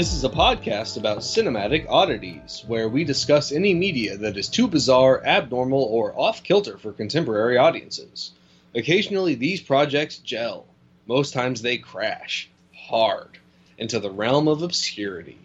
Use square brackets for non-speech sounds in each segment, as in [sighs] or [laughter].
This is a podcast about cinematic oddities, where we discuss any media that is too bizarre, abnormal, or off kilter for contemporary audiences. Occasionally, these projects gel. Most times, they crash hard into the realm of obscurity.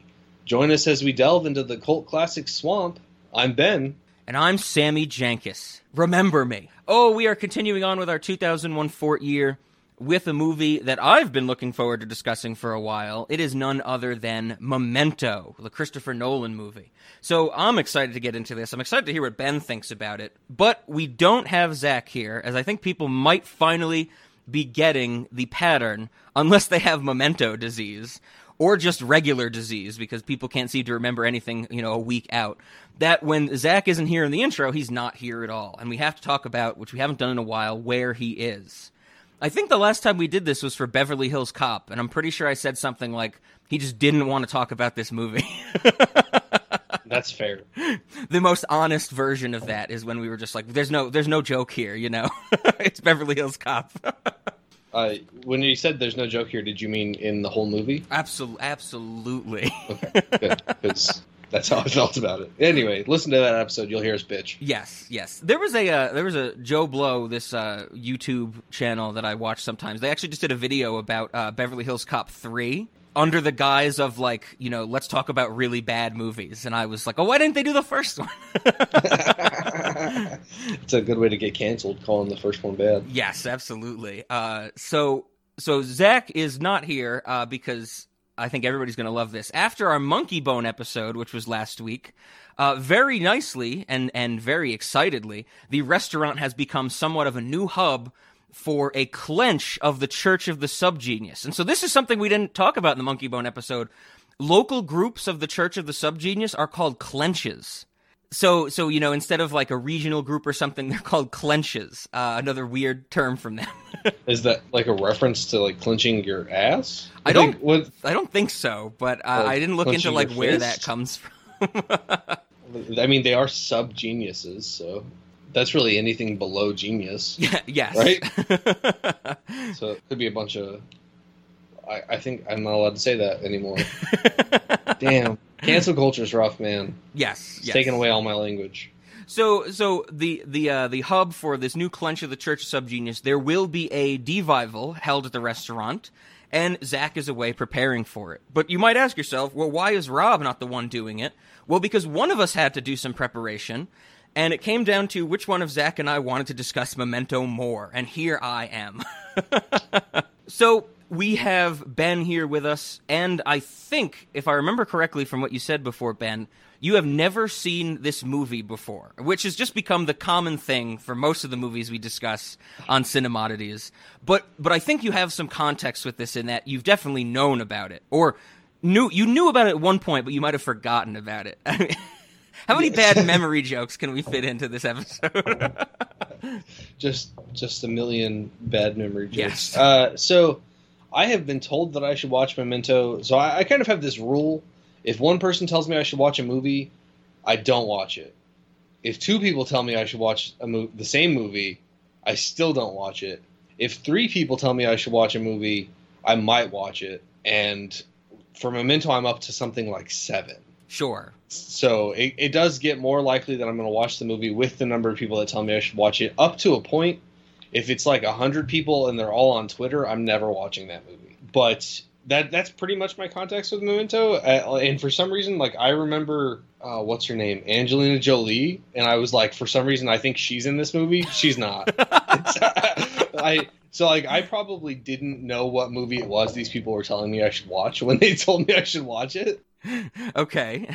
Join us as we delve into the cult classic swamp. I'm Ben. And I'm Sammy Jankis. Remember me. Oh, we are continuing on with our 2001 Fort year with a movie that I've been looking forward to discussing for a while. It is none other than Memento, the Christopher Nolan movie. So I'm excited to get into this. I'm excited to hear what Ben thinks about it. But we don't have Zach here, as I think people might finally be getting the pattern, unless they have memento disease or just regular disease because people can't seem to remember anything, you know, a week out. That when Zach isn't here in the intro, he's not here at all. And we have to talk about, which we haven't done in a while, where he is. I think the last time we did this was for Beverly Hills Cop, and I'm pretty sure I said something like he just didn't want to talk about this movie. [laughs] That's fair. the most honest version of that is when we were just like, "There's no, there's no joke here," you know. [laughs] it's Beverly Hills Cop. [laughs] Uh, when you said there's no joke here, did you mean in the whole movie? Absolutely, absolutely. Okay, good. Because that's how I felt about it. Anyway, listen to that episode. You'll hear us bitch. Yes, yes. There was a uh, there was a Joe Blow, this uh, YouTube channel that I watch sometimes. They actually just did a video about uh, Beverly Hills Cop three under the guise of like you know let's talk about really bad movies, and I was like, oh, why didn't they do the first one? [laughs] [laughs] it's a good way to get canceled, calling the first one bad. Yes, absolutely. Uh, so so Zach is not here uh, because I think everybody's going to love this. After our Monkeybone episode, which was last week, uh, very nicely and and very excitedly, the restaurant has become somewhat of a new hub for a clench of the Church of the Subgenius. And so this is something we didn't talk about in the Monkeybone episode. Local groups of the Church of the Subgenius are called clenches. So, so you know, instead of like a regional group or something, [laughs] they're called clenches. Uh, another weird term from them. [laughs] Is that like a reference to like clenching your ass? I don't. What, I don't think so, but uh, like I didn't look into like where that comes from. [laughs] I mean, they are sub geniuses, so that's really anything below genius. Yeah. Yes. Right. so it could be a bunch of. I, I think I'm not allowed to say that anymore. Damn. Cancel culture's rough, man. Yes, it's yes. taking away all my language. So, so the the uh, the hub for this new clench of the Church of Subgenius, there will be a devival held at the restaurant, and Zach is away preparing for it. But you might ask yourself, well, why is Rob not the one doing it? Well, because one of us had to do some preparation, and it came down to which one of Zach and I wanted to discuss Memento more, and here I am. [laughs] so we have Ben here with us, and I think, if I remember correctly from what you said before, Ben, you have never seen this movie before, which has just become the common thing for most of the movies we discuss on Cinemodities. But but I think you have some context with this in that you've definitely known about it, or knew you knew about it at one point, but you might have forgotten about it. [laughs] How many bad memory jokes can we fit into this episode? [laughs] just just a million bad memory jokes. Yes. Uh, so I have been told that I should watch Memento. So I, I, kind of have this rule: if one person tells me I should watch a movie, I don't watch it. If two people tell me I should watch a mo- the same movie, I still don't watch it. If three people tell me I should watch a movie, I might watch it. And for Memento, I'm up to something like seven. Sure. So it, it does get more likely that I'm going to watch the movie with the number of people that tell me I should watch it, up to a point if it's like a hundred people and they're all on Twitter, I'm never watching that movie. But that that's pretty much my context with Memento. Uh, and for some reason, like I remember, uh, what's her name, Angelina Jolie, and I was like, for some reason, I think she's in this movie. She's not. [laughs] [laughs] I so like I probably didn't know what movie it was. These people were telling me I should watch when they [laughs] told me I should watch it. Okay.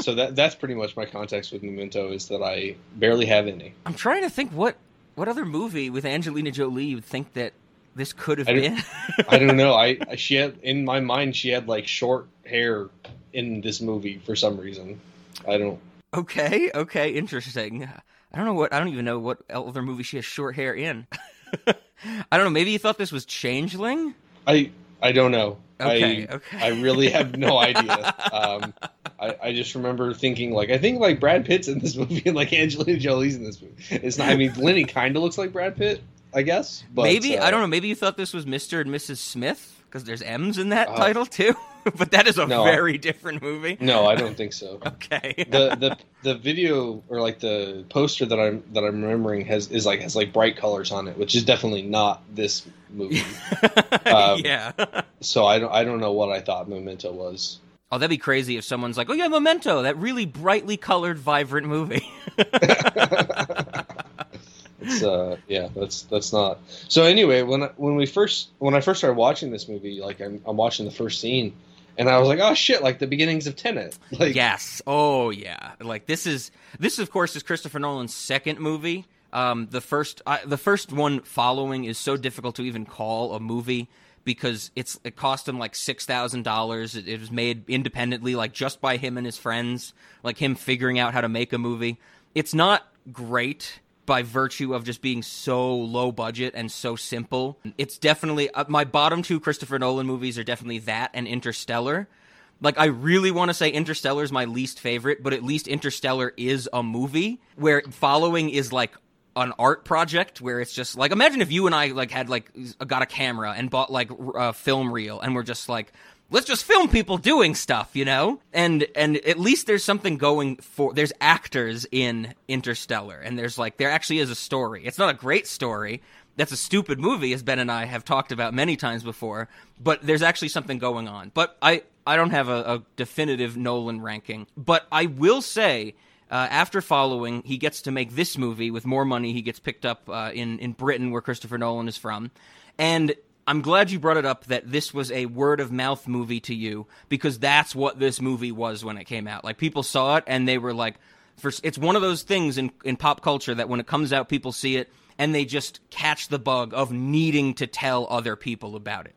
so that that's pretty much my context with Memento is that I barely have any. I'm trying to think what what other movie with Angelina Jolie would think that this could have I been? [laughs] I don't know. [laughs] I she had in my mind she had like short hair in this movie for some reason. I don't. Okay, okay, interesting. I don't know what I don't even know what other movie she has short hair in. [laughs] I don't know. Maybe you thought this was Changeling. I I don't know. Okay, I, okay. I really have no idea. Um, I, I just remember thinking like I think like Brad Pitt's in this [laughs] movie and like Angelina Jolie's in this movie. It's not. I mean, Lenny kind of looks like Brad Pitt. I guess. But, maybe uh, I don't know. Maybe you thought this was Mr. and Mrs. Smith because there's M's in that Uh, title too. [laughs] but that is a no, I- very different movie. No, I don't think so. [laughs] Okay. the the the video or like the poster that I'm that I'm remembering has is like has like bright colors on it, which is definitely not this movie. um, yeah. so I don't I don't know what I thought Memento was. Oh, that'd be crazy if someone's like, "Oh yeah, Memento, that really brightly colored, vibrant movie." [laughs] It's uh yeah that's that's not so anyway when I, when we first when I first started watching this movie like I'm, I'm watching the first scene and I was like oh shit like the beginnings of Tenet [laughs] like yes. Oh yeah. Like this is this of course is Christopher Nolan's second movie. Um, the first uh, the first one following is so difficult to even call a movie because it's it cost him like six thousand dollars. It, it was made independently, like just by him and his friends, like him figuring out how to make a movie. It's not great by virtue of just being so low budget and so simple. It's definitely uh, my bottom two Christopher Nolan movies are definitely that and Interstellar. Like I really want to say Interstellar is my least favorite, but at least Interstellar is a movie where following is like an art project where it's just like imagine if you and I like had like got a camera and bought like a film reel and we're just like let's just film people doing stuff, you know? And and at least there's something going for there's actors in Interstellar and there's like there actually is a story. It's not a great story. That's a stupid movie as Ben and I have talked about many times before, but there's actually something going on. But I I don't have a, a definitive Nolan ranking, but I will say uh, after following, he gets to make this movie with more money. He gets picked up uh, in in Britain, where Christopher Nolan is from, and I'm glad you brought it up that this was a word of mouth movie to you because that's what this movie was when it came out. Like people saw it and they were like, for, it's one of those things in in pop culture that when it comes out, people see it and they just catch the bug of needing to tell other people about it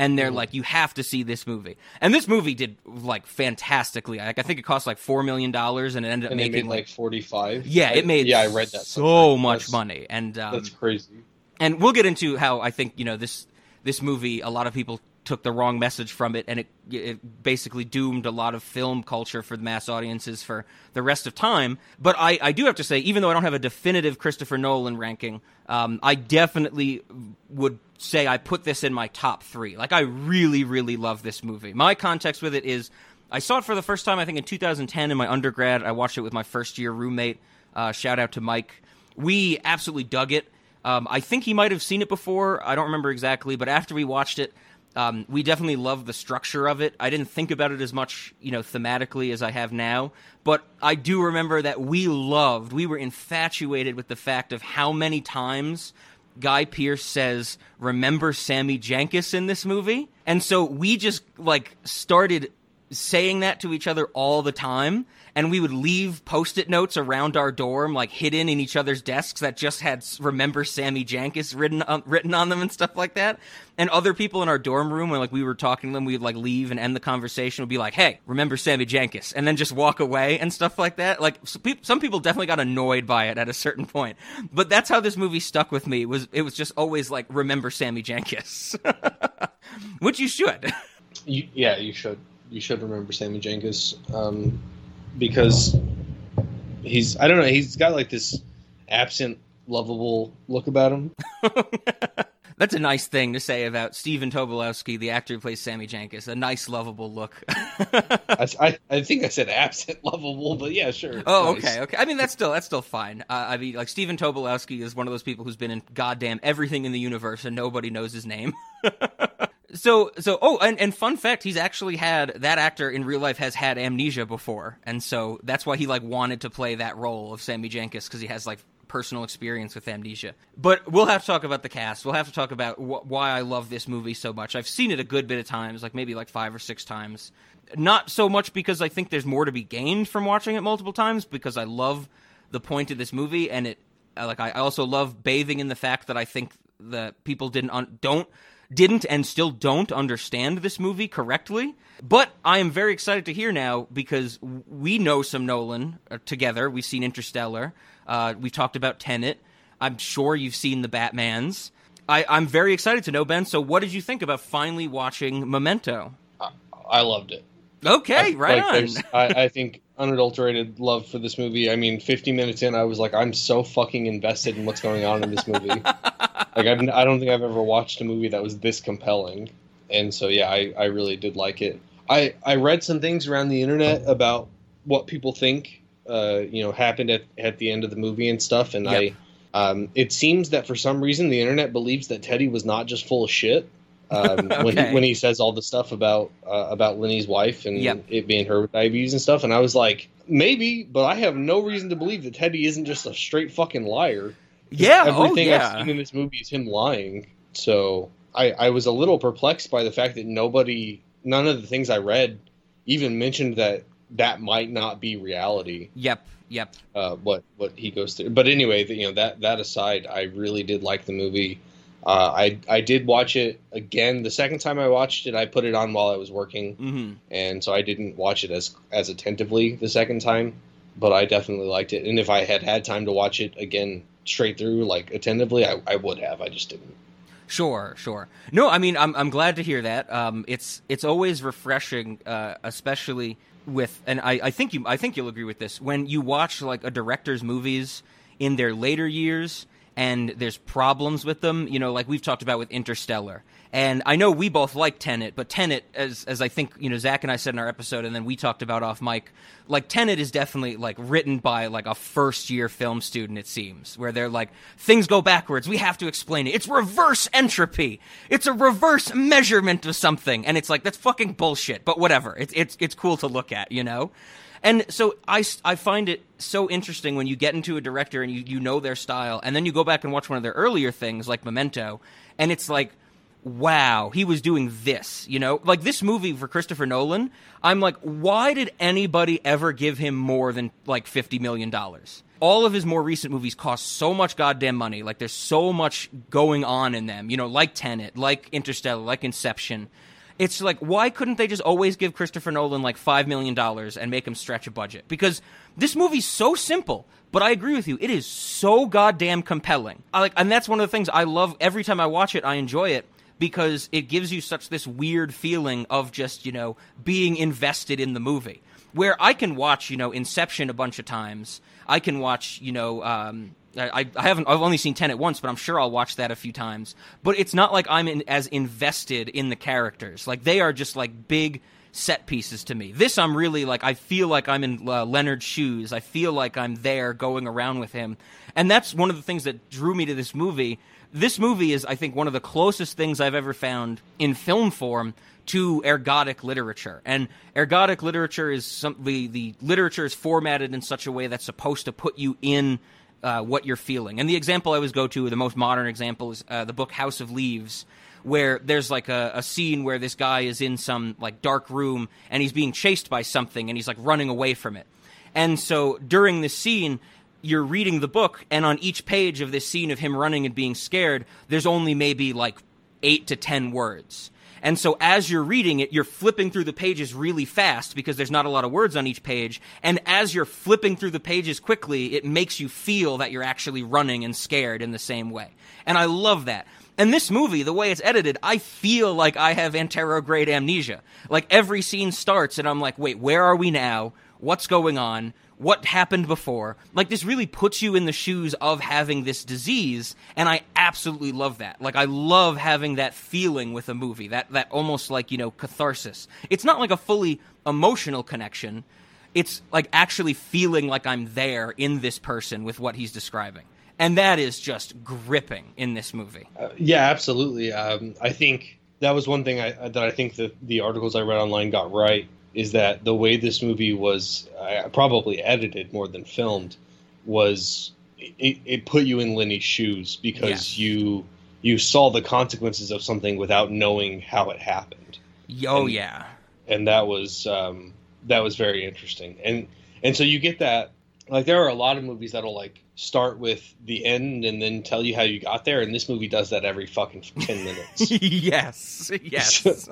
and they're like, "You have to see this movie." And this movie did like fantastically. Like I think it cost like four million dollars, and it ended up and making made like 45 yeah, it made yeah I read that so somewhere. much That's- money, and um, that's crazy and we'll get into how I think you know this this movie. A lot of people took the wrong message from it, and it it basically doomed a lot of film culture for the mass audiences for the rest of time. But I I do have to say, even though I don't have a definitive Christopher Nolan ranking, um, I definitely would say I put this in my top three. Like I really really love this movie. My context with it is. I saw it for the first time, I think, in 2010 in my undergrad. I watched it with my first year roommate. Uh, shout out to Mike. We absolutely dug it. Um, I think he might have seen it before. I don't remember exactly, but after we watched it, um, we definitely loved the structure of it. I didn't think about it as much, you know, thematically as I have now, but I do remember that we loved, we were infatuated with the fact of how many times Guy Pearce says, "Remember Sammy Jankis in this movie?" And so we just like started saying that to each other all the time and we would leave post-it notes around our dorm like hidden in each other's desks that just had remember sammy jankis written on, written on them and stuff like that. And other people in our dorm room when like we were talking to them we'd like leave and end the conversation would be like hey remember sammy jankis and then just walk away and stuff like that. Like some peop- some people definitely got annoyed by it at a certain point. But that's how this movie stuck with me. Was it was just always like remember sammy jankis [laughs] which you should. You, yeah you should you should remember Sammy Jenkins um, because he's I don't know he's got like this absent lovable look about him [laughs] That's a nice thing to say about Stephen Tobolowsky, the actor who plays Sammy Jenkins. A nice, lovable look. [laughs] I, I, I think I said absent [laughs] lovable but yeah sure oh, Nice. okay, okay. I mean, that's still that's still fine. Uh, I mean, like Stephen Tobolowsky is one of those people who's been in goddamn everything in the universe and nobody knows his name. So, so oh, and, and fun fact, he's actually had that actor in real life has had amnesia before, and so that's why he like wanted to play that role of Sammy Jenkins because he has like personal experience with amnesia. But we'll have to talk about the cast. We'll have to talk about wh- why I love this movie so much. I've seen it a good bit of times, like maybe like five or six times. Not so much because I think there's more to be gained from watching it multiple times, because I love the point of this movie, and it uh, like I also love bathing in the fact that I think that people didn't un- don't didn't and still don't understand this movie correctly. But I am very excited to hear now because we know some Nolan uh, together. We've seen Interstellar. Uh, we've talked about Tenet. I'm sure you've seen the Batmans. I, I'm very excited to know, Ben. So, what did you think about finally watching Memento? I loved it Okay, I- right like, on. I, I think unadulterated love for this movie. I mean, 50 minutes in, I was like, I'm so fucking invested in what's going on in this movie. [laughs] like, I've, I don't think I've ever watched a movie that was this compelling. And so, yeah, I, I really did like it. I, I read some things around the internet about what people think, uh, you know, happened at, at the end of the movie and stuff. And yep. I, um, it seems that for some reason the internet believes that Teddy was not just full of shit um, okay. [laughs] when he, when he says all the stuff about uh, about Lenny's wife and yep. it being her with diabetes and stuff, and I was like, maybe, but I have no reason to believe that Teddy isn't just a straight fucking liar. Yeah, oh, everything oh, yeah. I've seen in this movie is him lying. So I, I was a little perplexed by the fact that nobody, none of the things I read, even mentioned that that might not be reality. Yep. Yep. Uh, what what he goes through, but anyway, the, you know that that aside, I really did like the movie. Uh, I I did watch it again. The second time I watched it, I put it on while I was working, mm-hmm. and so I didn't watch it as as attentively the second time. But I definitely liked it, and if I had had time to watch it again straight through, like attentively, I, I would have. I just didn't. Sure, sure. No, I mean, I'm I'm glad to hear that. Um, it's it's always refreshing, uh, especially with, and I, I think you I think you'll agree with this when you watch like a director's movies in their later years and there's problems with them. You know, like we've talked about with Interstellar. And I know we both like Tenet, but Tenet, as as I think you know, Zach and I said in our episode, and then we talked about off mic, like Tenet is definitely like written by like a first year film student. It seems where they're like things go backwards. We have to explain it. It's reverse entropy. It's a reverse measurement of something, and it's like that's fucking bullshit. But whatever. It's it's it's cool to look at, you know. And so I, I find it so interesting when you get into a director and you, you know their style, and then you go back and watch one of their earlier things like Memento, and it's like, wow, he was doing this, you know? Like this movie for Christopher Nolan, I'm like, why did anybody ever give him more than like $50 million? All of his more recent movies cost so much goddamn money. Like there's so much going on in them, you know, like Tenet, like Interstellar, like Inception it's like why couldn't they just always give Christopher Nolan like five million dollars and make him stretch a budget? Because this movie's so simple, but I agree with you. It is so goddamn compelling. I like, and that's one of the things I love. Every time I watch it, I enjoy it because it gives you such this weird feeling of just you know being invested in the movie. Where I can watch you know Inception a bunch of times. I can watch you know um, I, I haven't. I've only seen Tenet once, but I'm sure I'll watch that a few times. But it's not like I'm in, as invested in the characters. Like they are just like big set pieces to me. This I'm really like. I feel like I'm in uh, Leonard's shoes. I feel like I'm there, going around with him, and that's one of the things that drew me to this movie. This movie is, I think, one of the closest things I've ever found in film form to ergodic literature. And ergodic literature is some the the literature is formatted in such a way that's supposed to put you in uh, what you're feeling. And the example I always go to, the most modern example, is uh, the book House of Leaves, where there's like a, a, scene where this guy is in some like dark room and he's being chased by something and he's like running away from it. And so during this scene, you're reading the book, and on each page of this scene of him running and being scared, there's only maybe like eight to ten words. And so as you're reading it, you're flipping through the pages really fast because there's not a lot of words on each page. And as you're flipping through the pages quickly, it makes you feel that you're actually running and scared in the same way. And I love that. And this movie, the way it's edited, I feel like I have anterograde amnesia. Like every scene starts and I'm like, wait, where are we now? What's going on? What happened before. Like this really puts you in the shoes of having this disease, and I absolutely love that. Like I love having that feeling with a movie, that that almost like, you know, catharsis. It's not like a fully emotional connection. It's like actually feeling like I'm there in this person with what he's describing. And that is just gripping in this movie. Uh, yeah, absolutely. Um, I think that was one thing I, that I think that the articles I read online got right is that the way this movie was uh, probably edited more than filmed was it, it, put you in Lenny's shoes because you you saw the consequences of something without knowing how it happened. Oh and, yeah, and that was um, that was very interesting. And and so you get that like there are a lot of movies that'll like start with the end and then tell you how you got there and this movie does that every fucking 10 minutes [laughs] yes yes [laughs]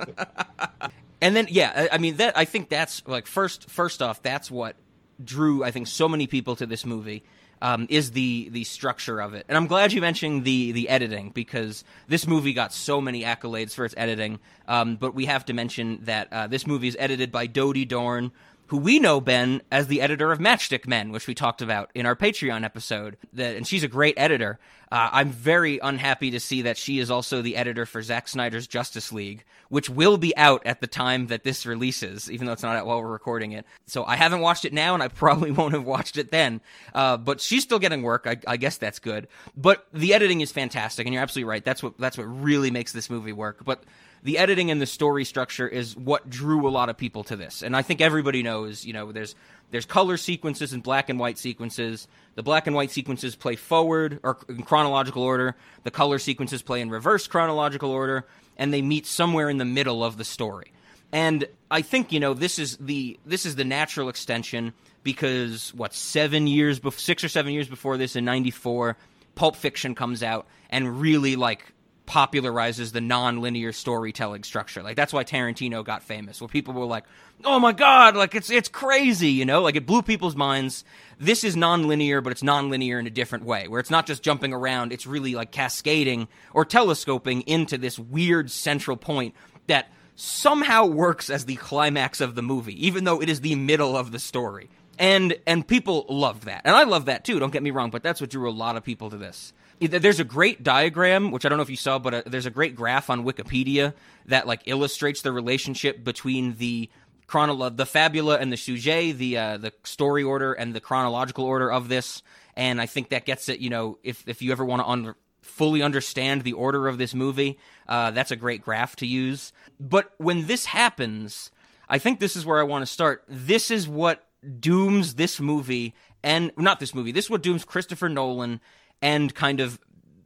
[laughs] and then yeah, I mean that I think that's like first first off, that's what drew I think so many people to this movie. Um, is the the structure of it, and I'm glad you mentioned the the editing because this movie got so many accolades for its editing. Um, but we have to mention that uh, this movie is edited by Dody Dorn, who we know Ben as the editor of Matchstick Men, which we talked about in our Patreon episode. That, and she's a great editor. Uh, I'm very unhappy to see that she is also the editor for Zack Snyder's Justice League, which will be out at the time that this releases, even though it's not out while we're recording it. So I haven't watched it now, and I [laughs] probably won't have watched it then. Uh, but she's still getting work. I, I guess that's good. But the editing is fantastic, and you're absolutely right. That's what that's what really makes this movie work. But the editing and the story structure is what drew a lot of people to this. And I think everybody knows, you know, there's there's color sequences and black and white sequences. The black and white sequences play forward or in chronological order. The color sequences play in reverse chronological order, and they meet somewhere in the middle of the story. And I think you know this is the this is the natural extension because what seven years, bef- six or seven years before this in '94, Pulp Fiction comes out and really like popularizes the non-linear storytelling structure. Like that's why Tarantino got famous. Where people were like, "Oh my god, like it's it's crazy," you know? Like it blew people's minds. This is non-linear, but it's non-linear in a different way, where it's not just jumping around, it's really like cascading or telescoping into this weird central point that somehow works as the climax of the movie, even though it is the middle of the story. And and people loved that. And I love that too, don't get me wrong, but that's what drew a lot of people to this there's a great diagram which i don't know if you saw but uh, there's a great graph on wikipedia that like illustrates the relationship between the chronolo- the fabula and the sujet the uh, the story order and the chronological order of this. And i think that gets it you know if if you ever want to un- fully understand the order of this movie uh, that's a great graph to use. But when this happens i think this is where i want to start. This is what dooms this movie and not this movie this is what dooms christopher nolan and kind of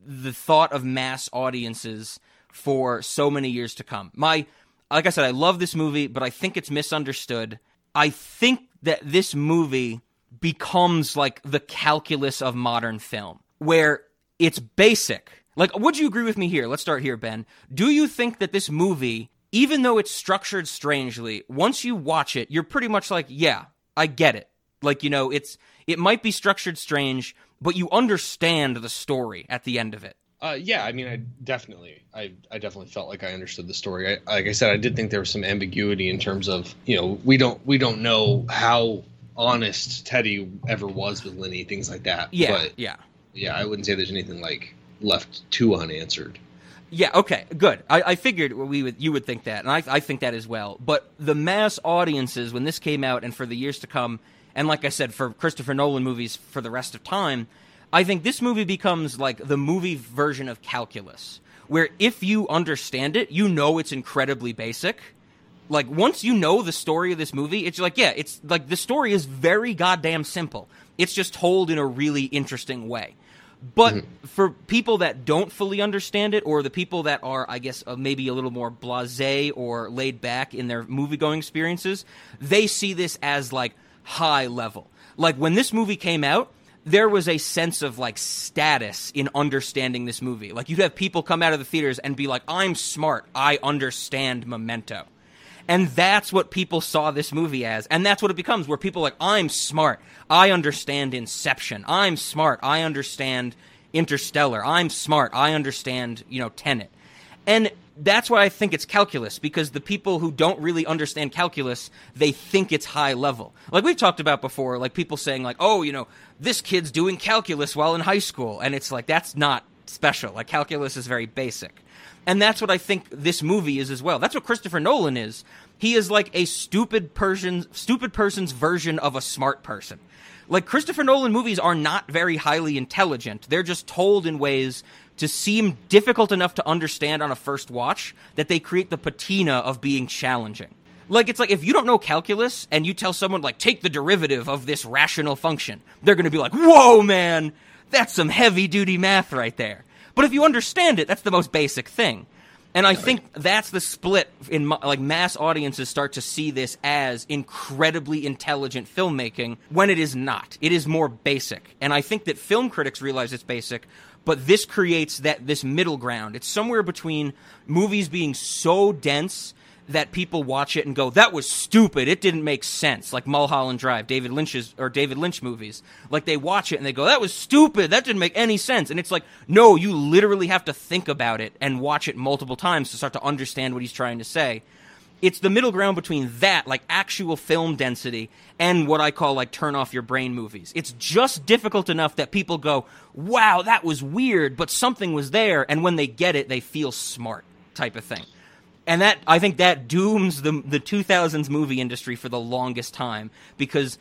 the thought of mass audiences for so many years to come. My like I said I love this movie, but I think it's misunderstood. I think that this movie becomes like the calculus of modern film where it's basic. Like would you agree with me here? Let's start here, Ben. Do you think that this movie even though it's structured strangely, once you watch it, you're pretty much like, yeah, I get it. Like, you know, it's it might be structured strange, but you understand the story at the end of it. Uh, yeah, I mean, I definitely, I, I definitely felt like I understood the story. I, like I said, I did think there was some ambiguity in terms of, you know, we don't, we don't know how honest Teddy ever was with Lenny, things like that. Yeah, but, yeah, yeah. I wouldn't say there's anything like left too unanswered. Yeah. Okay. Good. I, I figured we would you would think that, and I, I think that as well. But the mass audiences when this came out, and for the years to come, and like I said, for Christopher Nolan movies for the rest of time, I think this movie becomes like the movie version of calculus, where if you understand it, you know it's incredibly basic. Like once you know the story of this movie, it's like yeah, it's like the story is very goddamn simple. It's just told in a really interesting way. But mm-hmm. for people that don't fully understand it, or the people that are, I guess, uh, maybe a little more blasé or laid back in their movie going experiences, they see this as like high level. Like when this movie came out, there was a sense of like status in understanding this movie. Like you'd have people come out of the theaters and be like, "I'm smart. I understand Memento." And that's what people saw this movie as. And that's what it becomes where people like, "I'm smart. I understand Inception. I'm smart. I understand Interstellar. I'm smart. I understand, you know, Tenet." And that's why I think it's calculus because the people who don't really understand calculus, they think it's high level. Like we've talked about before, like people saying like, "Oh, you know, this kid's doing calculus while in high school." And it's like that's not special. Like calculus is very basic. And that's what I think this movie is as well. That's what Christopher Nolan is. He is like a stupid person stupid person's version of a smart person. Like Christopher Nolan movies are not very highly intelligent. They're just told in ways to seem difficult enough to understand on a first watch that they create the patina of being challenging. Like it's like if you don't know calculus and you tell someone like take the derivative of this rational function, they're going to be like, "Whoa, man, that's some heavy duty math right there." But if you understand it, that's the most basic thing. And I think that's the split in like mass audiences start to see this as incredibly intelligent filmmaking when it is not. It is more basic. And I think that film critics realize it's basic, but this creates that this middle ground. It's somewhere between movies being so dense that people watch it and go, "That was stupid. It didn't make sense." Like Mulholland Drive, David Lynch's or David Lynch movies. Like they watch it and they go, "That was stupid. That didn't make any sense." And it's like, no, you literally have to think about it and watch it multiple times to start to understand what he's trying to say. It's the middle ground between that, like actual film density, and what I call like turn off your brain movies. It's just difficult enough that people go, wow, that was weird, but something was there. And when they get it, they feel smart type of thing. And that, I think that dooms the, the 2000s movie industry for the longest time because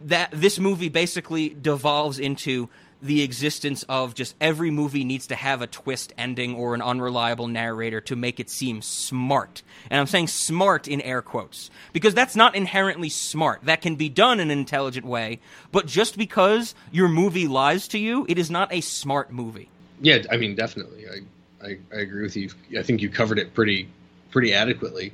that, this movie basically devolves into the existence of just every movie needs to have a twist ending or an unreliable narrator to make it seem smart. And I'm saying smart in air quotes because that's not inherently smart. That can be done in an intelligent way, but just because your movie lies to you, it is not a smart movie. Yeah, I mean, definitely. I, I, I agree with you. I think you covered it pretty pretty adequately.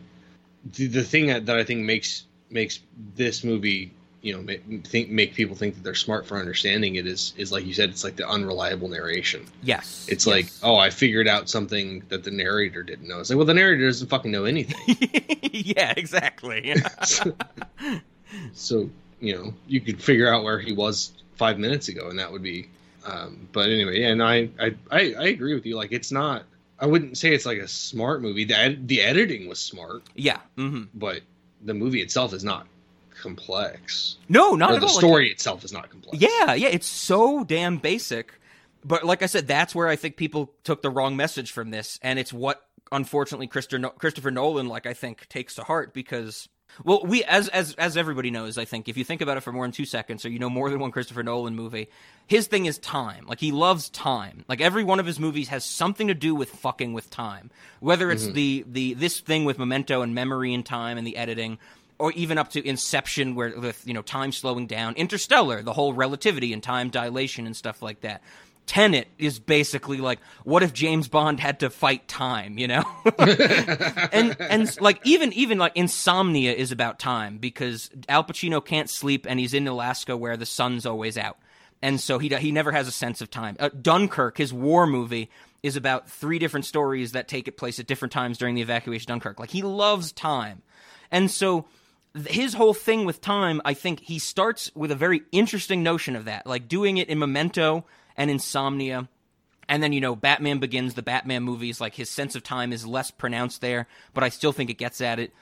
The, the thing that, that I think makes makes this movie you know make, think make people think that they're smart for understanding it is is like you said it's like the unreliable narration. Yes. It's yes. like oh i figured out something that the narrator didn't know. It's like well the narrator doesn't fucking know anything. [laughs] Yeah exactly. So, [laughs] so, you know you could figure out where he was five minutes ago and that would be um, but anyway yeah and I, I i i agree with you. Like it's not i wouldn't say it's like a smart movie. The, ed- the editing was smart. Yeah mm-hmm. but the movie itself is not complex. No, not or at the all. story like, itself is not complex. Yeah, yeah, it's so damn basic. But like I said, that's where I think people took the wrong message from this, and it's what unfortunately Christopher Nolan, like I think, takes to heart because. Well, we as as as everybody knows, I think if you think about it for more than two seconds, or you know more than one Christopher Nolan movie, his thing is time. Like he loves time. Like every one of his movies has something to do with fucking with time. Whether it's mm-hmm. the the this thing with Memento and memory and time and the editing, or even up to Inception, where with you know time slowing down, Interstellar, the whole relativity and time dilation and stuff like that. Tenet is basically like, what if James Bond had to fight time, you know? [laughs] and and like even even like Insomnia is about time because Al Pacino can't sleep and he's in Alaska where the sun's always out, and so he he never has a sense of time. Uh, Dunkirk, his war movie, is about three different stories that take place at different times during the evacuation of Dunkirk. Like he loves time, and so his whole thing with time, I think he starts with a very interesting notion of that, like doing it in Memento and Insomnia. And then, you know, Batman Begins, the Batman movies, like his sense of time is less pronounced there, but I still think it gets at it.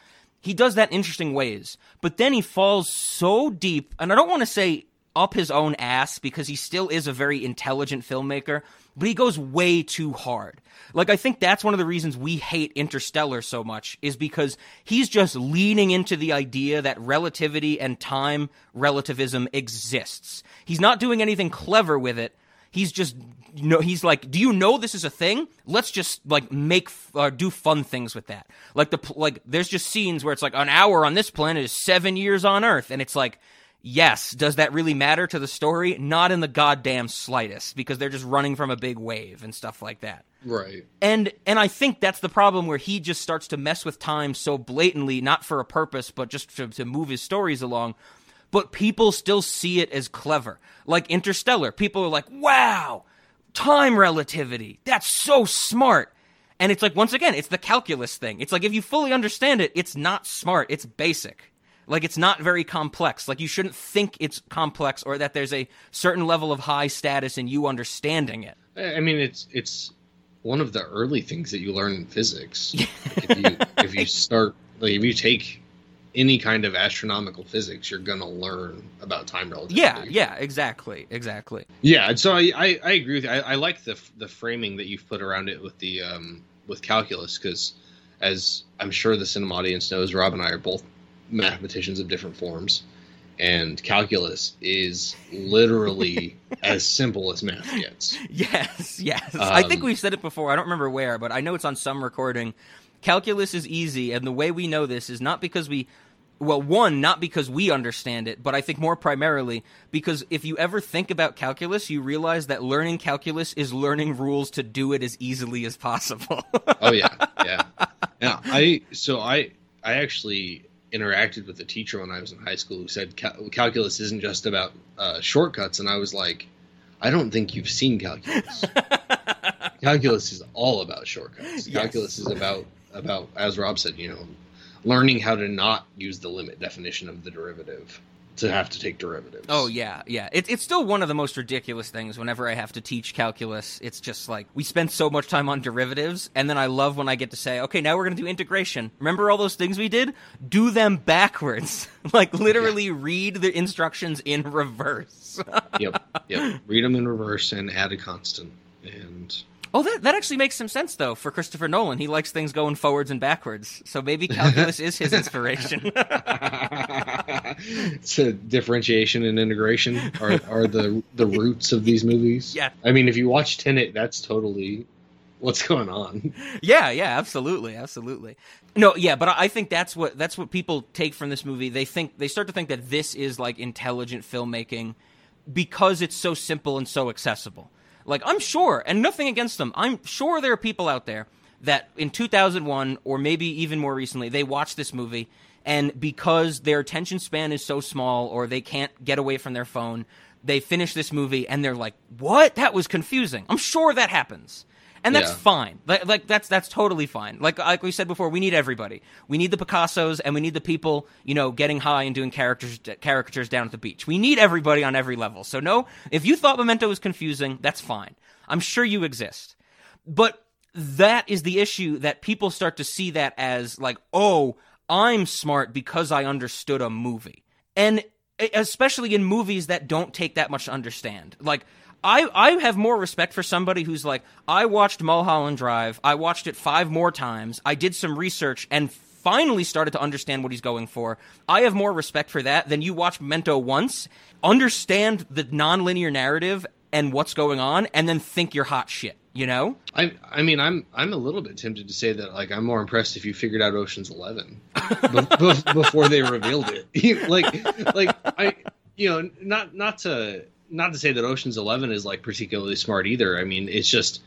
He does that in interesting ways. But then he falls so deep, and I don't want to say up his own ass because he still is a very intelligent filmmaker, but he goes way too hard. Like I think that's one of the reasons we hate Interstellar so much is because he's just leaning into the idea that relativity and time relativism exists. He's not doing anything clever with it. He's just you know he's like, "Do you know this is a thing? Let's just like make uh, do fun things with that." Like the like there's just scenes where it's like an hour on this planet is 7 years on Earth and it's like Yes, does that really matter to the story? Not in the goddamn slightest because they're just running from a big wave and stuff like that. Right. And and I think that's the problem where he just starts to mess with time so blatantly, not for a purpose, but just to, to move his stories along. But people still see it as clever. Like Interstellar, people are like, "Wow, time relativity. That's so smart." And it's like once again, it's the calculus thing. It's like if you fully understand it, it's not smart, it's basic. Like it's not very complex. Like you shouldn't think it's complex or that there's a certain level of high status in you understanding it. I mean, it's it's one of the early things that you learn in physics. [laughs] if you if you start like if you take any kind of astronomical physics, you're gonna learn about time relativity. Yeah, yeah, exactly, exactly. Yeah, and so I, I, I agree with you. I, I, like the the framing that you've put around it with the um, with calculus because, as I'm sure the cinema audience knows, Rob and I are both mathematicians of different forms and calculus is literally [laughs] as simple as math gets. Yes, yes. Um, I think we've said it before. I don't remember where, but I know it's on some recording. Calculus is easy, and the way we know this is not because we well, one, not because we understand it, but I think more primarily because if you ever think about calculus, you realize that learning calculus is learning rules to do it as easily as possible. oh yeah, [laughs] yeah. Yeah, I so I I actually interacted with a teacher when I was in high school who said cal- calculus isn't just about uh, shortcuts, and I was like, I don't think you've seen calculus. [laughs] calculus is all about shortcuts. Yes. Calculus is about about as Rob said, you know, learning how to not use the limit definition of the derivative to have to take derivatives. Oh yeah, yeah. It, it's still one of the most ridiculous things. Whenever I have to teach calculus, it's just like we spend so much time on derivatives, and then I love when I get to say, "Okay, now we're going to do integration." Remember all those things we did? Do them backwards. [laughs] like literally yeah. read the instructions in reverse. [laughs] yep, yep. Read them in reverse and add a constant. And Oh, that, that actually makes some sense though for Christopher Nolan. He likes things going forwards and backwards, so maybe calculus is his inspiration. [laughs] [laughs] so differentiation and integration are, are the the roots of these movies. Yeah, I mean, if you watch Tenet, that's totally what's going on. Yeah, yeah, absolutely, absolutely. No, yeah, but I think that's what that's what people take from this movie. They think they start to think that this is like intelligent filmmaking because it's so simple and so accessible. Like, I'm sure, and nothing against them, I'm sure there are people out there that in 2001 or maybe even more recently, they watched this movie and because their attention span is so small or they can't get away from their phone, they finish this movie and they're like, "What? That was confusing." I'm sure that happens and that's yeah. fine. Like, like, that's that's totally fine. Like like we said before, we need everybody. We need the Picassos and we need the people you know getting high and doing characters caricatures down at the beach. We need everybody on every level. So no, if you thought Memento was confusing, that's fine. I'm sure you exist, but that is the issue that people start to see that as like, oh, I'm smart because I understood a movie, and especially in movies that don't take that much to understand, like I I have more respect for somebody who's like, I watched Mulholland Drive, I watched it five more times, I did some research and finally started to understand what he's going for. I have more respect for that than you watch Memento once, understand the nonlinear narrative and what's going on, and then think you're hot shit. You know? I I mean I'm I'm a little bit tempted to say that like I'm more impressed if you figured out Ocean's Eleven [laughs] before they revealed it. [laughs] like like I you know not not to not to say that Ocean's Eleven is like particularly smart either. I mean, it's just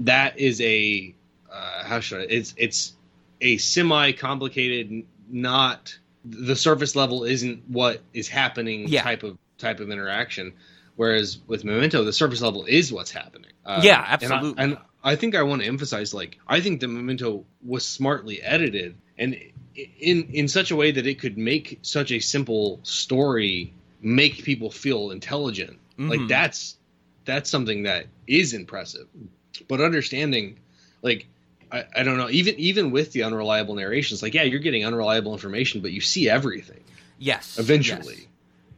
that is a uh, how should I? It's it's a semi complicated, not the surface level isn't what is happening yeah. type of type of interaction. Whereas with Memento, the surface level is what's happening. Uh, yeah, absolutely. And I, and I think I want to emphasize, like, I think the Memento was smartly edited and in in such a way that it could make such a simple story make people feel intelligent. Mm-hmm. Like that's that's something that is impressive. But understanding, like I, I don't know, even even with the unreliable narrations, like yeah, you're getting unreliable information, but you see everything. Yes. Eventually. Yes.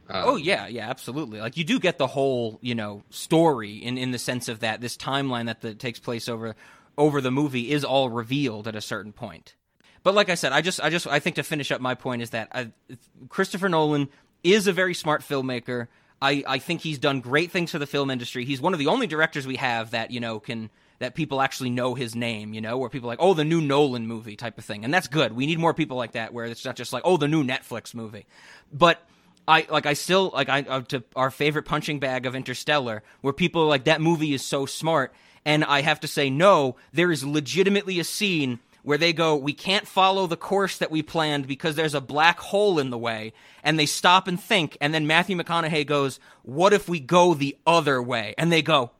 Um, oh yeah, yeah, absolutely. Like you do get the whole, you know, story in in the sense of that this timeline that the, takes place over over the movie is all revealed at a certain point. But like I said, I just I just I think to finish up my point is that I, uh, Christopher Nolan is a very smart filmmaker. I, I think he's done great things for the film industry. He's one of the only directors we have that, you know, can that people actually know his name, you know, where people are like, oh, the new Nolan movie type of thing. And that's good. We need more people like that where it's not just like, oh, the new Netflix movie. But I like I still like I uh, to our favorite punching bag of Interstellar, where people are like that movie is so smart, and I have to say no. There is legitimately a scene where they go, we can't follow the course that we planned because there's a black hole in the way. And they stop and think. And then Matthew McConaughey goes, what if we go the other way? And they go,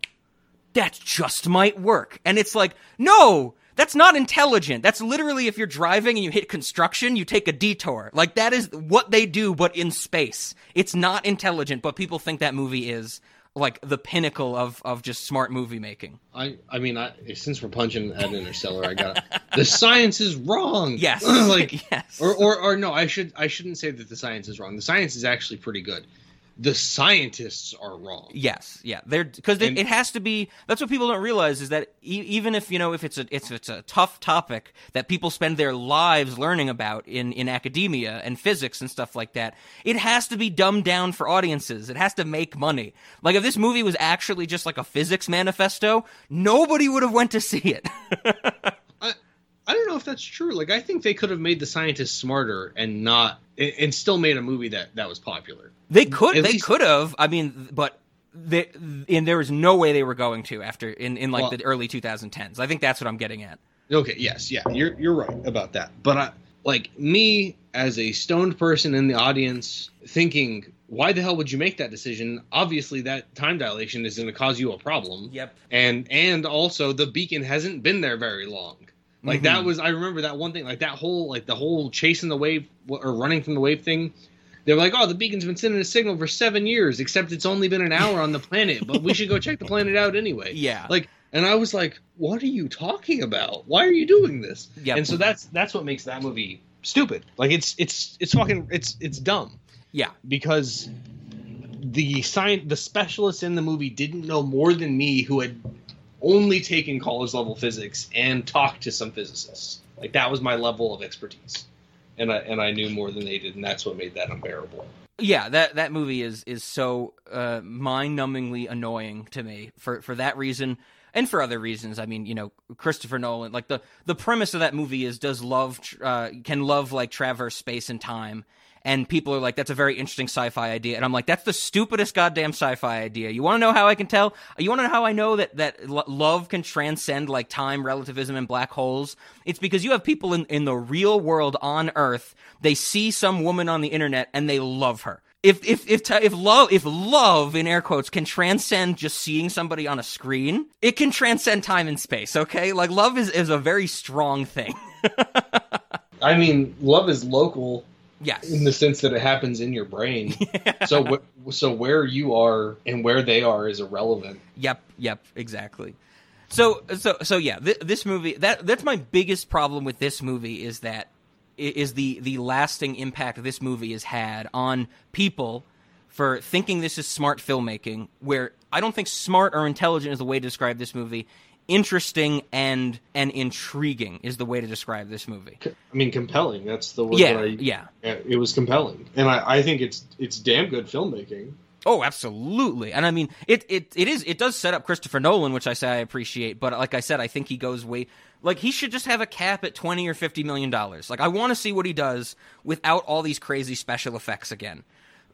that just might work. And it's like, no, that's not intelligent. That's literally if you're driving and you hit construction, you take a detour. Like that is what they do, but in space. It's not intelligent, but people think that movie is like the pinnacle of of just smart movie making. I I mean, I, since we're punching at Interstellar, I got the science is wrong. [laughs] Yes, [laughs] like [laughs] yes, or, or or no, I should I shouldn't say that the science is wrong. The science is actually pretty good the scientists are wrong. Yes, yeah, they're because it has to be. That's what people don't realize is that e- even if you know if it's a it's it's a tough topic that people spend their lives learning about in in academia and physics and stuff like that, it has to be dumbed down for audiences. It has to make money. Like if this movie was actually just like a physics manifesto, nobody would have went to see it. [laughs] I don't know if that's true. Like, I think they could have made the scientists smarter and not, and still made a movie that that was popular. They could, At they least, could have. I mean, but they, and there was no way they were going to after in in like well, the early 2010s. I think that's what I'm getting at. Okay, yes, yeah, you're you're right about that. But I, like me as a stoned person in the audience, thinking, why the hell would you make that decision? Obviously, that time dilation is going to cause you a problem. Yep. And and also the beacon hasn't been there very long. Like mm-hmm. that was I remember that one thing like that whole like the whole chasing the wave or running from the wave thing. They were like, "Oh, the beacon's been sending a signal for seven years, except it's only been an hour on the planet, but we should go check the planet out anyway." [laughs] Yeah. Like, and I was like, "What are you talking about? Why are you doing this?" Yep. And so that's that's what makes that movie stupid. Like, it's it's it's fucking it's it's dumb Yeah. because the science the specialists in the movie didn't know more than me who had only taken college level physics and talked to some physicists like that was my level of expertise and i and i knew more than they did and that's what made that unbearable Yeah, that that movie is is so uh, mind-numbingly annoying to me for for that reason and for other reasons. I mean, you know, Christopher Nolan. Like the the premise of that movie is does love uh, can love like traverse space and time. And people are like, that's a very interesting sci-fi idea, and I'm like, that's the stupidest goddamn sci-fi idea. You want to know how I can tell? You want to know how I know that that lo- love can transcend like time, relativism, and black holes? It's because you have people in in the real world on Earth. They see some woman on the internet and they love her if if if if love if love in air quotes can transcend just seeing somebody on a screen, it can transcend time and space. Okay, like love is is a very strong thing. [laughs] i mean love is local yes. in the sense that it happens in your brain [laughs] so wh- so where you are and where they are is irrelevant Yep, yep, exactly. So, so, so, yeah. Th- this movie that that's my biggest problem with this movie is that is the the lasting impact this movie has had on people for thinking this is smart filmmaking. Where I don't think smart or intelligent is the way to describe this movie. Interesting and and intriguing is the way to describe this movie. i mean compelling that's the word Yeah, I, yeah. it was compelling and I, I think it's it's damn good filmmaking Oh, absolutely. And I mean, it, it it is it does set up Christopher Nolan, which I say I appreciate. But like I said, I think he goes way like he should just have a cap at twenty or fifty million dollars. Like I want to see what he does without all these crazy special effects again.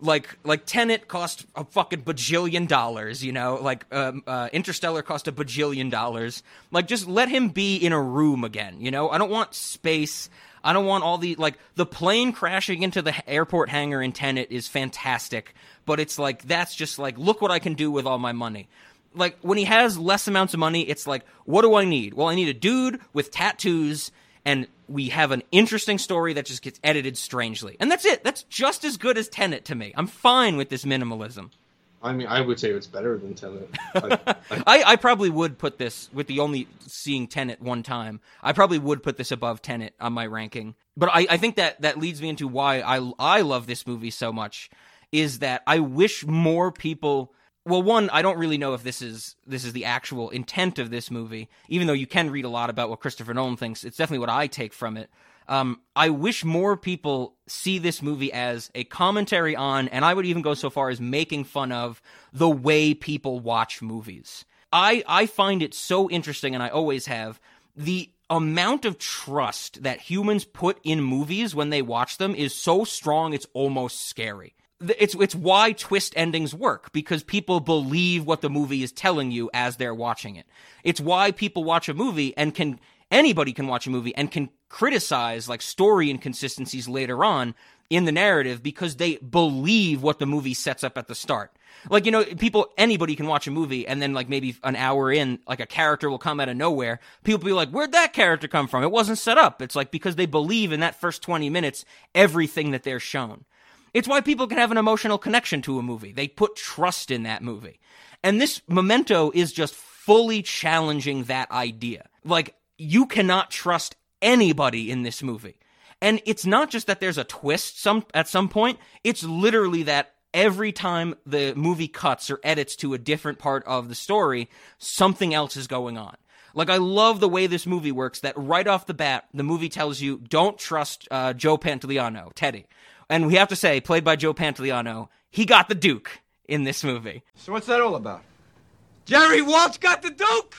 Like like Tenet cost a fucking bajillion dollars, you know. Like um, uh, Interstellar cost a bajillion dollars. Like just let him be in a room again, you know. I don't want space. I don't want all the like the plane crashing into the airport hangar in Tenet is fantastic, but it's like that's just like look what I can do with all my money. Like when he has less amounts of money, it's like what do I need? Well, I need a dude with tattoos and we have an interesting story that just gets edited strangely. And that's it. That's just as good as Tenet to me. I'm fine with this minimalism. I mean, I would say it's better than Tenet. [laughs] I, I, I, probably would put this with the only seeing Tenet one time. I probably would put this above Tenet on my ranking. But I, I think that that leads me into why I I love this movie so much is that I wish more people well one I don't really know if this is this is the actual intent of this movie even though you can read a lot about what Christopher Nolan thinks it's definitely what I take from it um, I wish more people see this movie as a commentary on, and I would even go so far as making fun of the way people watch movies. I I find it so interesting, and I always have the amount of trust that humans put in movies when they watch them is so strong it's almost scary. It's it's why twist endings work because people believe what the movie is telling you as they're watching it. It's why people watch a movie and can anybody can watch a movie and can criticize like story inconsistencies later on in the narrative because they believe what the movie sets up at the start. Like, you know, people, anybody can watch a movie and then like maybe an hour in, like a character will come out of nowhere. People be like, where'd that character come from? It wasn't set up. It's like because they believe in that first 20 minutes, everything that they're shown. It's why people can have an emotional connection to a movie. They put trust in that movie. And this memento is just fully challenging that idea. Like, you cannot trust anybody in this movie. And it's not just that there's a twist some at some point, it's literally that every time the movie cuts or edits to a different part of the story, something else is going on. Like I love the way this movie works. That right off the bat, the movie tells you don't trust uh, Joe Pantoliano, Teddy, and we have to say, played by Joe Pantoliano, he got the Duke in this movie. So what's that all about? Jerry Walsh got the Duke!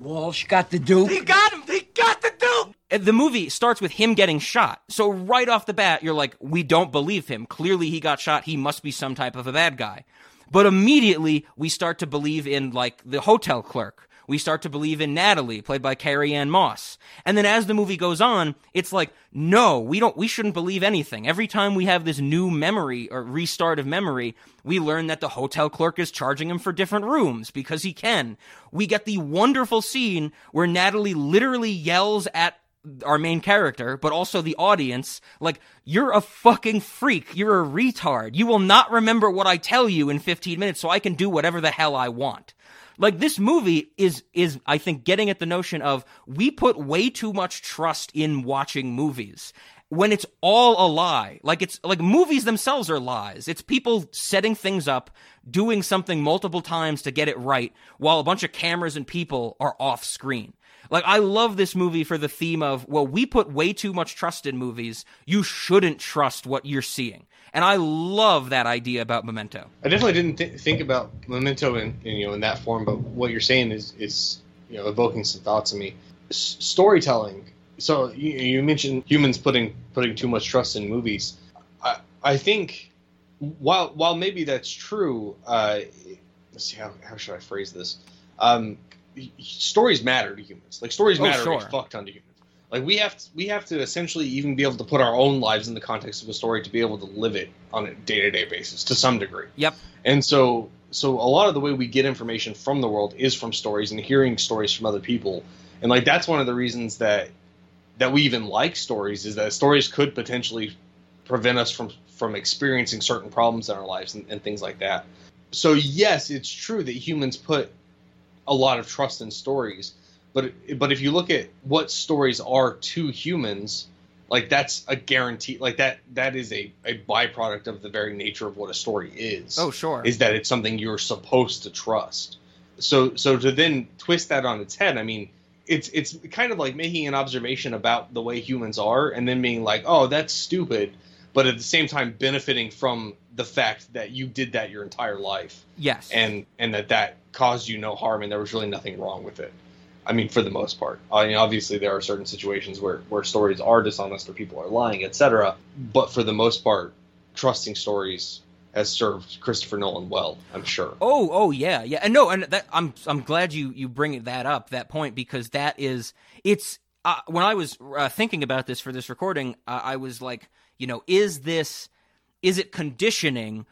Walsh got the Duke. He got him! He got the Duke! The movie starts with him getting shot. So right off the bat, you're like, we don't believe him. Clearly he got shot. He must be some type of a bad guy. But immediately we start to believe in like the hotel clerk. We start to believe in Natalie, played by Carrie Ann Moss. And then as the movie goes on, it's like, no, we don't, we shouldn't believe anything. Every time we have this new memory or restart of memory, we learn that the hotel clerk is charging him for different rooms because he can. We get the wonderful scene where Natalie literally yells at our main character, but also the audience, like, you're a fucking freak. You're a retard. You will not remember what I tell you in 15 minutes, so I can do whatever the hell I want. Like this movie is is I think getting at the notion of we put way too much trust in watching movies when it's all a lie. Like it's like movies themselves are lies. It's people setting things up, doing something multiple times to get it right while a bunch of cameras and people are off screen. Like I love this movie for the theme of well we put way too much trust in movies. You shouldn't trust what you're seeing. And I love that idea about Memento. I definitely didn't th- think about Memento in, in, you know in that form, but what you're saying is is you know evoking some thoughts in me. S- storytelling. So you, you, mentioned humans putting putting too much trust in movies. I I think while while maybe that's true, uh, let's see how how should I phrase this. Um, stories matter to humans. Like stories oh, matter sure. a fuck ton to humans. Like we have to, we have to essentially even be able to put our own lives in the context of a story to be able to live it on a day to day basis to some degree. Yep. And so so a lot of the way we get information from the world is from stories and hearing stories from other people. And like that's one of the reasons that that we even like stories is that stories could potentially prevent us from from experiencing certain problems in our lives and, and things like that. So yes, it's true that humans put a lot of trust in stories but but if you look at what stories are to humans, like that's a guarantee. Like that that is a, a byproduct of the very nature of what a story is. Oh sure. Is that it's something you're supposed to trust. So so to then twist that on its head, I mean, it's it's kind of like making an observation about the way humans are and then being like, oh, that's stupid, but at the same time benefiting from the fact that you did that your entire life. Yes. And and that that caused you no harm and there was really nothing wrong with it. I mean, for the most part. I mean, obviously there are certain situations where, where stories are dishonest or people are lying, etc. But for the most part, trusting stories has served Christopher Nolan well. I'm sure. Oh, oh yeah, yeah, and no, and that, I'm I'm glad you you bring that up that point because that is it's uh, when I was uh, thinking about this for this recording, uh, I was like, you know, is this is it conditioning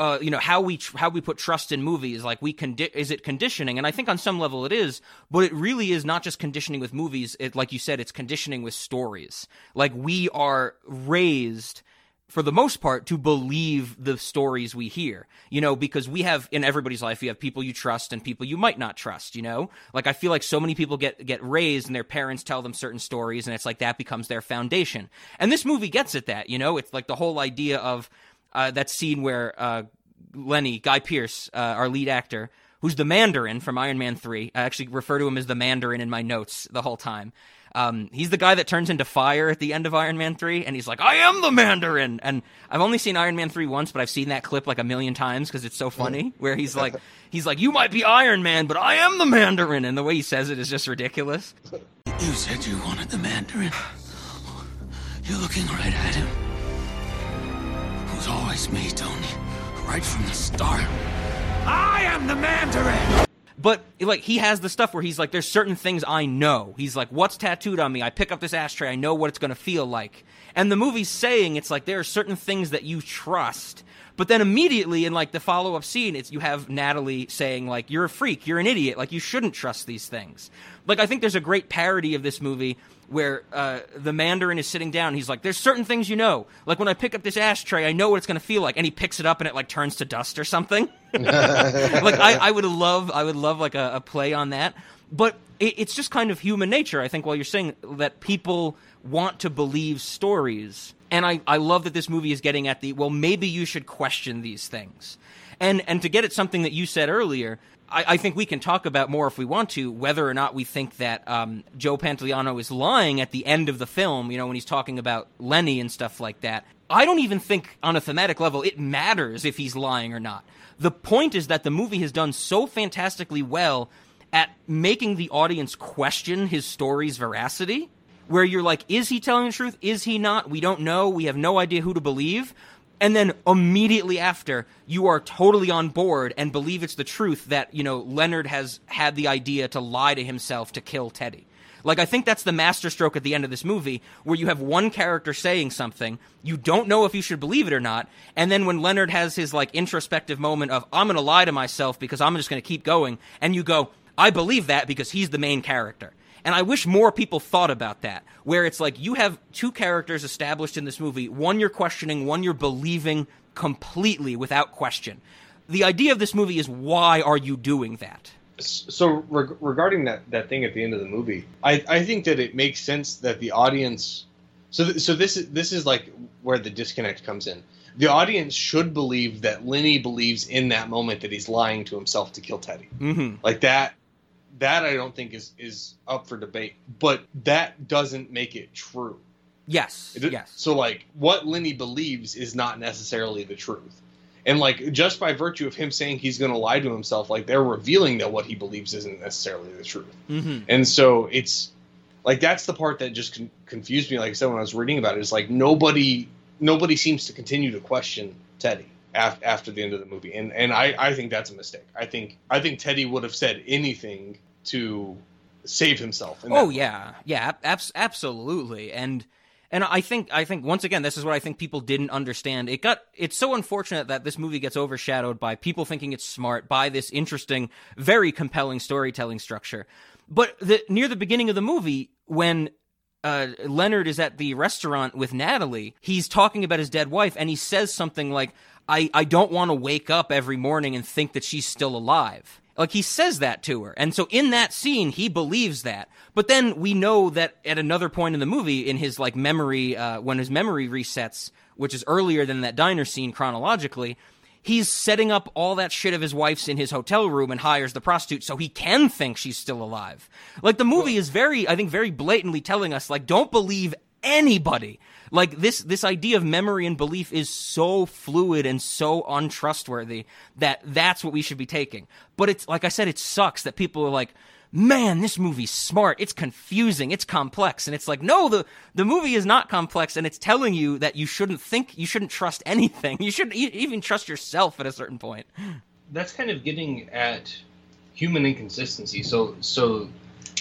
uh, you know how we tr- how we put trust in movies like we condi- is it conditioning? And i think on some level it is but it really is not just conditioning with movies. It like you said it's conditioning with stories. Like we are raised for the most part to believe the stories we hear you know because we have in everybody's life you have people you trust and people you might not trust you know? Like i feel like so many people get get raised and their parents tell them certain stories and it's like that becomes their foundation. And this movie gets at that you know? It's like the whole idea of uh, that scene where uh, Lenny, Guy Pearce, uh, our lead actor, who's the Mandarin from Iron Man 3. I actually refer to him as the Mandarin in my notes the whole time. Um, he's the guy that turns into fire at the end of Iron Man 3, and he's like, I am the Mandarin! And I've only seen Iron Man 3 once, but I've seen that clip like a million times because it's so funny, where he's like, [laughs] he's like, you might be Iron Man, but I am the Mandarin! And the way he says it is just ridiculous. You said you wanted the Mandarin. You're looking right at him was always me, Tony. Right from the start. I am the Mandarin! But like he has the stuff where he's like, there's certain things I know. He's like, what's tattooed on me? I pick up this ashtray, I know what it's gonna feel like. And the movie's saying it's like there are certain things that you trust. But then immediately in like the follow up scene, it's you have Natalie saying like, "You're a freak, you're an idiot, like you shouldn't trust these things." Like I think there's a great parody of this movie where uh, the Mandarin is sitting down. he's like, "There's certain things you know. Like when I pick up this ashtray, I know what it's going to feel like." And he picks it up, and it like turns to dust or something. [laughs] like I, I, would love, I would love like a, a play on that. But it, it's just kind of human nature. I think while you're saying that people want to believe stories, and I, I love that this movie is getting at the well, maybe you should question these things. And and to get at something that you said earlier, I, I, think we can talk about more if we want to whether or not we think that um, Joe Pantoliano is lying at the end of the film. You know, when he's talking about Lenny and stuff like that. I don't even think on a thematic level it matters if he's lying or not. The point is that the movie has done so fantastically well at making the audience question his story's veracity. Where you're like, is he telling the truth? Is he not? We don't know. We have no idea who to believe and then immediately after you are totally on board and believe it's the truth that you know Leonard has had the idea to lie to himself to kill Teddy. Like I think that's the masterstroke at the end of this movie where you have one character saying something, you don't know if you should believe it or not, and then when Leonard has his like introspective moment of I'm going to lie to myself because I'm just going to keep going and you go I believe that because he's the main character. And I wish more people thought about that, where it's like you have two characters established in this movie. One you're questioning, one you're believing completely without question. The idea of this movie is why are you doing that? So reg- regarding that that thing at the end of the movie, I I think that it makes sense that the audience. So th- so this is this is like where the disconnect comes in. The audience should believe that Lenny believes in that moment that he's lying to himself to kill Teddy. Mm-hmm. Like that that I don't think is is up for debate. But that doesn't make it true. Yes. It- yes. So like what Lenny believes is not necessarily the truth. And like just by virtue of him saying he's going to lie to himself, like they're revealing that what he believes isn't necessarily the truth. Mm-hmm. And so it's like that's the part that just con- confused me. Like I said when I was reading about it. is like nobody nobody seems to continue to question Teddy af- after the end of the movie, and and I I think that's a mistake. I think I think Teddy would have said anything to save himself. Oh yeah, yeah, abs- absolutely, and and I think I think once again this is what I think people didn't understand. It got it's so unfortunate that this movie gets overshadowed by people thinking it's smart by this interesting, very compelling storytelling structure. But the, near the beginning of the movie, when uh, Leonard is at the restaurant with Natalie, he's talking about his dead wife, and he says something like, "I I don't want to wake up every morning and think that she's still alive." Like he says that to her. And so in that scene, he believes that. But then we know that at another point in the movie, in his like memory, uh, when his memory resets, which is earlier than that diner scene chronologically, he's setting up all that shit of his wife's in his hotel room and hires the prostitute so he can think she's still alive. Like the movie is very, I think, very blatantly telling us, like, don't believe anybody. Like this, this idea of memory and belief is so fluid and so untrustworthy that that's what we should be taking. But it's like I said, it sucks that people are like, man, this movie's smart. It's confusing. It's complex. And it's like, no, the, the movie is not complex and it's telling you that you shouldn't think, you shouldn't trust anything. [laughs] You shouldn't even trust yourself at a certain point. that's kind of getting at human inconsistency. So so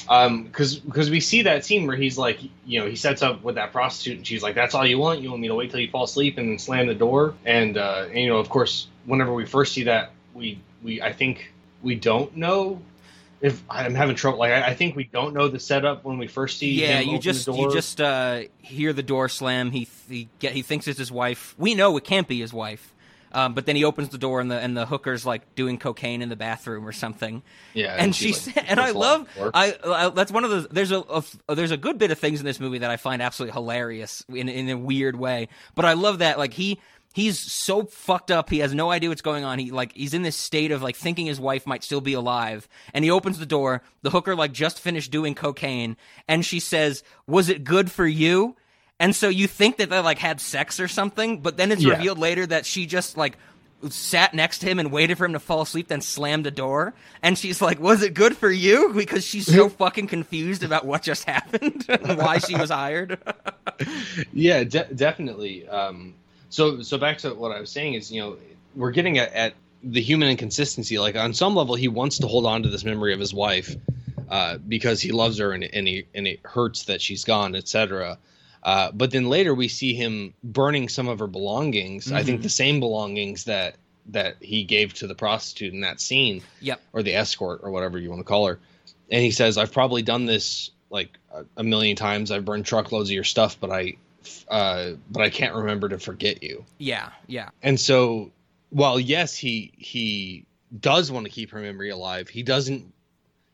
um because because we see that scene where he's like you know he sets up with that prostitute and she's like that's all you want you want me to wait till you fall asleep and then slam the door and uh and, you know of course whenever we first see that we we I think we don't know if I'm having trouble like I, I think we don't know the setup when we first see Yeah, you just you just uh, hear the door slam. He he get he thinks it's his wife. We know it can't be his wife. Um, but then he opens the door and the and the hooker's like doing cocaine in the bathroom or something. yeah and she, she's like, and I puts a lot love. I, I that's one of the there's a, a there's a good bit of things in this movie that I find absolutely hilarious in in a weird way. But I love that like he he's so fucked up he has no idea what's going on. He like he's in this state of like thinking his wife might still be alive, and he opens the door. The hooker like just finished doing cocaine, and she says, "Was it good for you?" And so you think that they like had sex or something, but then it's Yeah. revealed later that she just like sat next to him and waited for him to fall asleep, then slammed the door. And she's like, "Was it good for you?" Because she's so fucking confused about what just [laughs] happened and why she was hired. [laughs] Yeah, de- definitely. Um, so, so back to what I was saying is, you know, we're getting at, at the human inconsistency. Like on some level, he wants to hold on to this memory of his wife uh, because he loves her and, and, he, and it hurts that she's gone, etc. Uh, but then later we see him burning some of her belongings. I think the same belongings that that he gave to the prostitute in that scene yep. or the escort or whatever you want to call her. And he says, "I've probably done this like a, a million times. I've burned truckloads of your stuff, but I, uh, but I can't remember to forget you." Yeah. Yeah. And so, while yes, he he does want to keep her memory alive, he doesn't.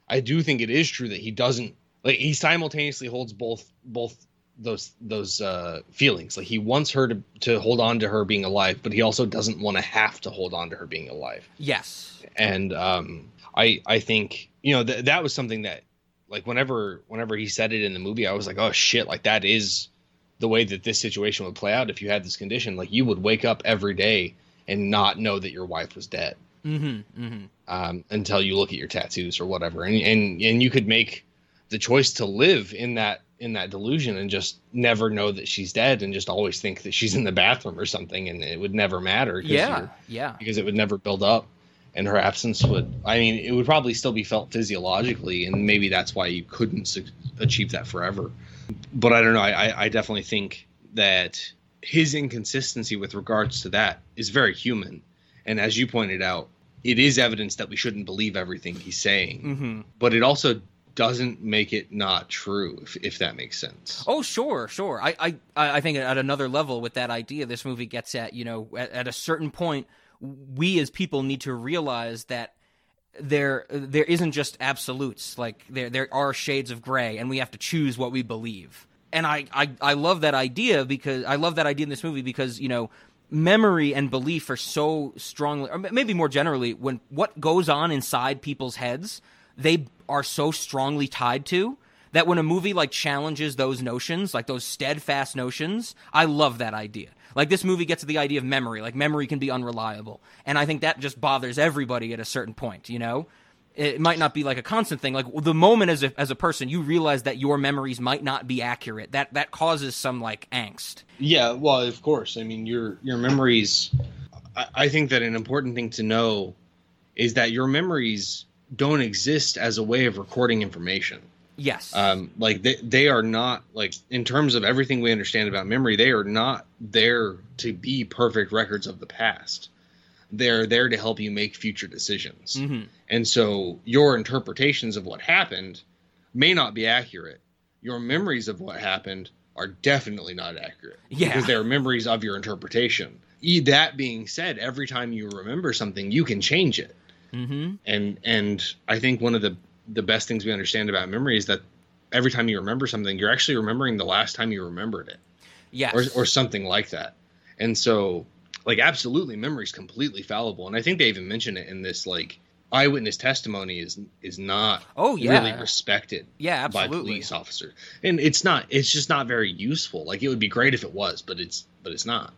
I do think it is true that he doesn't like. He simultaneously holds both both those those uh, feelings. Like he wants her to to hold on to her being alive, but he also doesn't want to have to hold on to her being alive Yes. and um, I I think you know th- that was something that like whenever whenever he said it in the movie, I was like, oh shit, like that is the way that this situation would play out if you had this condition. Like you would wake up every day and not know that your wife was dead Mm-hmm. Mm-hmm. um, until you look at your tattoos or whatever, and and and you could make the choice to live in that in that delusion and just never know that she's dead and just always think that she's in the bathroom or something and it would never matter Yeah. Yeah. because it would never build up and her absence would i mean it would probably still be felt physiologically and maybe that's why you couldn't su- achieve that forever but i don't know I, I definitely think that his inconsistency with regards to that is very human and as you pointed out it is evidence that we shouldn't believe everything he's saying Mm-hmm. but it also doesn't make it not true if, if that makes sense Oh, sure, sure. I, I, I think at another level with that idea, this movie gets at, you know, at, at a certain point, we as people need to realize that there there isn't just absolutes. Like there there are shades of gray, and we have to choose what we believe. And I, I, I love that idea because I love that idea in this movie because you know memory and belief are so strongly, or maybe more generally, when what goes on inside people's heads, they are so strongly tied to that when a movie like challenges those notions, like those steadfast notions, I love that idea. Like this movie gets to the idea of memory, like memory can be unreliable, and I think that just bothers everybody at a certain point. You know, it might not be like a constant thing. Like the moment as a as a person you realize that your memories might not be accurate, that that causes some like angst. Yeah, well, of course. I mean, your your memories. I, I think that an important thing to know is that your memories don't exist as a way of recording information. Yes. Um, like they they are not like in terms of everything we understand about memory, they are not there to be perfect records of the past. They're there to help you make future decisions. Mhm. And so your interpretations of what happened may not be accurate. Your memories of what happened are definitely not accurate. Yeah. Because they're memories of your interpretation. E- That being said, every time you remember something, you can change it. Mm-hmm. And and I think one of the the best things we understand about memory is that every time you remember something, you're actually remembering the last time you remembered it Yes. or, or something like that. And so, like, absolutely, memory is completely fallible. And I think they even mention it in this, like, eyewitness testimony is is not Oh, yeah. really respected Yeah, absolutely. by police officers. And it's not. It's just not very useful. Like, it would be great if it was, but it's but it's not.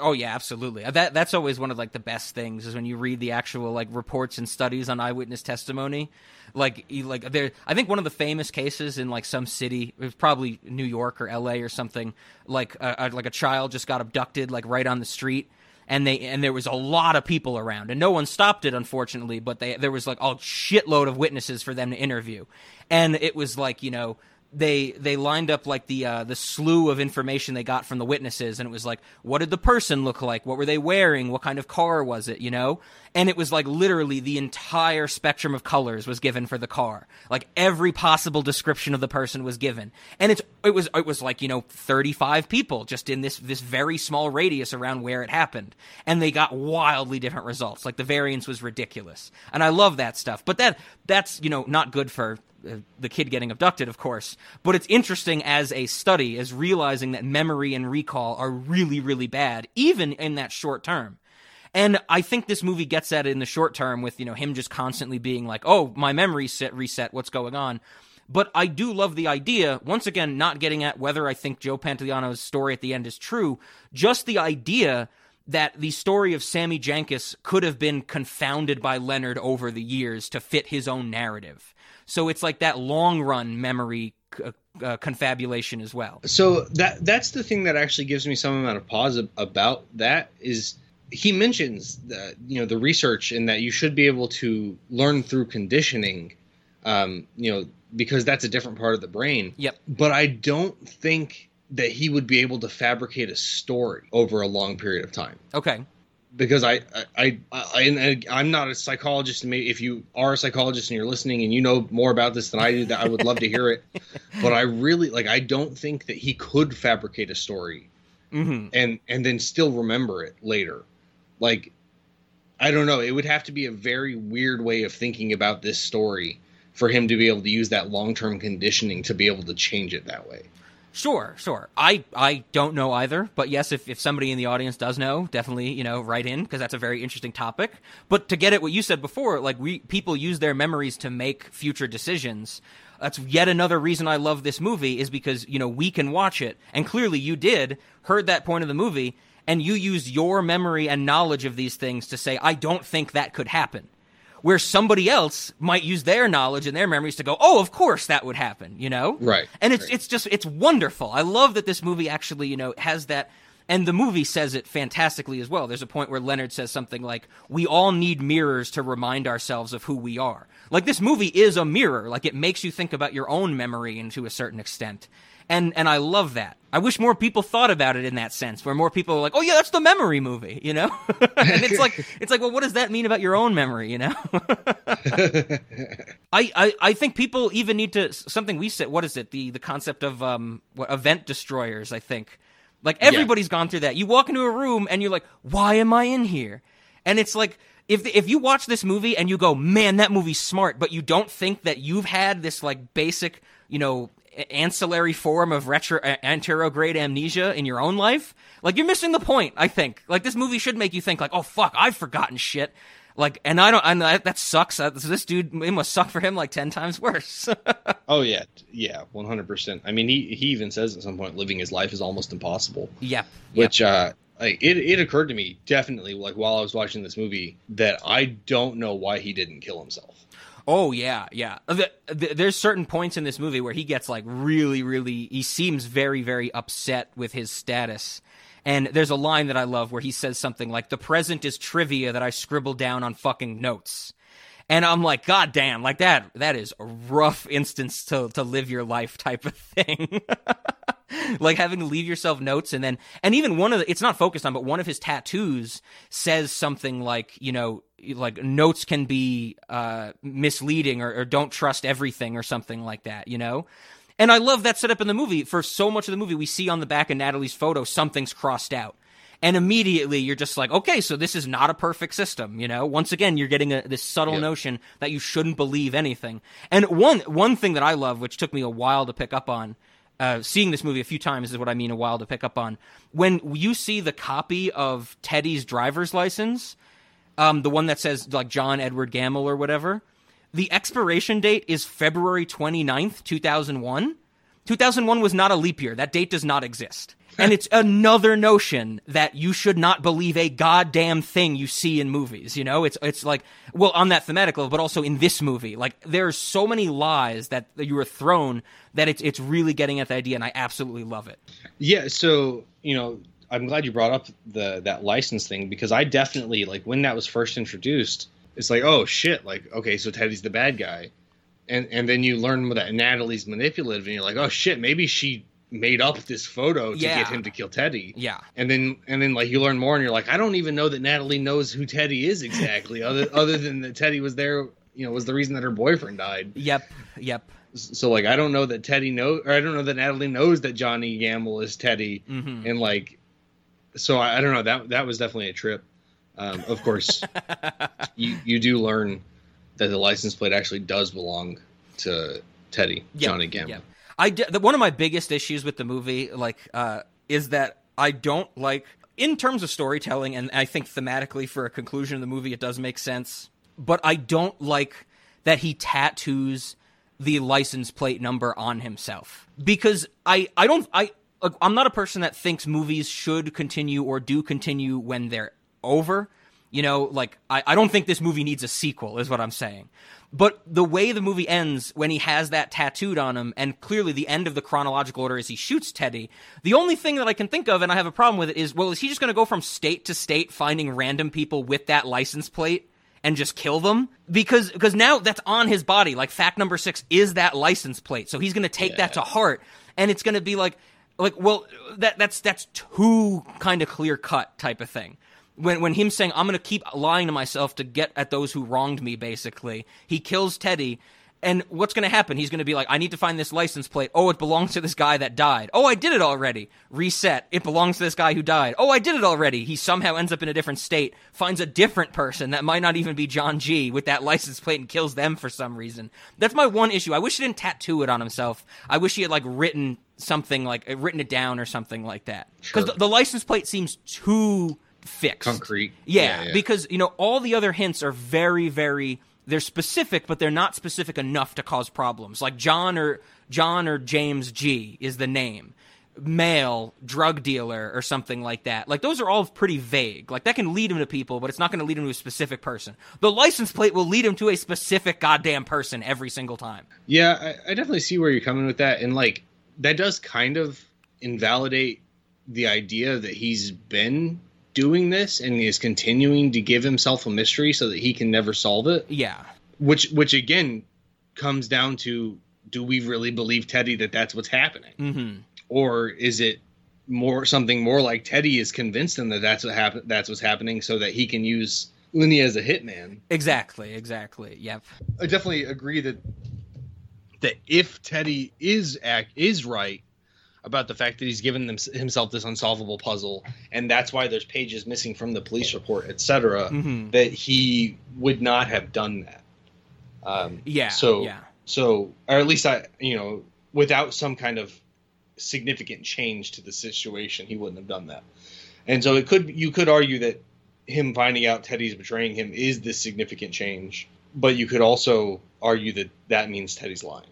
Oh yeah, absolutely. Uh, That that's always one of like the best things is when you read the actual like reports and studies on eyewitness testimony. Like you- like there, I think one of the famous cases in like some city, it was probably New York or L.A. or something. Like a, a, like a child just got abducted like right on the street. And they and there was a lot of people around, and no one stopped it, unfortunately. But they there was like a shitload of witnesses for them to interview, and it was like you know they they lined up like the uh, the slew of information they got from the witnesses, and it was like, what did the person look like? What were they wearing? What kind of car was it? You know, and it was like literally the entire spectrum of colors was given for the car. Like every possible description of the person was given, and it's it was it was like you know thirty five people just in this this very small radius around where it happened, and they got wildly different results. Like the variance was ridiculous, and I love that stuff. But that that's you know not good for the kid getting abducted, of course. But it's interesting as a study, as realizing that memory and recall are really, really bad, even in that short term. And I think this movie gets at it in the short term with, you know, him just constantly being like, oh, my memory set reset, what's going on? But I do love the idea, once again, not getting at whether I think Joe Pantoliano's story at the end is true, just the idea that the story of Sammy Jankis could have been confounded by Leonard over the years to fit his own narrative. So it's like that long run memory uh, uh, confabulation as well. So that that's the thing that actually gives me some amount of pause about that is he mentions that you know the research and that you should be able to learn through conditioning, um, you know, because that's a different part of the brain. Yep. But I don't think that he would be able to fabricate a story over a long period of time Okay. because I I, I, I I'm not a psychologist. and maybe If you are a psychologist and you're listening and you know more about this than I do, that I would love to hear it. [laughs] But I really like. I don't think that he could fabricate a story hmm and and then still remember it later. Like I don't know. It would have to be a very weird way of thinking about this story for him to be able to use that long term conditioning to be able to change it that way. Sure, sure. I I don't know either, but yes, if, if somebody in the audience does know, definitely you know write in because that's a very interesting topic. But to get at what you said before, like we people use their memories to make future decisions. That's yet another reason I love this movie is because you know we can watch it, and clearly you did heard that point of the movie, and you used your memory and knowledge of these things to say I don't think that could happen where somebody else might use their knowledge and their memories to go, "Oh, of course that would happen," you know? Right, And it's right. it's just it's wonderful. I love that this movie actually, you know, has that and the movie says it fantastically as well. There's a point where Leonard says something like, "We all need mirrors to remind ourselves of who we are." Like this movie is a mirror. Like it makes you think about your own memory and to a certain extent. And and I love that. I wish more people thought about it in that sense, where more people are like, "Oh yeah, that's the memory movie," you know. [laughs] and it's like, [laughs] it's like, well, what does that mean about your own memory, you know? [laughs] I, I I think people even need to something we said. What is it? The the concept of um what, event destroyers. I think like everybody's yeah. gone through that. You walk into a room and you're like, "Why am I in here?" And it's like if if you watch this movie and you go, "Man, that movie's smart," but you don't think that you've had this like basic, you know, ancillary form of retro anterograde amnesia in your own life, like you're missing the point. I think like this movie should make you think like, oh fuck, I've forgotten shit. Like, and I don't, and that, that sucks. Uh, this dude, it must suck for him like ten times worse. [laughs] oh yeah, yeah, one hundred percent. I mean, he he even says at some point, living his life is almost impossible. Yeah, which yep. uh, like it, it occurred to me definitely like while I was watching this movie that I don't know why he didn't kill himself. Oh yeah, yeah. Uh, the, the, there's certain points in this movie where he gets like really, really. He seems very, very upset with his status. And there's a line that I love where he says something like, "The present is trivia that I scribbled down on fucking notes." And I'm like, God damn, like that. That is a rough instance to to live your life type of thing. [laughs] like having to leave yourself notes and then and even one of the it's not focused on but one of his tattoos says something like you know like notes can be uh misleading or, or don't trust everything or something like that you know and i love that setup in the movie for so much of the movie we see on the back of natalie's photo something's crossed out and immediately you're just like, okay, so this is not a perfect system. You know, once again, you're getting a, this subtle yeah. notion that you shouldn't believe anything. And one one thing that I love, which took me a while to pick up on, uh, seeing this movie a few times is what I mean a while to pick up on. When you see the copy of Teddy's driver's license, um, the one that says like John Edward Gammell or whatever, the expiration date is February 29th, 2001. 2001 was not a leap year. That date does not exist. [laughs] and it's another notion that you should not believe a goddamn thing you see in movies. You know, it's it's like well on that thematic level, but also in this movie, like there's so many lies that you were thrown that it's it's really getting at the idea, and I absolutely love it. Yeah. So you know, I'm glad you brought up the that license thing because I definitely like when that was first introduced. It's like, oh shit! Like, okay, so Teddy's the bad guy, and and then you learn that Natalie's manipulative, and you're like, oh shit, maybe she made up this photo to yeah. get him to kill Teddy. Yeah. And then and then like you learn more and you're like, I don't even know that Natalie knows who Teddy is exactly, other [laughs] other than that Teddy was there, you know, was the reason that her boyfriend died. Yep. Yep. So like I don't know that Teddy knows or I don't know that Natalie knows that Johnny Gammell is Teddy. Mm-hmm. And like so I, I, don't know, that that was definitely a trip. Um, of course [laughs] you you do learn that the license plate actually does belong to Teddy, yep. Johnny Gammell. Yep. I the, one of my biggest issues with the movie, like, uh, is that I don't like in terms of storytelling, and I think thematically for a conclusion of the movie, it does make sense. But I don't like that he tattoos the license plate number on himself because I I don't I I'm not a person that thinks movies should continue or do continue when they're over. You know, like I, I don't think this movie needs a sequel, is what I'm saying. But the way the movie ends when he has that tattooed on him, and clearly the end of the chronological order is he shoots Teddy, the only thing that I can think of, and I have a problem with it, is well, is he just going to go from state to state finding random people with that license plate? and just kill them because because now that's on his body like fact number 6 is that license plate so he's going to take yeah. that to heart and it's going to be like like well that that's that's too kind of clear cut type of thing. When when him saying I'm going to keep lying to myself to get at those who wronged me basically he kills Teddy and what's going to happen? He's going to be like I need to find this license plate. Oh it belongs to this guy that died. Oh I did it already. Reset. It belongs to this guy who died. Oh I did it already. He somehow ends up in a different state finds a different person that might not even be John G with that license plate and kills them for some reason. That's my one issue. I wish he didn't tattoo it on himself. I wish he had like written something like uh, written it down or something like that. Because sure. the, the license plate seems too fixed. Concrete. Yeah, yeah, yeah, because you know all the other hints are very, very they're specific, but they're not specific enough to cause problems. Like John or John or James G is the name. Male, drug dealer, or something like that. Like those are all pretty vague. Like that can lead him to people, but it's not going to lead him to a specific person. The license plate will lead him to a specific goddamn person every single time. Yeah, I, I definitely see where you're coming with that, and like that does kind of invalidate the idea that he's been doing this and is continuing to give himself a mystery so that he can never solve it. Yeah. Which which again comes down to do we really believe Teddy that that's what's happening, Mm-hmm. or is it more something more like Teddy is convinced him that that's what happen that's what's happening, so that he can use Lenny as a hitman? Exactly, exactly. Yep. I definitely agree that that if Teddy is act is right about the fact that he's given them, himself this unsolvable puzzle, and that's why there's pages missing from the police report, etc., Mhm. that he would not have done that. Um, Yeah. So yeah. so, or at least I, you know, without some kind of significant change to the situation, he wouldn't have done that. And so it could you could argue that him finding out Teddy's betraying him is this significant change, but you could also argue that that means Teddy's lying.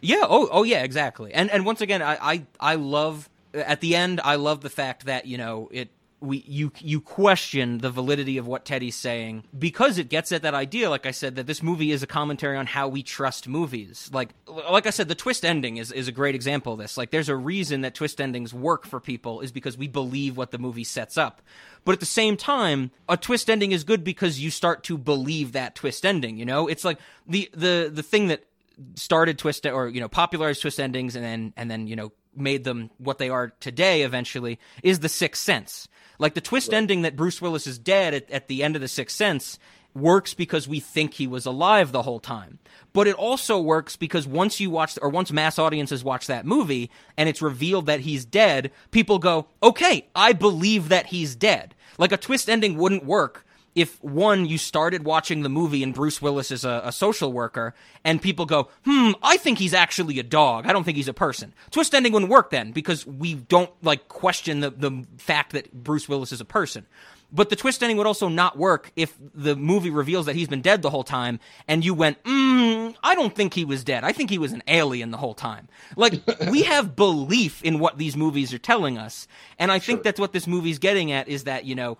Yeah. Oh. Oh. Yeah. Exactly. And and once again, I I, I love at the end. I love the fact that you know it. We you you question the validity of what Teddy's saying because it gets at that idea, like I said, that this movie is a commentary on how we trust movies. Like like I said, the twist ending is is a great example of this. Like there's a reason that twist endings work for people is because we believe what the movie sets up. But at the same time, a twist ending is good because you start to believe that twist ending. You know, it's like the the the thing that started twist or you know popularized twist endings and then and then you know made them what they are today eventually is the sixth sense. Like the twist ending that bruce willis is dead at, at the end of the sixth sense works because we think he was alive the whole time. But it also works because once you watch or once mass audiences watch that movie and it's revealed that he's dead people go okay i believe that he's dead. Like a twist ending wouldn't work if one you started watching the movie and Bruce Willis is a, a, social worker and people go, "Hmm, I think he's actually a dog. I don't think he's a person." Twist ending wouldn't work then because we don't like question the the fact that Bruce Willis is a person. But the twist ending would also not work if the movie reveals that he's been dead the whole time and you went, mm, I don't think he was dead. I think he was an alien the whole time. Like, [laughs] we have belief in what these movies are telling us. And I think that's what this movie's getting at is that, you know,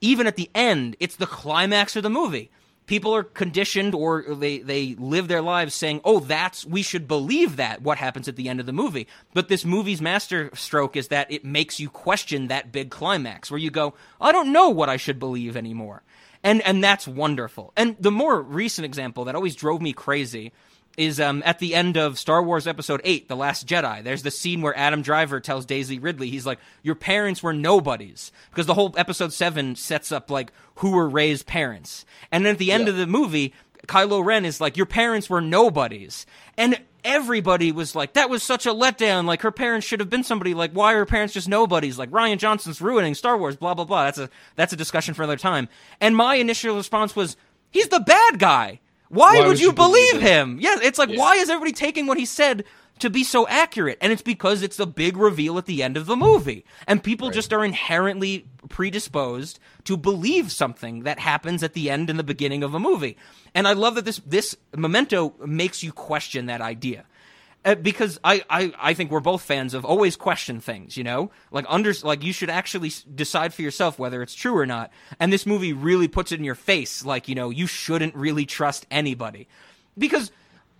even at the end, it's the climax of the movie. People are conditioned or they, they live their lives saying, oh, that's, we should believe that, what happens at the end of the movie. But this movie's master stroke is that it makes you question that big climax where you go, I don't know what I should believe anymore. And, and that's wonderful. And the more recent example that always drove me crazy is um, at the end of Star Wars Episode 8, The Last Jedi. There's the scene where Adam Driver tells Daisy Ridley, he's like, Your parents were nobodies. Because the whole Episode 7 sets up, like, who were Rey's parents. And then at the end Yeah. of the movie, Kylo Ren is like, Your parents were nobodies. And everybody was like, That was such a letdown. Like, her parents should have been somebody. Like, why are her parents just nobodies? Like, Rian Johnson's ruining Star Wars, blah, blah, blah. That's a, that's a discussion for another time. And my initial response was, He's the bad guy. Why, would, you believe him? Yeah, it's like Yeah. why is everybody taking what he said to be so accurate? And it's because it's the big reveal at the end of the movie. And people just are inherently predisposed to believe something that happens at the end and the beginning of a movie. And I love that this this memento makes you question that idea. Uh, because I, I, I think we're both fans of always question things, you know, like under like you should actually decide for yourself whether it's true or not. And this movie really puts it in your face, like you know you shouldn't really trust anybody, because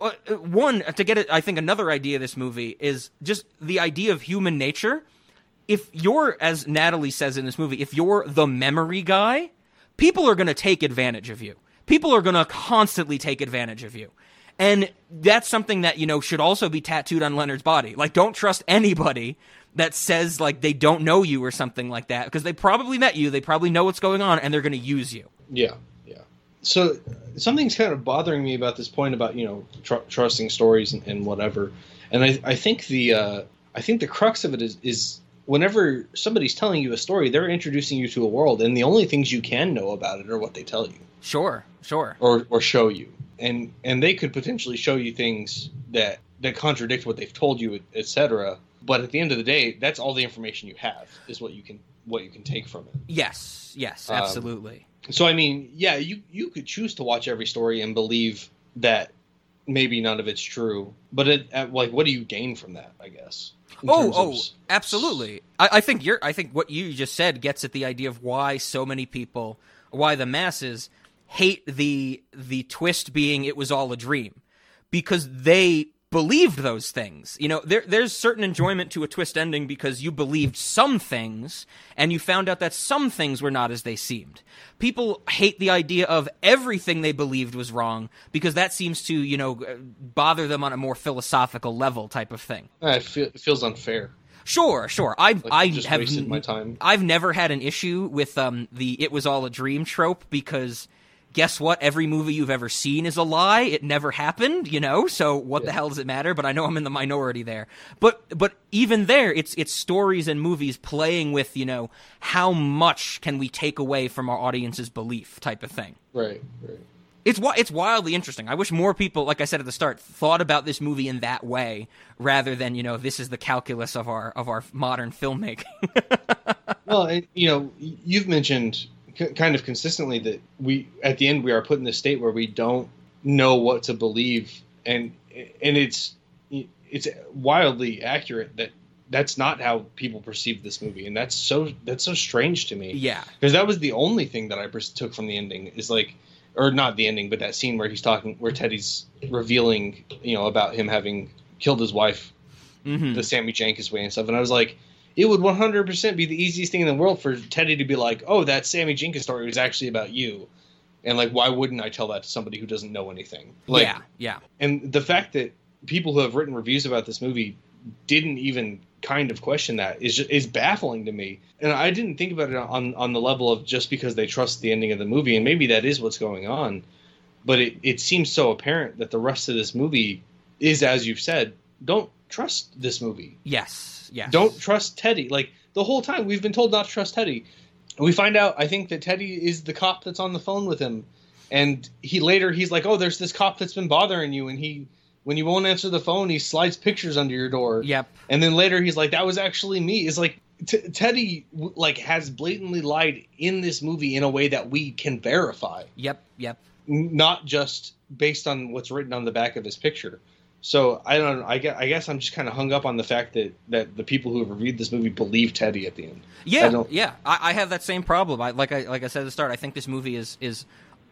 uh, uh, one to get it, I think another idea of this movie is just the idea of human nature. If you're, as Natalie says in this movie, if you're the memory guy, people are going to take advantage of you. People are going to constantly take advantage of you. And that's something that, you know, should also be tattooed on Leonard's body. Like, don't trust anybody that says, like, they don't know you or something like that, because they probably met you, they probably know what's going on, and they're going to use you. Yeah, yeah. So something's kind of bothering me about this point about you know tr- trusting stories and, and whatever. And I, I think the uh, I think the crux of it is is whenever somebody's telling you a story, they're introducing you to a world, and the only things you can know about it are what they tell you Sure, sure. or or show you. And and they could potentially show you things that that contradict what they've told you, etc. But at the end of the day, that's all the information you have is what you can what you can take from it. Yes, yes, Um, absolutely. So I mean, yeah, you you could choose to watch every story and believe that maybe none of it's true, but it, at, like, what do you gain from that? I guess. in Oh, of oh, absolutely. I, I think you're. I think what you just said gets at the idea of why so many people, why the masses hate the the twist being it was all a dream, because they believed those things. You know, there, there's certain enjoyment to a twist ending because you believed some things and you found out that some things were not as they seemed. People hate the idea of everything they believed was wrong because that seems to, you know, bother them on a more philosophical level type of thing. Uh, it, feel, it feels unfair. Sure, sure. I Like, I have wasted my time. I've never had an issue with um the "it was all a dream" trope because guess what? Every movie you've ever seen is a lie. It never happened, you know. So what the hell does it matter? But I know I'm in the minority there. But but even there, it's it's stories and movies playing with you know how much can we take away from our audience's belief type of thing. Right, right. It's it's wildly interesting. I wish more people, like I said at the start, thought about this movie in that way rather than you know this is the calculus of our of our modern filmmaking. [laughs] Well, you know, you've mentioned c- kind of consistently that we at the end we are put in this state where we don't know what to believe, and and it's it's wildly accurate that that's not how people perceive this movie, and that's so that's so strange to me. yeah, because that was the only thing that I took from the ending is like, or not the ending, but that scene where he's talking, where Teddy's revealing, you know, about him having killed his wife hmm the Sammy Jankis way and stuff. And I was like, it would 100% be the easiest thing in the world for Teddy to be like, oh, that Sammy Jankis story was actually about you. And like, why wouldn't I tell that to somebody who doesn't know anything? Like, yeah, yeah. And the fact that people who have written reviews about this movie didn't even kind of question that is just, is baffling to me. And I didn't think about it on on the level of just because they trust the ending of the movie, and maybe that is what's going on. But it, it seems so apparent that the rest of this movie is, as you've said, don't trust this movie. Yes, yes. Don't trust Teddy. Like the whole time we've been told not to trust Teddy. We find out I think that Teddy is the cop that's on the phone with him. And he later he's like, "Oh, there's this cop that's been bothering you and he when you won't answer the phone, he slides pictures under your door." Yep. And then later he's like, "That was actually me." It's like t- Teddy like has blatantly lied in this movie in a way that we can verify Yep. Yep. not just based on what's written on the back of his picture. So I don't. I guess, I guess I'm just kind of hung up on the fact that, that the people who have reviewed this movie believe Teddy at the end. I Yeah, don't- yeah. I, I have that same problem. I like I like I said at the start. I think this movie is is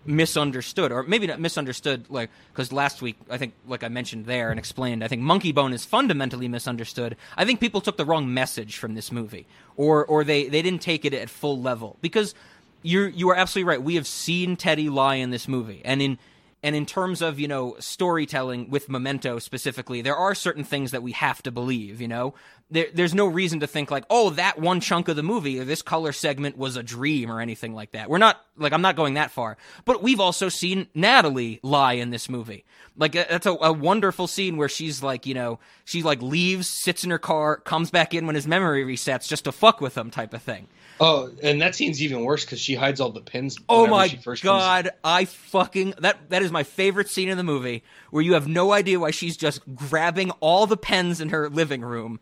misunderstood, or maybe not misunderstood. Like because last week, I think, like I mentioned there and explained, I think Monkeybone is fundamentally misunderstood. I think people took the wrong message from this movie, or or they they didn't take it at full level because you're you are absolutely right. We have seen Teddy lie in this movie, and in and in terms of you know storytelling with Memento specifically, there are certain things that we have to believe. You know, there, there's no reason to think like, oh, that one chunk of the movie or this color segment was a dream or anything like that. We're not like I'm not going that far, but we've also seen Natalie lie in this movie. Like that's a, a wonderful scene where she's like, you know, she like leaves, sits in her car, comes back in when his memory resets just to fuck with him, type of thing. Oh, and that scene's even worse because she hides all the pins. Oh my she first comes- god, I fucking that that is my favorite scene in the movie where you have no idea why she's just grabbing all the pens in her living room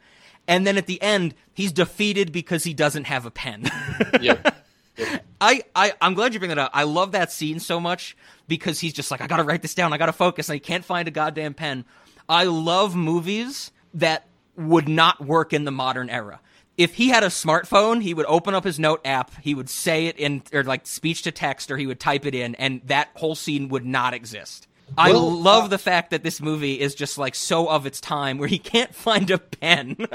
and then at the end he's defeated because he doesn't have a pen. [laughs] yeah. [laughs] I, I I'm glad you bring that up. I love that scene so much because he's just like I got to write this down. I got to focus and he can't find a goddamn pen. I love movies that would not work in the modern era. If he had a smartphone, he would open up his note app, he would say it in or like speech to text or he would type it in and that whole scene would not exist. I Well, love uh, the fact that this movie is just like so of its time where he can't find a pen. [laughs]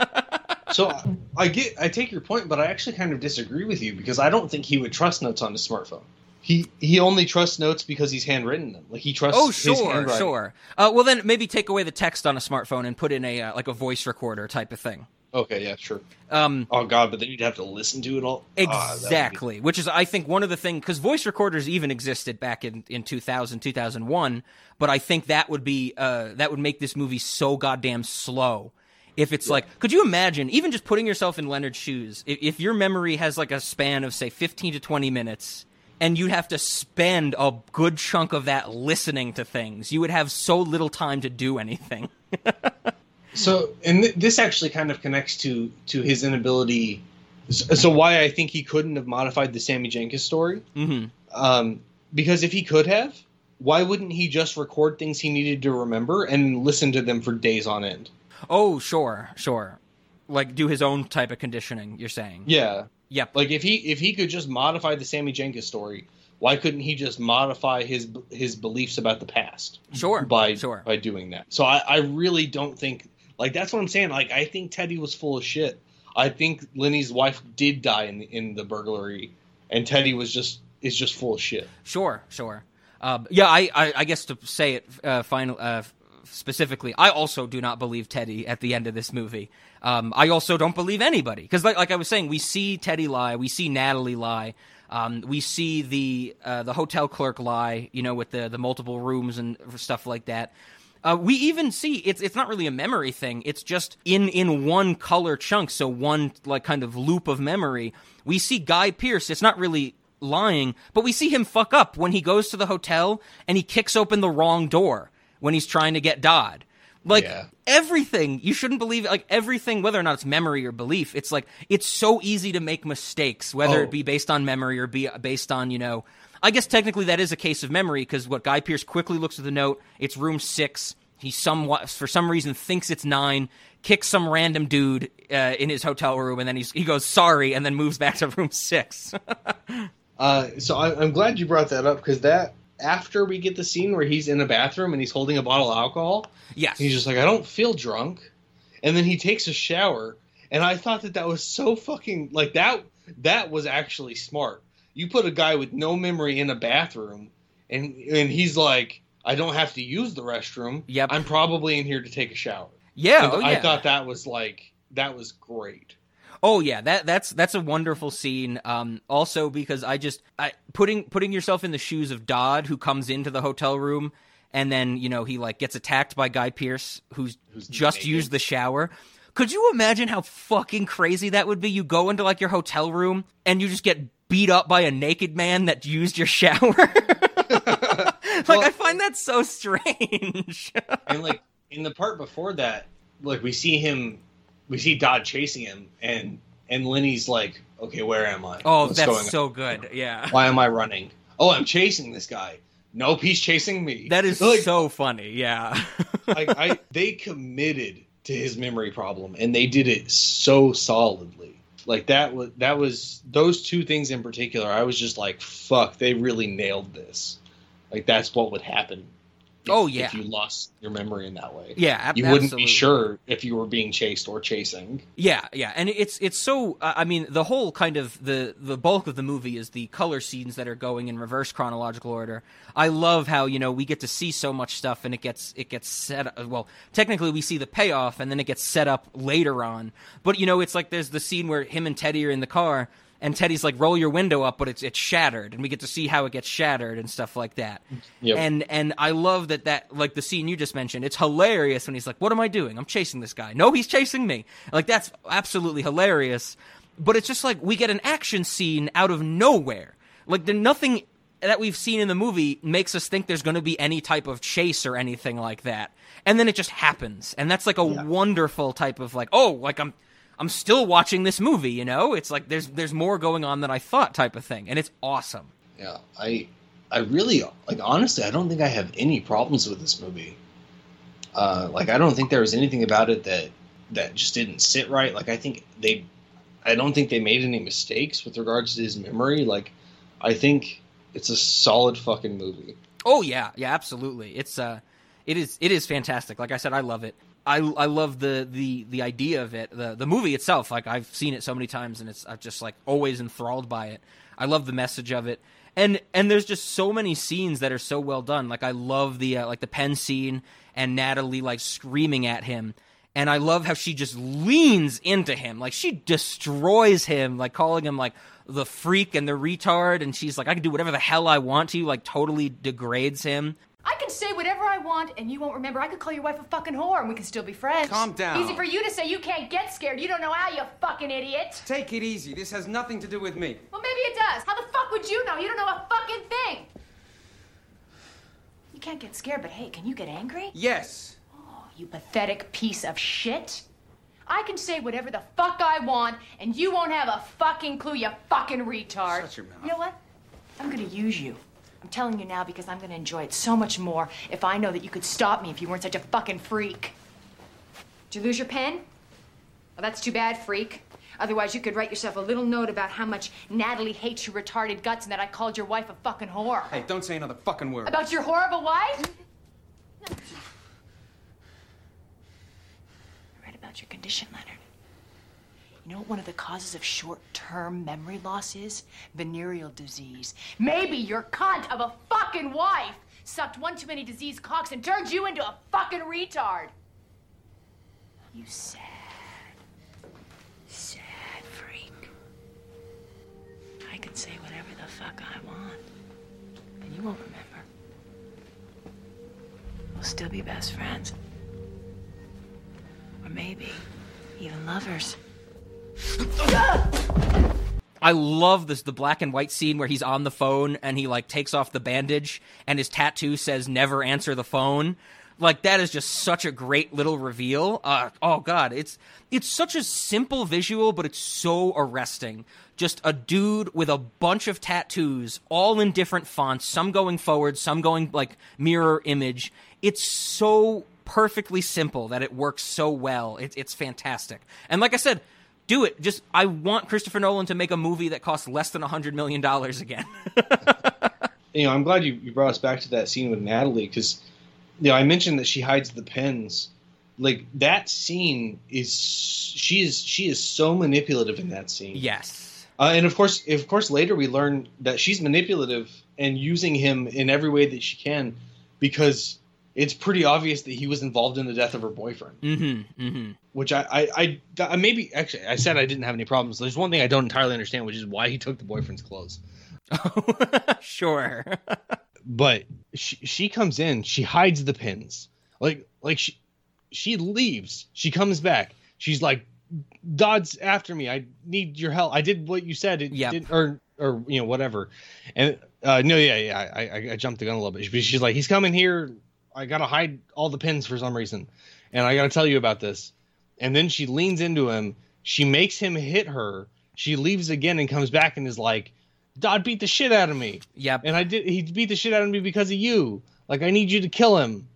So I- I get, I take your point, but I actually kind of disagree with you because I don't think he would trust notes on his smartphone. He he only trusts notes because he's handwritten them. Like he trusts. Oh, sure, sure. Uh, well, then maybe take away the text on a smartphone and put in a uh, like a voice recorder type of thing. Okay, yeah, sure. Um, Oh God, but then you'd have to listen to it all. Ah, be- exactly, which is I think one of the things because voice recorders even existed back in in 2000 2001, but I think that would be uh, that would make this movie so goddamn slow. If it's like, could you imagine even just putting yourself in Leonard's shoes? If, if your memory has like a span of say 15 to 20 minutes, and you'd have to spend a good chunk of that listening to things, you would have so little time to do anything. [laughs] So, and th- this actually kind of connects to to his inability. So, so why I think he couldn't have modified the Sammy Jankis story, hmm um, because if he could have, why wouldn't he just record things he needed to remember and listen to them for days on end? Oh, sure, sure. Like do his own type of conditioning. You're saying? Yeah, Yep. like if he if he could just modify the Sammy Jankis story why couldn't he just modify his his beliefs about the past? Sure, by sure. by doing that. So I, I really don't think like that's what I'm saying. Like I think Teddy was full of shit. I think Lenny's wife did die in the, in the burglary, and Teddy was just is just full of shit. Sure, sure. Uh, yeah, I, I, I guess to say it uh, final uh, specifically, I also do not believe Teddy at the end of this movie. Um, I also don't believe anybody because, like, like I was saying, we see Teddy lie, we see Natalie lie, um, we see the uh, the hotel clerk lie, you know, with the the multiple rooms and stuff like that. Uh, we even see it's it's not really a memory thing. It's just in in one color chunk, so one like kind of loop of memory. We see Guy Pearce. It's not really lying, but we see him fuck up when he goes to the hotel and he kicks open the wrong door when he's trying to get Dodd. Like Yeah. everything, you shouldn't believe it. Like everything, whether or not it's memory or belief, it's like it's so easy to make mistakes, whether Oh. it be based on memory or be based on you know. I guess technically that is a case of memory because what Guy Pearce quickly looks at the note. It's room six. He somewhat, for some reason, thinks it's nine. Kicks some random dude uh, in his hotel room, and then he's, he goes sorry, and then moves back to room six. [laughs] Uh, so I, I'm glad you brought that up because that after we get the scene where he's in a bathroom and he's holding a bottle of alcohol, yes, he's just like, I don't feel drunk, and then he takes a shower, and I thought that that was so fucking like that. That was actually smart. You put a guy with no memory in a bathroom, and and he's like, I don't have to use the restroom. Yep. I'm probably in here to take a shower. yeah, oh, yeah. I thought that was like that was great. Oh yeah, that that's that's a wonderful scene. Um, also because I just I, putting putting yourself in the shoes of Dodd, who comes into the hotel room and then you know he like gets attacked by Guy Pearce, who's, Who's just naked. used the shower. Could you imagine how fucking crazy that would be? You go into like your hotel room and you just get beat up by a naked man that used your shower. [laughs] like I find that so strange. [laughs] and like in the part before that, like we see him, we see Dodd chasing him, and and Lenny's like, okay, where am I? oh, What's that's so good. Yeah. Why am I running? Oh, I'm chasing this guy. Nope, he's chasing me. That is [laughs] like, so funny. Yeah. like I they committed to his memory problem, and they did it so solidly. Like that was that was those two things in particular. I was just like, fuck, they really nailed this. Like that's what would happen. If- Oh, yeah. if you lost your memory in that way. yeah. ab- you wouldn't absolutely. be sure if you were being chased or chasing. Yeah, yeah, and it's it's so. Uh, I mean, the whole kind of the the bulk of the movie is the color scenes that are going in reverse chronological order. I love how you know we get to see so much stuff, and it gets it gets set. uh, Well, technically, we see the payoff, and then it gets set up later on. But you know, it's like there's the scene where him and Teddy are in the car. And Teddy's like, "Roll your window up," but it's it's shattered, and we get to see how it gets shattered and stuff like that. Yep. And and I love that that like the scene you just mentioned. It's hilarious when he's like, "What am I doing? I'm chasing this guy." No, he's chasing me. Like that's absolutely hilarious. But it's just like we get an action scene out of nowhere. Like the nothing that we've seen in the movie makes us think there's going to be any type of chase or anything like that. And then it just happens. And that's like a wonderful type of like, "Oh, like I'm I'm still watching this movie, you know? It's like there's there's more going on than I thought type of thing. And it's awesome. Yeah, I, I really like. Honestly, I don't think I have any problems with this movie. Uh, like, I don't think there was anything about it that that just didn't sit right. Like, I think they, I don't think they made any mistakes with regards to his memory. Like, I think it's a solid fucking movie. Oh yeah, yeah, absolutely. It's uh, it is it is fantastic. Like I said, I love it. I I love the the the idea of it. The the movie itself. Like I've seen it so many times, and it's I'm just like always enthralled by it. I love the message of it. And and there's just so many scenes that are so well done. Like I love the uh, like the pen scene and Natalie like screaming at him. And I love how she just leans into him. Like she destroys him, like calling him like the freak and the retard. And she's like, I can do whatever the hell I want to, like totally degrades him. I can say whatever I want and you won't remember. I could call your wife a fucking whore and we can still be friends. Calm down. Easy for you to say you can't get scared. You don't know how, you fucking idiot. Take it easy. This has nothing to do with me. Well, maybe it does. How the fuck would you know? You don't know a fucking thing. You can't get scared, but hey, can you get angry? Yes. Oh, you pathetic piece of shit. I can say whatever the fuck I want, and you won't have a fucking clue, you fucking retard. Shut your mouth. You know what? I'm gonna use you. I'm telling you now because I'm gonna enjoy it so much more if I know that you could stop me if you weren't such a fucking freak. Did you lose your pen? Well, that's too bad, freak. Otherwise, you could write yourself a little note about how much Natalie hates your retarded guts and that I called your wife a fucking whore. Hey, don't say another fucking word. About your whore of a wife? [sighs] Write about your condition, Leonard. You know what one of the causes of short-term memory loss is? Venereal disease. Maybe your cunt of a fucking wife sucked one too many diseased cocks and turned you into a fucking retard. You sad, sad freak. I can say whatever the fuck I want, and you won't remember. We'll still be best friends. Or maybe even lovers. I love this the black and white scene where he's on the phone and he like takes off the bandage and his tattoo says never answer the phone. Like that is just such a great little reveal. Uh, oh god, it's it's such a simple visual but it's so arresting. Just a dude with a bunch of tattoos all in different fonts, some going forward, some going like mirror image. It's so perfectly simple that it works so well. It, it's fantastic. And like I said, do it. Just I want Christopher Nolan to make a movie that costs less than a hundred million dollars again. [laughs] you know, I'm glad you, you brought us back to that scene with Natalie because, you know, I mentioned that she hides the pens. Like that scene is she is she is so manipulative in that scene. yes. Uh, and of course, of course, later we learn that she's manipulative and using him in every way that she can because it's pretty obvious that he was involved in the death of her boyfriend. Mm-hmm. Mm-hmm. Which I, I, I, I maybe actually I said I didn't have any problems. There's one thing I don't entirely understand, which is why he took the boyfriend's clothes. [laughs] sure. [laughs] But she, she comes in, she hides the pins, like like she she leaves, she comes back, she's like, Dodd's after me. I need your help. I did what you said. It Yep. did, or or you know whatever. And uh, no, yeah, yeah. I, I I jumped the gun a little bit. She's like, he's coming here. I gotta hide all the pins for some reason, and I gotta tell you about this. And then she leans into him. She makes him hit her. She leaves again and comes back and is like, Dodd beat the shit out of me. Yep. And I did. He beat the shit out of me because of you. Like I need you to kill him.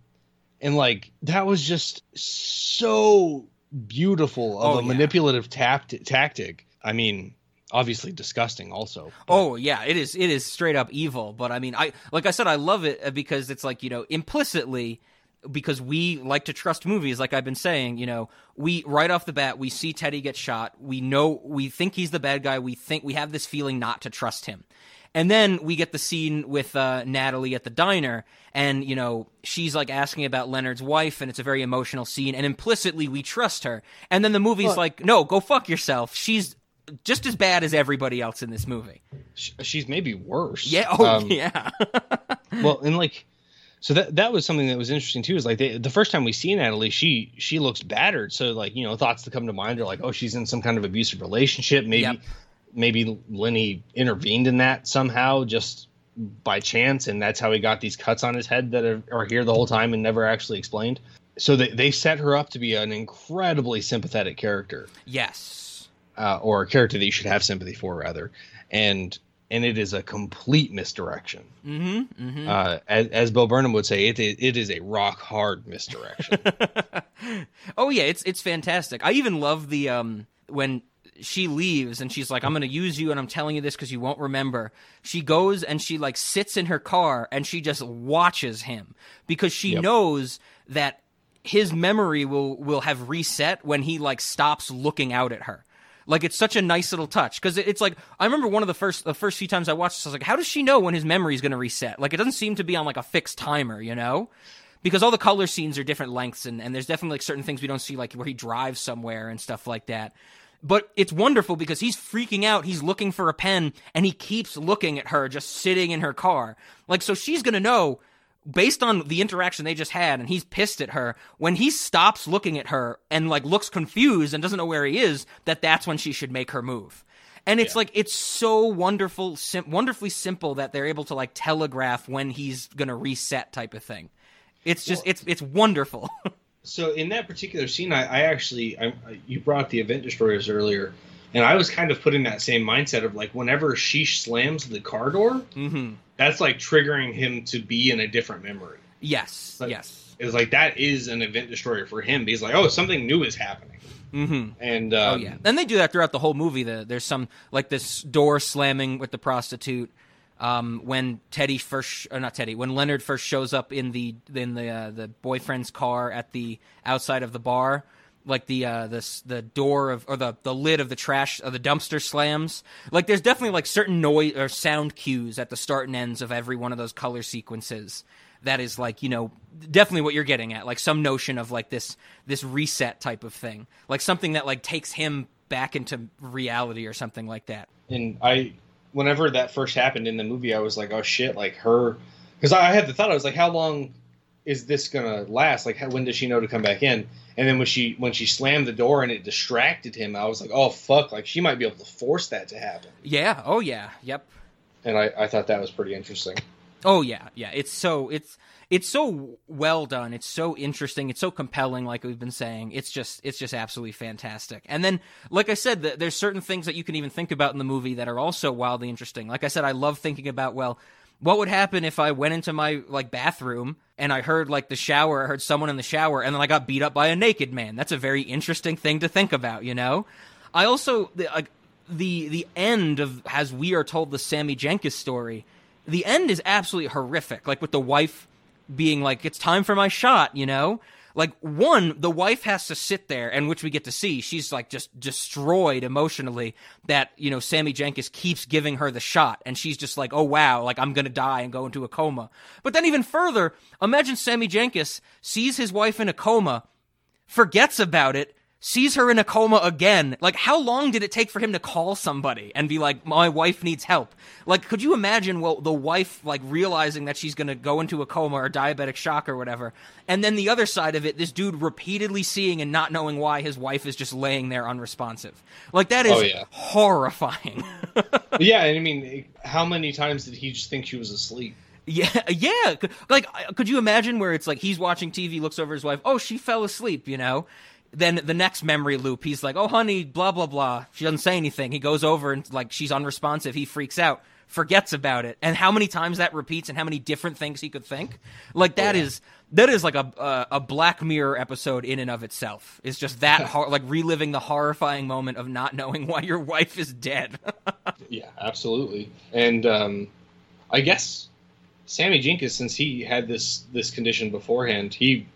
And like that was just so beautiful of Oh, a yeah. manipulative tact- tactic. I mean, obviously disgusting also. Oh yeah, it is. It is straight up evil. But I mean, I like I said, I love it because it's like you know implicitly because we like to trust movies. Like I've been saying, you know, we right off the bat we see Teddy get shot. We know we think he's the bad guy. We think we have this feeling not to trust him. And then we get the scene with uh, Natalie at the diner, and you know she's like asking about Leonard's wife, and it's a very emotional scene. And implicitly we trust her. And then the movie's like, no, go fuck yourself. She's just as bad as everybody else in this movie. She's maybe worse. Yeah. Oh, Um, yeah. [laughs] well, and like, so that that was something that was interesting too. Is like they, the first time we see Natalie, she she looks battered. So like you know thoughts that come to mind are like, oh, she's in some kind of abusive relationship. Maybe Yep. maybe Lenny intervened in that somehow just by chance, and that's how he got these cuts on his head that are, are here the whole time and never actually explained. So they they set her up to be an incredibly sympathetic character yes. uh, or a character that you should have sympathy for rather and and it is a complete misdirection Mm-hmm. mm-hmm. uh, as, as bill burnham would say it, it is a rock hard misdirection [laughs] oh yeah, it's it's fantastic. I even love the um when she leaves and she's like, "I'm going to use you, and I'm telling you this because you won't remember." She goes and she like sits in her car and she just watches him because she Yep. knows that his memory will will have reset when he like stops looking out at her. Like it's such a nice little touch because it's like I remember one of the first the first few times I watched this, I was like, how does she know when his memory is going to reset? Like it doesn't seem to be on like a fixed timer, you know? Because all the color scenes are different lengths, and, and there's definitely like certain things we don't see, like where he drives somewhere and stuff like that. But it's wonderful because he's freaking out. He's looking for a pen, and he keeps looking at her just sitting in her car. Like so, she's gonna know based on the interaction they just had and he's pissed at her when he stops looking at her and like looks confused and doesn't know where he is that that's when she should make her move. And it's like it's so wonderful sim- wonderfully simple that they're able to like telegraph when he's gonna reset type of thing. It's just it's it's wonderful. [laughs] So in that particular scene i, I actually I, I- you brought the event destroyers earlier and i was kind of put in that same mindset of like whenever she slams the car door hmm that's like triggering him to be in a different memory yes Like- yes it's like that is an event destroyer for him. He's like, oh, something new is happening. Mm-hmm. And oh um, yeah, and they do that throughout the whole movie. The, there's some like this door slamming with the prostitute. Um, when Teddy first, or not Teddy, when Leonard first shows up in the in the uh, the boyfriend's car at the outside of the bar, like the uh the the door of or the the lid of the trash of the dumpster slams. Like there's definitely like certain noise or sound cues at the start and ends of every one of those color sequences. That is like you know definitely what you're getting at, like some notion of like this this reset type of thing, like something that like takes him back into reality or something like that. And I, whenever that first happened in the movie, I was like, oh shit, like her, because I had the thought, I was like, how long is this gonna last? Like, how, when does she know to come back in? And then when she when she slammed the door and it distracted him, I was like, oh fuck, like she might be able to force that to happen. Yeah. Oh yeah. Yep. And I, I thought that was pretty interesting. Oh yeah, yeah. It's so it's it's so well done. It's so interesting. It's so compelling. Like we've been saying, it's just it's just absolutely fantastic. And then, like I said, the, there's certain things that you can even think about in the movie that are also wildly interesting. Like I said, I love thinking about well, what would happen if I went into my like bathroom and I heard like the shower, I heard someone in the shower, and then I got beat up by a naked man. That's a very interesting thing to think about, you know. I also the like the the end of as we are told the Sammy Jankis story the end is absolutely horrific. Like with the wife being like, "It's time for my shot," you know. Like one, the wife has to sit there, and which we get to see, she's like just destroyed emotionally. That you know, Sammy Jankis keeps giving her the shot, and she's just like, "Oh wow, like I'm gonna die and go into a coma." But then even further, imagine Sammy Jankis sees his wife in a coma, forgets about it, sees her in a coma again. Like, how long did it take for him to call somebody and be like, my wife needs help? Like, could you imagine, well, the wife, like, realizing that she's gonna go into a coma or diabetic shock or whatever, and then the other side of it, this dude repeatedly seeing and not knowing why his wife is just laying there unresponsive. Like, that is Oh, yeah. horrifying. [laughs] yeah, I mean, how many times did he just think she was asleep? Yeah, [laughs] yeah. Like, uh, could you imagine where it's like he's watching TV, looks over his wife, oh, she fell asleep, you know? Then the next memory loop, he's like, oh, honey, blah, blah, blah. She doesn't say anything. He goes over and, like, she's unresponsive. He freaks out, forgets about it. And how many times that repeats and how many different things he could think? Like, that is. That is like a uh, a Black Mirror episode in and of itself. It's just that [laughs] hor- like reliving the horrifying moment of not knowing why your wife is dead. [laughs] Yeah, absolutely. And um, I guess Sammy Jankis, since he had this this condition beforehand, he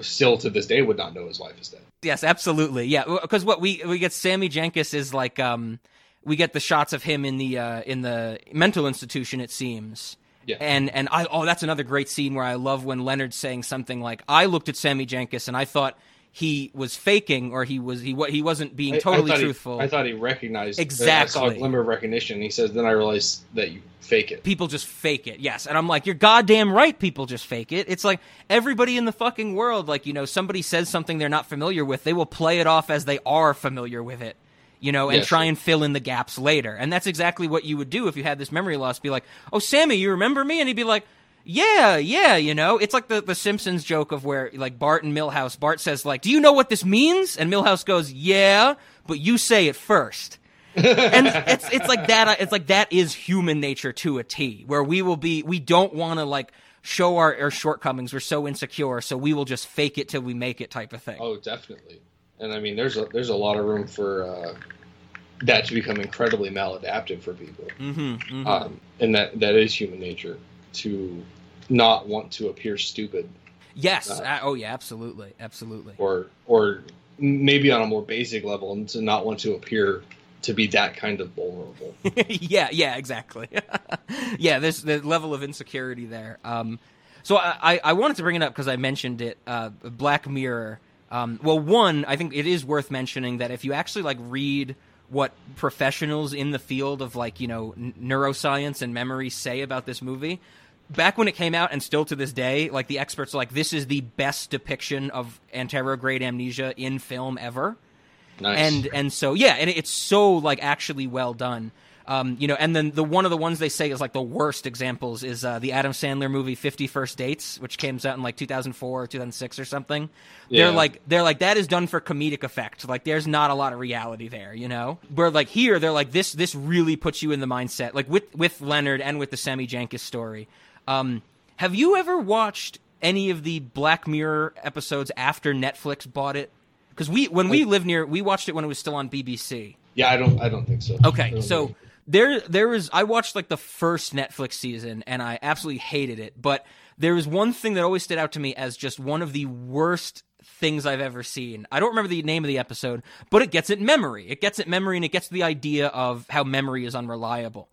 still to this day would not know his wife is dead. Yes, absolutely. Yeah, because what we we get Sammy Jankis is like um we get the shots of him in the uh in the mental institution it seems. Yeah. And and I oh that's another great scene where I love when Leonard's saying something like I looked at Sammy Jankis and I thought he was faking or he was he wa- he wasn't being I- I totally he- truthful. I thought he recognized exactly. I saw a glimmer of recognition. He says, "Then I realized that you fake it." people just fake it. Yes. And I'm like, you're goddamn right, people just fake it. It's like everybody in the fucking world, like, you know, somebody says something they're not familiar with, they will play it off as they are familiar with it, you know, and Yeah, try and fill in the gaps later. And that's exactly what you would do if you had this memory loss. Be like, oh, Sammy, you remember me? And he'd be like, yeah, yeah, you know, it's like the, the Simpsons joke of where, like, Bart and Milhouse, Bart says, like, do you know what this means? And Milhouse goes, yeah, but you say it first and it's it's like that. It's like that is human nature to a T. Where we will be, we don't want to like show our, our shortcomings. We're so insecure, so we will just fake it till we make it, type of thing. Oh, definitely. And I mean, there's a there's a lot of room for uh, that to become incredibly maladaptive for people. Mm-hmm, Um, and that that is human nature to not want to appear stupid yes. uh, uh, oh yeah. Absolutely. Absolutely. or or maybe on a more basic level and to not want to appear to be that kind of vulnerable. [laughs] yeah, yeah, exactly. [laughs] yeah, there's the level of insecurity there. Um, so I, I, I wanted to bring it up because I mentioned it. Uh, Black Mirror. Um, well, one, I think it is worth mentioning that if you actually like read what professionals in the field of like you know n- neuroscience and memory say about this movie. Back when it came out, and still to this day, like the experts are like, this is the best depiction of anterograde amnesia in film ever Nice. and and so yeah, and it's so like actually well done. Um, you know, and then the one of the ones they say is like the worst examples is uh, the Adam Sandler movie Fifty First Dates, which came out in like 2004 or 2006 or something. Yeah. They're like they're like that is done for comedic effect. Like there's not a lot of reality there, you know. Where like here they're like this this really puts you in the mindset. Like with with Leonard and with the Sammy Jankis story. Um, have you ever watched any of the Black Mirror episodes after Netflix bought it? because we when we lived near, we watched it when it was still on BBC. Yeah, I don't. I don't think so. Okay, so agree. there there was I watched like the first Netflix season and I absolutely hated it, but there was one thing that always stood out to me as just one of the worst things I've ever seen. I don't remember the name of the episode, but it gets at memory. It gets at memory and it gets the idea of how memory is unreliable.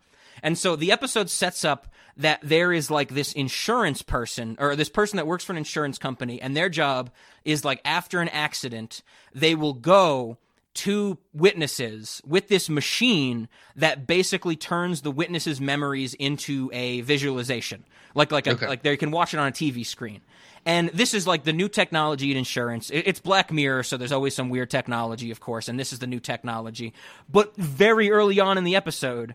And so the episode sets up that there is like this insurance person or this person that works for an insurance company and their job is like after an accident, they will go to witnesses with this machine that basically turns the witnesses' memories into a visualization, like like a, Okay. like they can watch it on a TV screen. And this is like the new technology in insurance. It's Black Mirror, so there's always some weird technology, of course, and this is the new technology. But very early on in the episode,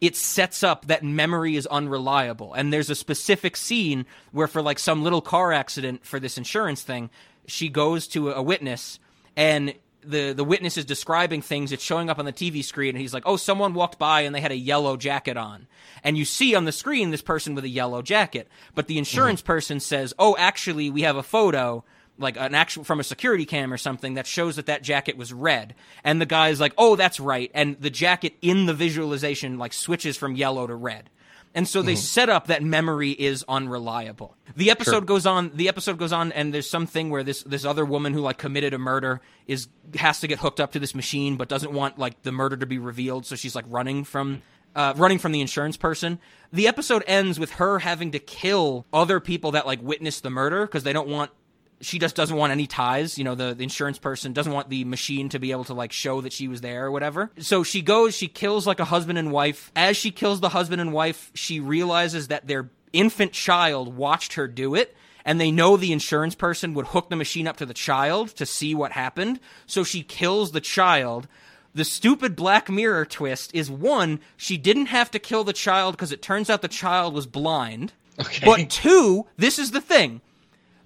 it sets up that memory is unreliable. And there's a specific scene where, for like some little car accident for this insurance thing, she goes to a witness and the, the witness is describing things. It's showing up on the TV screen, and he's like, Oh, someone walked by and they had a yellow jacket on. And you see on the screen this person with a yellow jacket. But the insurance mm-hmm. person says, Oh, actually, we have a photo like an actual from a security cam or something that shows that that jacket was red. And the guy's like oh that's right. And the jacket in the visualization like switches from yellow to red. And so they set up that memory is unreliable. The episode goes on the episode goes on and there's something where this this other woman who like committed a murder is has to get hooked up to this machine but doesn't want like the murder to be revealed. So she's like running from uh, running from the insurance person. The episode ends with her having to kill other people that like witnessed the murder because they don't want she just doesn't want any ties. You know, the, the insurance person doesn't want the machine to be able to like show that she was there or whatever. So she goes, she kills like a husband and wife. As she kills the husband and wife, she realizes that their infant child watched her do it. And they know the insurance person would hook the machine up to the child to see what happened. So she kills the child. The stupid Black Mirror twist is one, she didn't have to kill the child because it turns out the child was blind. Okay. But two, this is the thing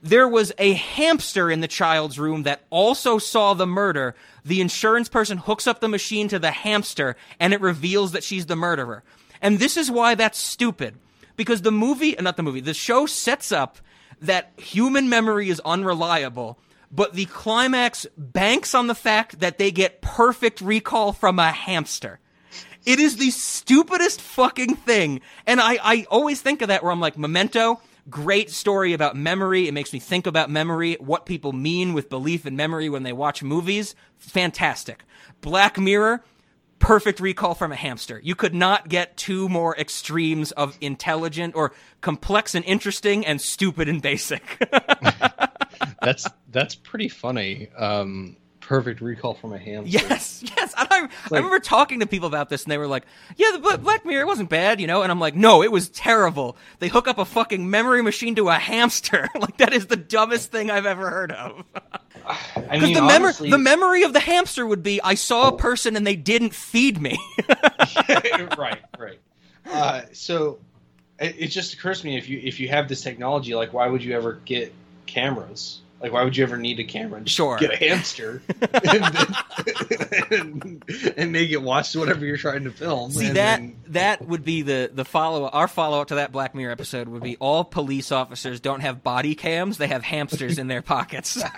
there was a hamster in the child's room that also saw the murder. The insurance person hooks up the machine to the hamster and it reveals that she's the murderer. And this is why that's stupid. Because the movie, uh, not the movie, the show sets up that human memory is unreliable, but the climax banks on the fact that they get perfect recall from a hamster. It is the stupidest fucking thing. And I, I always think of that where I'm like, Memento, great story about memory. It makes me think about memory, what people mean with belief in memory when they watch movies. Fantastic. Black Mirror, perfect recall from a hamster. You could not get two more extremes of intelligent or complex and interesting and stupid and basic. [laughs] that's that's pretty funny. Um, perfect recall from a hamster. Yes, [laughs] yes. I, I remember talking to people about this, and they were like, "Yeah, the Black Mirror wasn't bad, you know." And I'm like, "No, it was terrible. They hook up a fucking memory machine to a hamster. [laughs] like that is the dumbest thing I've ever heard of." [laughs] [sighs] I Because mean, the memory, honestly, the memory of the hamster would be, I saw a person and they didn't feed me. right, right. Uh, so it, it just occurs to me if you if you have this technology, like why would you ever get cameras? Like why would you ever need a camera? Just Sure. Get a hamster and, [laughs] and, and make it watch whatever you're trying to film. See and that that would be the the follow our follow up to that Black Mirror episode would be all police officers don't have body cams; they have hamsters in their pockets. [laughs]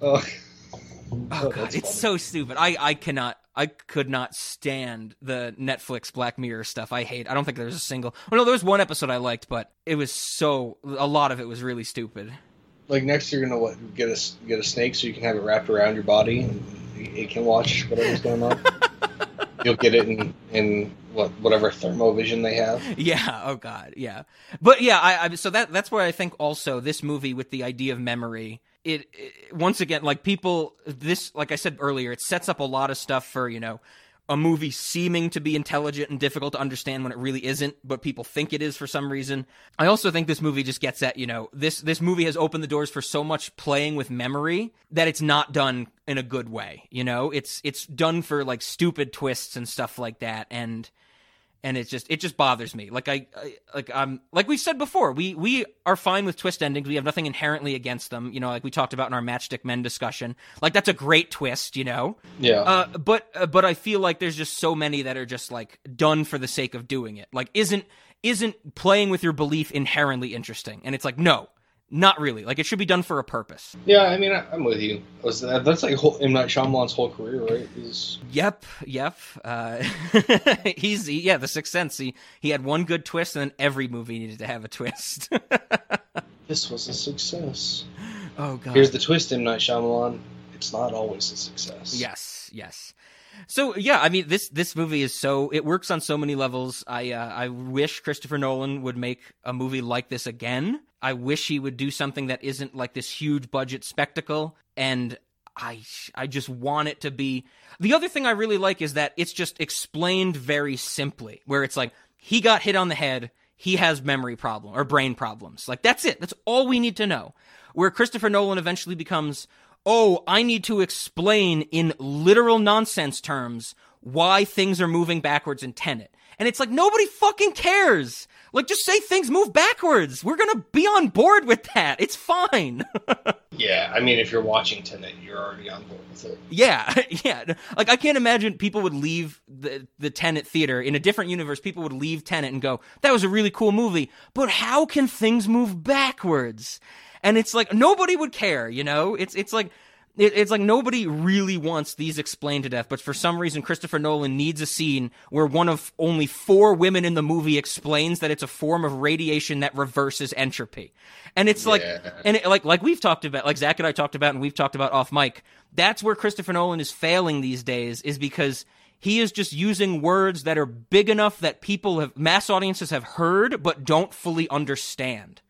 oh, Oh god, it's so stupid. I I cannot. I could not stand the Netflix Black Mirror stuff. I hate. I don't think there's a single. Well, no, there was one episode I liked, but it was so. A lot of it was really stupid. like next you're gonna what get a get a snake so you can have it wrapped around your body and it can watch whatever's going on. [laughs] You'll get it in in what whatever thermovision they have. Yeah. Oh god. Yeah. But yeah. I, I so that that's where I think also this movie with the idea of memory. It, it once again like people this like I said earlier it sets up a lot of stuff for you know a movie seeming to be intelligent and difficult to understand when it really isn't, but people think it is for some reason. I also think this movie just gets at, you know, this this movie has opened the doors for so much playing with memory that it's not done in a good way, you know? It's it's done for like stupid twists and stuff like that and and it just it just bothers me. Like I, I like um like we said before, we we are fine with twist endings. We have nothing inherently against them. You know, like we talked about in our Matchstick Men discussion. Like that's a great twist, you know. Yeah. Uh, but uh, but I feel like there's just so many that are just like done for the sake of doing it. Like isn't isn't playing with your belief inherently interesting? And it's like no, Not really. Like it should be done for a purpose. Yeah, I mean, I, I'm with you. That's like whole, M Night Shyamalan's whole career, right? Is Yep, yep. Uh, [laughs] he's he, yeah, The Sixth Sense. He he had one good twist, and then every movie needed to have a twist. [laughs] this was a success. oh god. Here's the twist, M Night Shyamalan. It's not always a success. Yes, yes. So yeah, I mean this this movie is so it works on so many levels. I uh, I wish Christopher Nolan would make a movie like this again. I wish he would do something that isn't like this huge budget spectacle and I I just want it to be The other thing I really like is that it's just explained very simply where it's like he got hit on the head, he has memory problem or brain problems. Like that's it. That's all we need to know. Where Christopher Nolan eventually becomes oh, I need to explain in literal nonsense terms why things are moving backwards in Tenet. And it's like, nobody fucking cares. Like, just say things move backwards. We're gonna be on board with that. It's fine. [laughs] Yeah, I mean, if you're watching Tenet, you're already on board with it. yeah, [laughs] yeah. Like, I can't imagine people would leave the, the Tenet theater in a different universe. People would leave Tenet and go, that was a really cool movie, but how can things move backwards? And it's like, nobody would care, you know? It's, it's like, it, it's like nobody really wants these explained to death, but for some reason, Christopher Nolan needs a scene where one of only four women in the movie explains that it's a form of radiation that reverses entropy. And it's like, Yeah. and it, like, like we've talked about, like Zach and I talked about, and we've talked about off mic. That's where Christopher Nolan is failing these days, is because he is just using words that are big enough that people have, mass audiences have heard, but don't fully understand.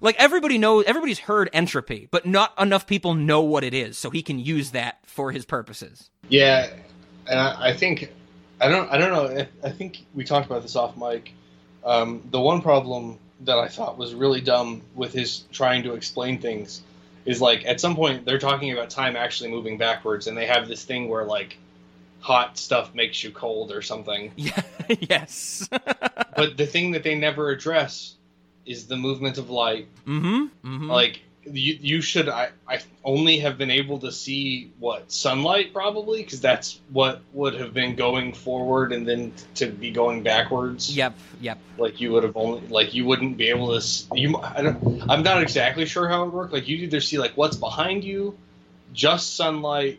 Like everybody knows, everybody's heard entropy, but not enough people know what it is, so he can use that for his purposes. Yeah, and I, I think I don't I don't know. I, I think we talked about this off mic. Um, the one problem that I thought was really dumb with his trying to explain things is like at some point they're talking about time actually moving backwards, and they have this thing where like hot stuff makes you cold or something. Yeah, [laughs] yes. [laughs] but the thing that they never address is the movement of light. mm-hmm. mm-hmm. Like you, you should. I, I only have been able to see what sunlight probably because that's what would have been going forward and then to be going backwards. Yep, yep. Like you would have only like you wouldn't be able to. s- You. I don't. I'm not exactly sure how it worked. Like you either see like what's behind you, just sunlight,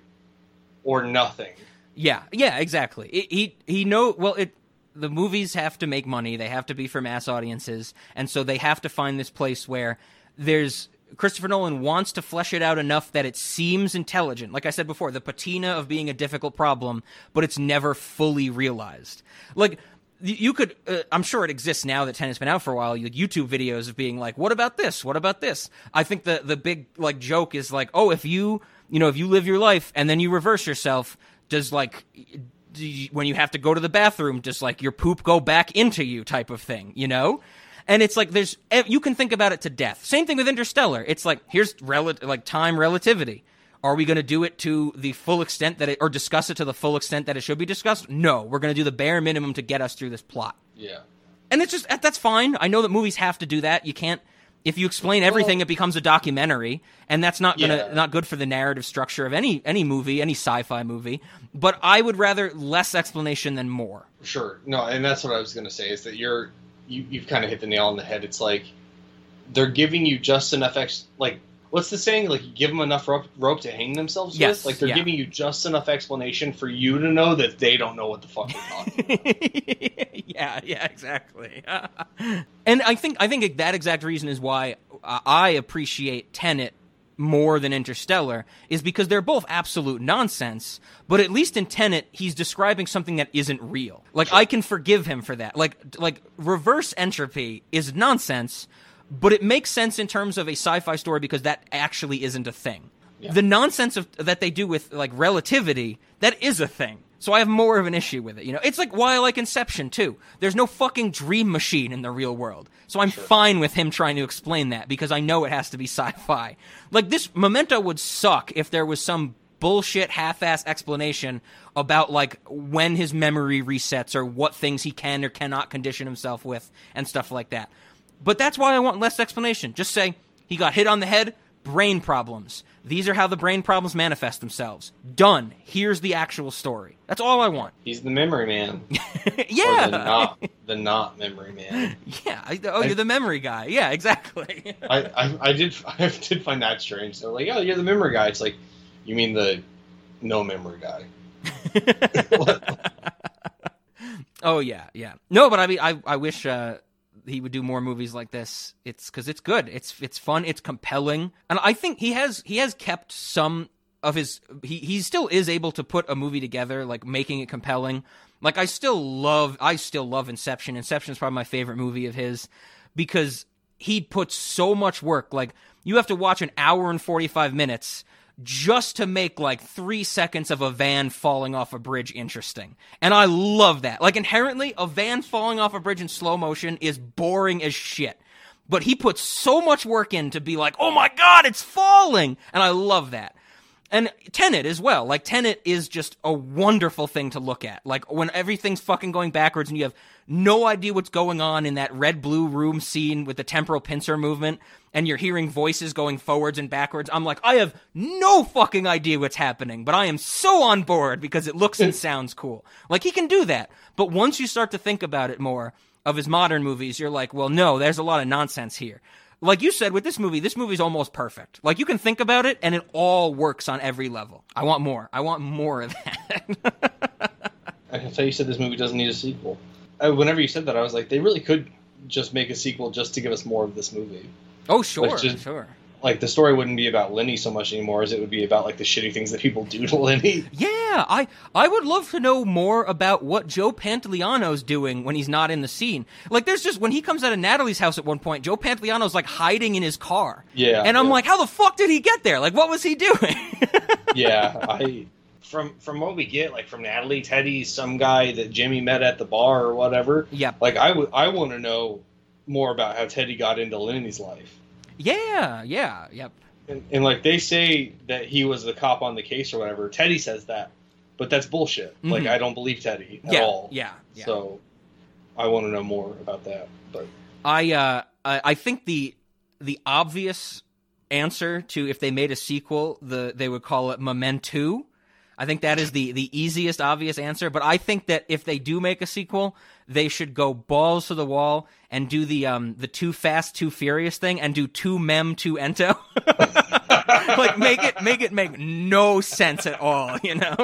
or nothing. Yeah, yeah, exactly. It, he he know well. It the movies have to make money. They have to be for mass audiences, and so they have to find this place where there's Christopher Nolan wants to flesh it out enough that it seems intelligent. Like I said before, the patina of being a difficult problem, but it's never fully realized. Like you could uh, i'm sure it exists now that Tenet's been out for a while youtube videos of being like what about this what about this i think the the big like joke is like oh if you you know if you live your life and then you reverse yourself does like when you have to go to the bathroom just like your poop go back into you type of thing you know and it's like there's you can think about it to death same thing with interstellar it's like here's rel- like time relativity are we going to do it to the full extent that it, or discuss it to the full extent that it should be discussed? No, we're going to do the bare minimum to get us through this plot. Yeah. And it's just, that's fine. I know that movies have to do that. You can't, if you explain everything, it becomes a documentary, and that's not gonna, Yeah. not good for the narrative structure of any, any movie, any sci-fi movie. But I would rather less explanation than more. Sure. No, and that's what I was going to say is that you're you you've kind of hit the nail on the head. It's like they're giving you just enough ex like what's the saying? Like you give them enough rope, rope to hang themselves Yes, with. Like they're yeah. giving you just enough explanation for you to know that they don't know what the fuck they're talking. [laughs] yeah, yeah, exactly. [laughs] and I think I think that exact reason is why I appreciate Tenet more than Interstellar is because they're both absolute nonsense. But at least in Tenet, he's describing something that isn't real. Like I can forgive him for that. Like like reverse entropy is nonsense, but it makes sense in terms of a sci-fi story because that actually isn't a thing. The nonsense of that they do with like relativity, that is a thing. So I have more of an issue with it. You know, it's like why I like Inception too. There's no fucking dream machine in the real world, so I'm fine with him trying to explain that because I know it has to be sci-fi. Like this Memento would suck if there was some bullshit half-ass explanation about like when his memory resets or what things he can or cannot condition himself with and stuff like that. But that's why I want less explanation. Just say he got hit on the head, brain problems. These are how the brain problems manifest themselves. Done. Here's the actual story. That's all I want. He's the memory man. yeah. [laughs] Or the not [laughs] the not memory man. Yeah. I, oh, you're the memory guy. Yeah, exactly. [laughs] I, I I did I did find that strange. They're like, oh, you're the memory guy. It's like, you mean the no memory guy? oh yeah, yeah. No, but I mean, I I wish uh, he would do more movies like this. It's because it's good. It's it's fun. It's compelling, and I think he has he has kept some of his. He he still is able to put a movie together, like making it compelling. Like I still love I still love Inception. Inception is probably my favorite movie of his because he puts so much work. Like you have to watch an hour and forty five minutes just to make like three seconds of a van falling off a bridge interesting. And I love that. Like inherently, a van falling off a bridge in slow motion is boring as shit. But he puts so much work in to be like, oh my god, it's falling! And I love that. And Tenet as well. Like Tenet is just a wonderful thing to look at. Like when everything's fucking going backwards and you have no idea what's going on in that red blue room scene with the temporal pincer movement and you're hearing voices going forwards and backwards. I'm like, I have no fucking idea what's happening, but I am so on board because it looks and [laughs] sounds cool. Like he can do that. But once you start to think about it more of his modern movies, you're like, well, no, there's a lot of nonsense here like you said with this movie, this movie's almost perfect. Like you can think about it and it all works on every level. I want more. I want more of that. [laughs] I can tell you said this movie doesn't need a sequel. Uh, whenever you said that, I was like, they really could just make a sequel just to give us more of this movie. oh, sure, Like, just- sure. Like the story wouldn't be about Lenny so much anymore as it would be about like the shitty things that people do to Lenny. Yeah, I I would love to know more about what Joe Pantoliano's doing when he's not in the scene. Like, there's just when he comes out of Natalie's house at one point, Joe Pantoliano's like hiding in his car. Yeah, and I'm yeah. like, how the fuck did he get there? Like, what was he doing? [laughs] yeah, I from from what we get, like from Natalie, Teddy's some guy that Jimmy met at the bar or whatever. Yeah. Like I would, I want to know more about how Teddy got into Lenny's life. Yeah, yeah, yep. And, and like they say that he was the cop on the case or whatever. Teddy says that, but that's bullshit. Like Mhm. I don't believe Teddy at Yeah, all. yeah, yeah. So I want to know more about that. But I uh I, I think the the obvious answer to if they made a sequel, the they would call it Memento. I think that is the the easiest obvious answer, but I think that if they do make a sequel, they should go balls to the wall and do the um the too fast too furious thing and do two mem two ento. [laughs] like make it make it make no sense at all, you know. [laughs]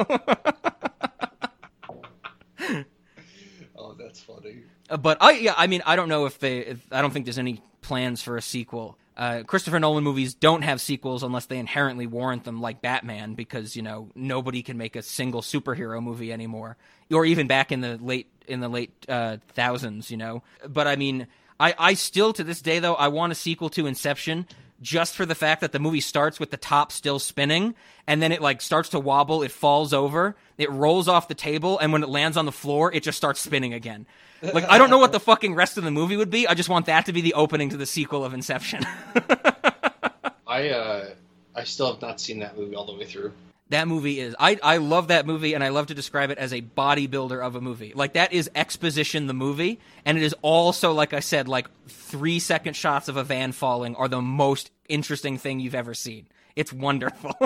oh, that's funny. Uh, but I yeah, I mean, I don't know if they. If, I don't think there's any plans for a sequel. Uh, Christopher Nolan movies don't have sequels unless they inherently warrant them, like Batman, because you know nobody can make a single superhero movie anymore, or even back in the late in the late uh, thousands, you know. But I mean, I I still to this day though I want a sequel to Inception. Just for the fact that the movie starts with the top still spinning, and then it like starts to wobble, it falls over, it rolls off the table, and when it lands on the floor, it just starts spinning again. Like I don't know what the fucking rest of the movie would be. I just want that to be the opening to the sequel of Inception. [laughs] I uh, I still have not seen that movie all the way through. That movie is I I love that movie and I love to describe it as a bodybuilder of a movie. Like that is exposition the movie and it is also like I said like 3 second shots of a van falling are the most interesting thing you've ever seen. It's wonderful. [laughs]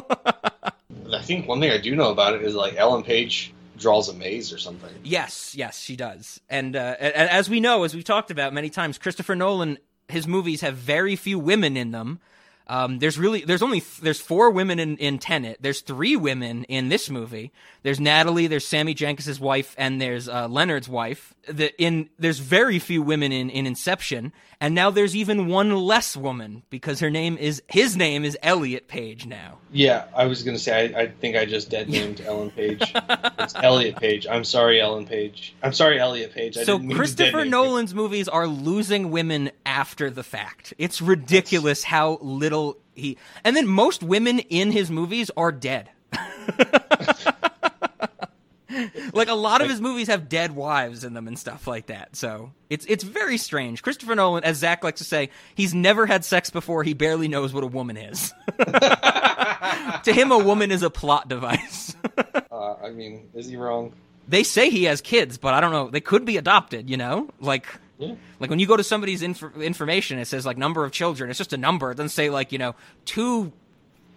I think one thing I do know about it is like Ellen Page draws a maze or something. Yes, yes, she does. And uh, as we know, as we've talked about many times, Christopher Nolan, his movies have very few women in them. Um, there's really there's only there's four women in in Tenet. There's three women in this movie. There's Natalie, there's Sammy Jankis's wife, and there's uh, Leonard's wife. The in there's very few women in in Inception, and now there's even one less woman because her name is his name is Elliot Page now. Yeah, I was gonna say I, I think I just dead named [laughs] Ellen Page. It's Elliot Page. I'm sorry, Ellen Page. I'm sorry, Elliot Page. I So Christopher. Nolan's movies are losing women after the fact. It's ridiculous how little he and then most women in his movies are dead. [laughs] [laughs] [laughs] like a lot of his movies have dead wives in them and stuff like that. So it's it's very strange. Christopher Nolan, as Zach likes to say, he's never had sex before. He barely knows what a woman is. [laughs] to him, a woman is a plot device. [laughs] Uh, I mean, is he wrong? they say he has kids, but I don't know. They could be adopted, you know? Like Like when you go to somebody's inf- information, it says like number of children. It's just a number. It doesn't say like you know two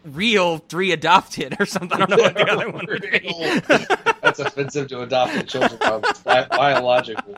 real, three adopted or something. I don't know what the other one would be. [laughs] That's offensive to adopted children. It's bi- biological.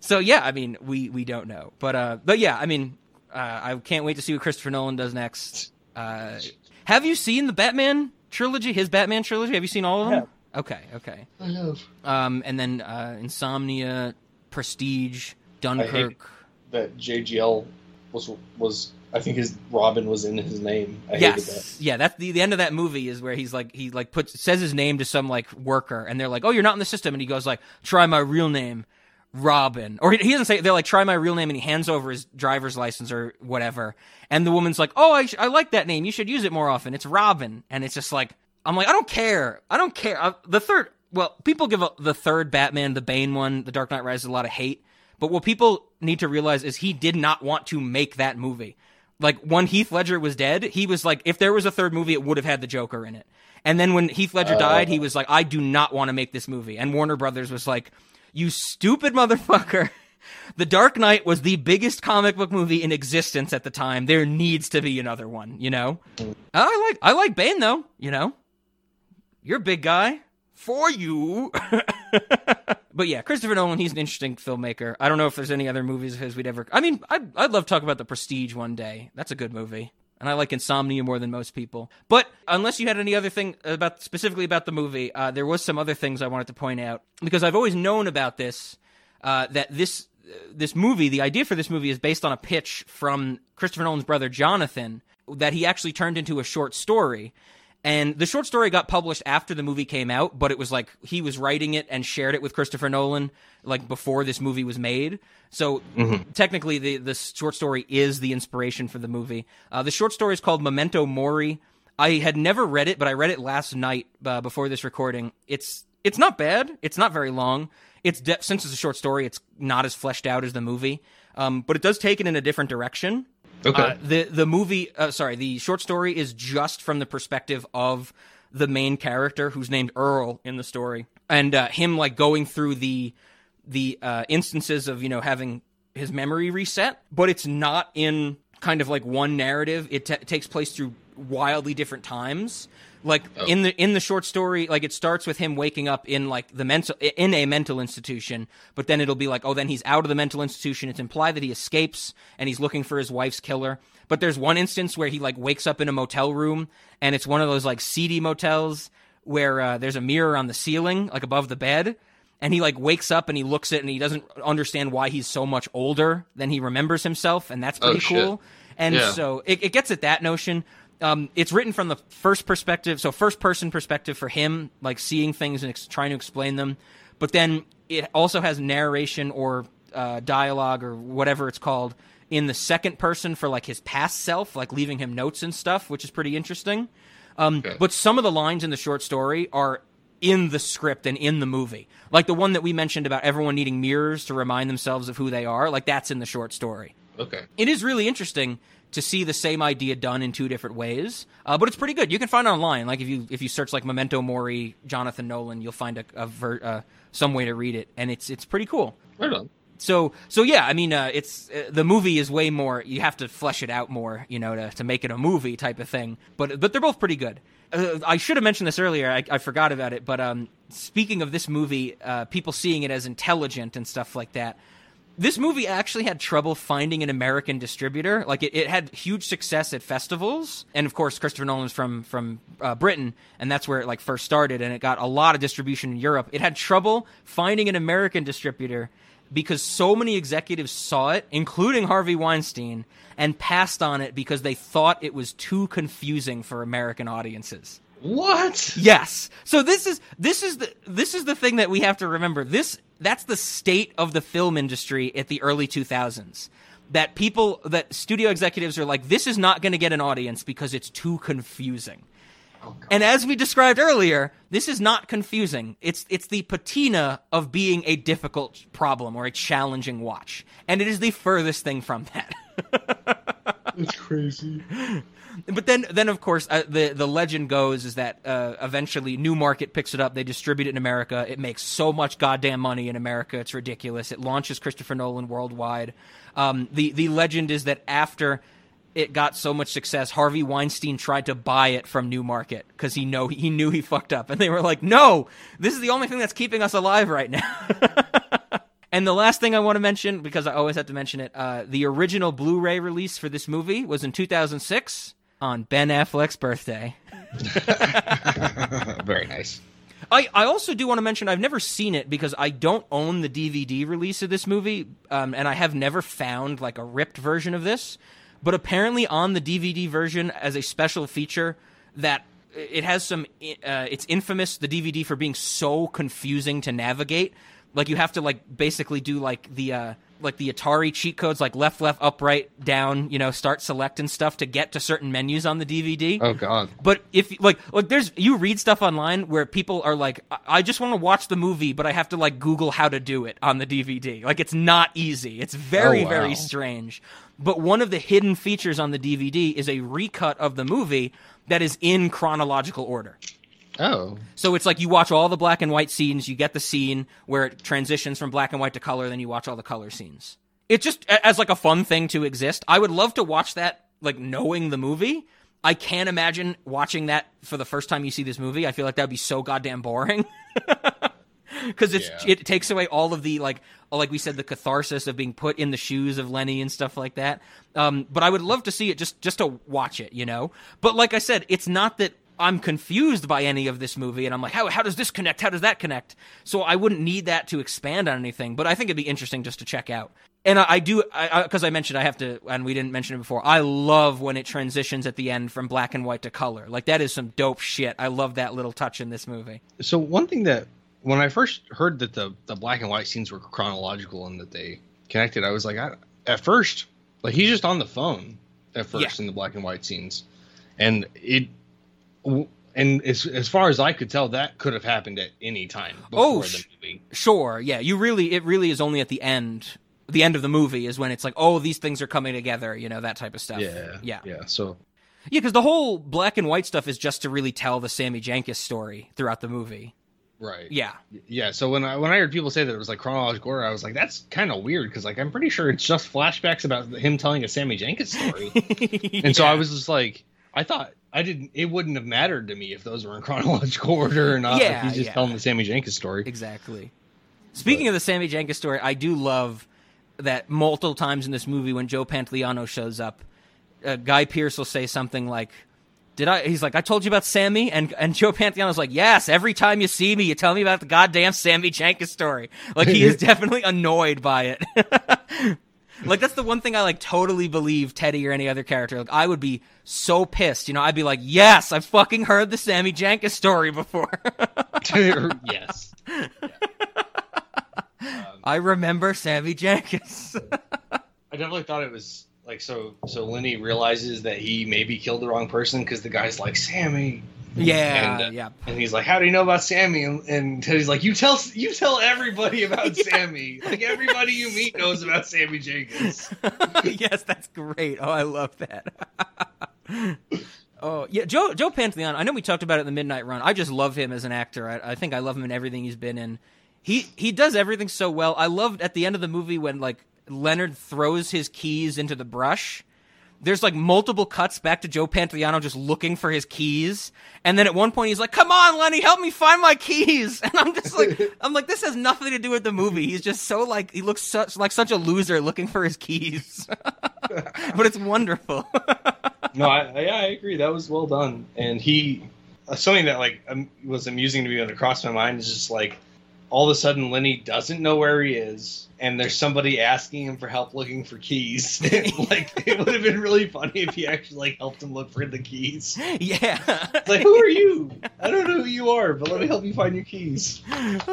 So yeah, I mean we we don't know, but uh, but yeah, I mean uh, I can't wait to see what Christopher Nolan does next. Uh, have you seen the Batman trilogy? His Batman trilogy? Have you seen all of them? Okay, okay. I have. Um, and then uh, Insomnia, Prestige, Dunkirk. That JGL was was I think his Robin was in his name. I hated that. Yes, yeah. That's the the end of that movie is where he's like he like puts says his name to some like worker, and they're like, "Oh, you're not in the system," and he goes like, "Try my real name, Robin," or he, he doesn't say they're like, "Try my real name," and he hands over his driver's license or whatever, and the woman's like, "Oh, I sh- I like that name. You should use it more often. It's Robin," and it's just like I'm like, I don't care. I don't care. Uh, the third, well, people give a, the third Batman, the Bane one, the Dark Knight Rises, a lot of hate. But what people need to realize is he did not want to make that movie. Like when Heath Ledger was dead, he was like, if there was a third movie, it would have had the Joker in it. And then when Heath Ledger oh. died, he was like, I do not want to make this movie. And Warner Brothers was like, you stupid motherfucker. [laughs] The Dark Knight was the biggest comic book movie in existence at the time. There needs to be another one, you know? Mm. I like I like Bane though, you know. You're a big guy. For you. [laughs] but yeah, Christopher Nolan, he's an interesting filmmaker. I don't know if there's any other movies of his we'd ever. I mean, I'd, I'd love to talk about The Prestige one day. That's a good movie. And I like Insomnia more than most people. But unless you had any other thing about specifically about the movie, uh, there was some other things I wanted to point out because I've always known about this uh, that this this movie, the idea for this movie is based on a pitch from Christopher Nolan's brother Jonathan that he actually turned into a short story. And the short story got published after the movie came out, but it was like he was writing it and shared it with Christopher Nolan like before this movie was made. So technically, the the short story is the inspiration for the movie. Uh, the short story is called Memento Mori. I had never read it, but I read it last night uh, before this recording. It's it's not bad. It's not very long. It's de- since it's a short story, it's not as fleshed out as the movie, um, but it does take it in a different direction. Okay. Uh, the the movie, uh, sorry, the short story is just from the perspective of the main character, who's named Earl in the story, and uh, him like going through the the uh, instances of you know having his memory reset, but it's not in kind of like one narrative. It ta takes place through wildly different times. Like in the in the short story, like it starts with him waking up in like the mental in a mental institution, but then it'll be like, oh, then he's out of the mental institution. It's implied that he escapes and he's looking for his wife's killer. But there's one instance where he like wakes up in a motel room and it's one of those like seedy motels where uh, there's a mirror on the ceiling, like above the bed, and he like wakes up and he looks at it and he doesn't understand why he's so much older than he remembers himself, and that's pretty Oh, cool. And Yeah. so it, it gets at that notion. Um, it's written from the first perspective, so first person perspective for him, like seeing things and ex- trying to explain them. But then it also has narration or uh, dialogue or whatever it's called in the second person for like his past self, like leaving him notes and stuff, which is pretty interesting. Um, Okay. But some of the lines in the short story are in the script and in the movie. Like the one that we mentioned about everyone needing mirrors to remind themselves of who they are, like that's in the short story. Okay. It is really interesting to see the same idea done in two different ways, uh, but it's pretty good. You can find it online. Like if you if you search like Memento Mori, Jonathan Nolan, you'll find a, a ver- uh, some way to read it, and it's it's pretty cool. Right on. so so yeah i mean uh, it's uh, the movie is way more you have to flesh it out more you know to, to make it a movie type of thing. But but they're both pretty good. Uh, i should have mentioned this earlier. I, I forgot about it. But um speaking of this movie uh, people seeing it as intelligent and stuff like that this movie actually had trouble finding an American distributor. Like it, it had huge success at festivals, and of course Christopher Nolan's from from uh, Britain, and that's where it like first started, and it got a lot of distribution in Europe. It had trouble finding an American distributor because so many executives saw it, including Harvey Weinstein, and passed on it because they thought it was too confusing for American audiences. What? Yes. So this is this is the this is the thing that we have to remember. This that's the state of the film industry at the early 2000s. That people that studio executives are like this is not going to get an audience because it's too confusing. Oh, and as we described earlier, this is not confusing. It's it's the patina of being a difficult problem or a challenging watch. And it is the furthest thing from that. [laughs] It's crazy. But then, then of course, uh, the the legend goes is that uh, eventually Newmarket picks it up. They distribute it in America. It makes so much goddamn money in America. It's ridiculous. It launches Christopher Nolan worldwide. Um, the the legend is that after it got so much success, Harvey Weinstein tried to buy it from Newmarket because he know he knew he fucked up, and they were like, "No, this is the only thing that's keeping us alive right now." [laughs] And the last thing I want to mention, because I always have to mention it, uh, the original Blu-ray release for this movie was in 2006 on Ben Affleck's birthday. [laughs] Very nice. I, I also do want to mention I've never seen it because I don't own the DVD release of this movie, um, and I have never found like a ripped version of this. But apparently, on the DVD version, as a special feature, that it has some. Uh, it's infamous the DVD for being so confusing to navigate. Like you have to like basically do like the uh, like the Atari cheat codes, like left, left, up, right, down. You know, start select and stuff to get to certain menus on the DVD. Oh God. But if like like there's you read stuff online where people are like, I, I just want to watch the movie, but I have to like Google how to do it on the DVD. Like it's not easy. It's very Oh, wow. very strange. But one of the hidden features on the DVD is a recut of the movie that is in chronological order. Oh. So it's like you watch all the black and white scenes, you get the scene where it transitions from black and white to color, then you watch all the color scenes. It's just as like a fun thing to exist. I would love to watch that like knowing the movie. I can't imagine watching that for the first time you see this movie. I feel like that would be so goddamn boring. [laughs] Cuz it's Yeah. it takes away all of the like like we said the catharsis of being put in the shoes of Lenny and stuff like that. Um but I would love to see it just just to watch it, you know. But like I said, it's not that I'm confused by any of this movie, and I'm like, how how does this connect? How does that connect? So I wouldn't need that to expand on anything, but I think it'd be interesting just to check out. And I, I do, because I, mentioned I have to, and we didn't mention it before. I love when it transitions at the end from black and white to color. Like that is some dope shit. I love that little touch in this movie. So one thing that when I first heard that the the black and white scenes were chronological and that they connected, I was like, I, at first, like he's just on the phone at first Yeah. in the black and white scenes, and it, and as as far as I could tell, that could have happened at any time before Oh, the movie. Sure, yeah, you really, it really is only at the end. The end of the movie is when it's like, oh, these things are coming together, you know, that type of stuff. Yeah, yeah, yeah. So Yeah, because the whole black and white stuff is just to really tell the Sammy Jankis story throughout the movie. right, Yeah. yeah. So when I when I heard people say that it was like chronological order, I was like, that's kind of weird because like I'm pretty sure it's just flashbacks about him telling a Sammy Jankis story. [laughs] And so I was just like, I thought I didn't. It wouldn't have mattered to me if those were in [laughs] chronological order or not. Yeah, if he's just yeah. telling the Sammy Jankis story. Exactly. Speaking of the Sammy Jankis story, I do love that multiple times in this movie when Joe Pantoliano shows up, uh, Guy Pearce will say something like, "Did I?" He's like, "I told you about Sammy," and and Joe Pantoliano's like, "Yes, every time you see me, you tell me about the goddamn Sammy Jankis story." Like he is [laughs] definitely annoyed by it. [laughs] like that's the one thing I like totally believe Teddy or any other character. Like I would be so pissed, you know. I'd be like, "Yes, I've fucking heard the Sammy Jankis story before." [laughs] [laughs] yes. I remember Sammy Jankis. I definitely thought it was like so. So Lenny realizes that he maybe killed the wrong person because the guy's like Sammy, yeah, and uh, yeah. and he's like, "How do you know about Sammy?" And, and Teddy's like, "You tell you tell everybody about [laughs] Sammy. Like everybody you meet knows about Sammy Jankis." [laughs] yes, that's great. Oh, I love that. [laughs] oh, yeah, Joe Joe Pantoliano. I know we talked about it in the Midnight Run. I just love him as an actor. I, I think I love him in everything he's been in. He he does everything so well. I loved at the end of the movie when like Leonard throws his keys into the brush. There's like multiple cuts back to Joe Pantoliano just looking for his keys, and then at one point he's like, "Come on, Lenny, help me find my keys." [laughs] And I'm just like, [laughs] I'm like, this has nothing to do with the movie. He's just so like he looks such like such a loser looking for his keys, [laughs] but it's wonderful. no, I, I- yeah, I agree. That was well done. And he, something that like was amusing to me it crossed my mind is just like, all of a sudden Lenny doesn't know where he is, and there's somebody asking him for help looking for keys. [laughs] like it would have been really funny if he actually like helped him look for the keys. [laughs] yeah, It's like, who are you? I don't know who you are, but let me help you find your keys. [laughs]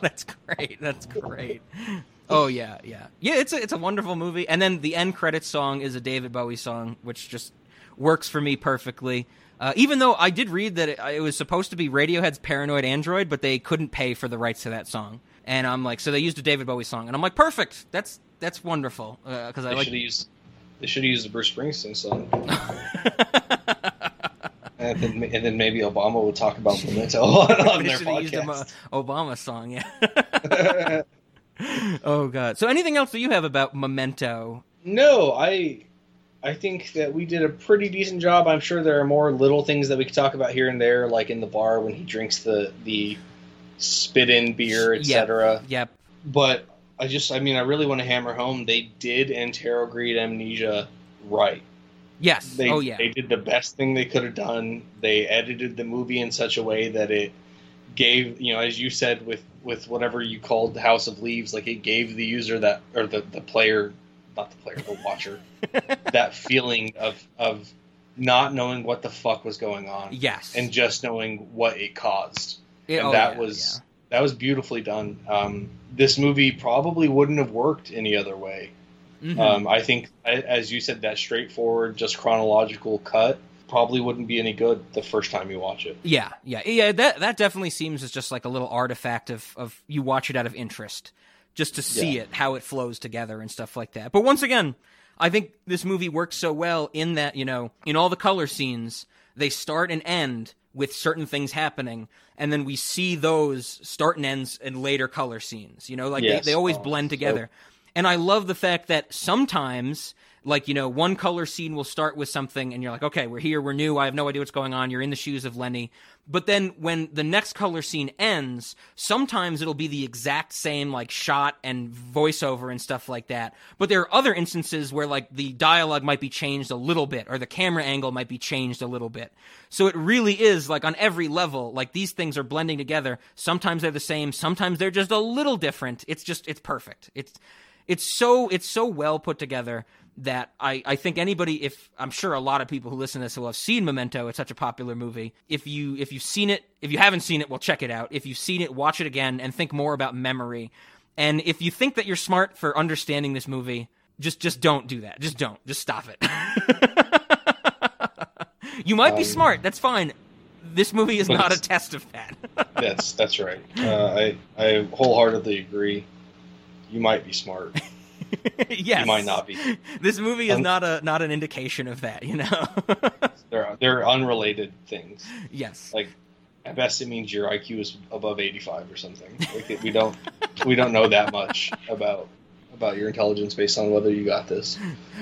that's great. That's great. Oh yeah, yeah, yeah. It's a it's a wonderful movie. And then the end credits song is a David Bowie song, which just works for me perfectly. Uh, even though I did read that it, it was supposed to be Radiohead's "Paranoid Android," but they couldn't pay for the rights to that song, and I'm like, so they used a David Bowie song, and I'm like, perfect. That's that's wonderful because I like used. They should have used the Bruce Springsteen song. [laughs] and, then, and then maybe Obama would talk about Memento [laughs] on, on They their should have used a Mo- podcast. Obama song, yeah. [laughs] oh god. So anything else that you have about Memento? No, I I think that we did a pretty decent job. I'm sure there are more little things that we could talk about here and there, like in the bar when he drinks the the spit in beer, Yeah. etc. Yep. But I just, I mean, I really want to hammer home they did Anterograde Amnesia right. Yes. They, oh yeah. they did the best thing they could have done. They edited the movie in such a way that it gave, you know, as you said with with whatever you called the House of Leaves, like it gave the user that or the the player, not the player, the [laughs] watcher, that feeling of of not knowing what the fuck was going on yes. and just knowing what it caused Yeah, and oh, that yeah, was that was beautifully done. Um, this movie probably wouldn't have worked any other way. yeah. Mhm. Um, I think, as you said, that straightforward, just chronological cut probably wouldn't be any good the first time you watch it. Yeah, yeah, yeah. That that definitely seems as just like a little artifact of of you watch it out of interest, just to see Yeah. it how it flows together and stuff like that. But once again, I think this movie works so well in that you know in all the color scenes they start and end with certain things happening, and then we see those start and ends in later color scenes. You know, like Yes. they, they always Oh, blend so- together. And I love the fact that sometimes, like, you know, one color scene will start with something and you're like, okay, we're here, we're new, I have no idea what's going on, you're in the shoes of Lenny. But then when the next color scene ends, sometimes it'll be the exact same, like, shot and voiceover and stuff like that. But there are other instances where, like, the dialogue might be changed a little bit or the camera angle might be changed a little bit. So it really is, like, on every level, like, these things are blending together. Sometimes they're the same, sometimes they're just a little different. It's just, it's perfect. It's, it's so it's so well put together that I, I think anybody if I'm sure a lot of people who listen to this will have seen Memento. It's such a popular movie. If you if you've seen it, if you haven't seen it, well check it out. If you've seen it, watch it again and think more about memory. And if you think that you're smart for understanding this movie, just just don't do that. Just don't. Just stop it. [laughs] you might be smart. That's fine. This movie is not a test of that. [laughs] That's that's right. Uh, I I wholeheartedly agree. You might be smart. [laughs] yes. You might not be. This movie is Um, not a not an indication of that, you know. [laughs] They're they're unrelated things. yes. Like at best, it means your IQ is above eighty five or something. Like we don't we don't know that much about about your intelligence based on whether you got this.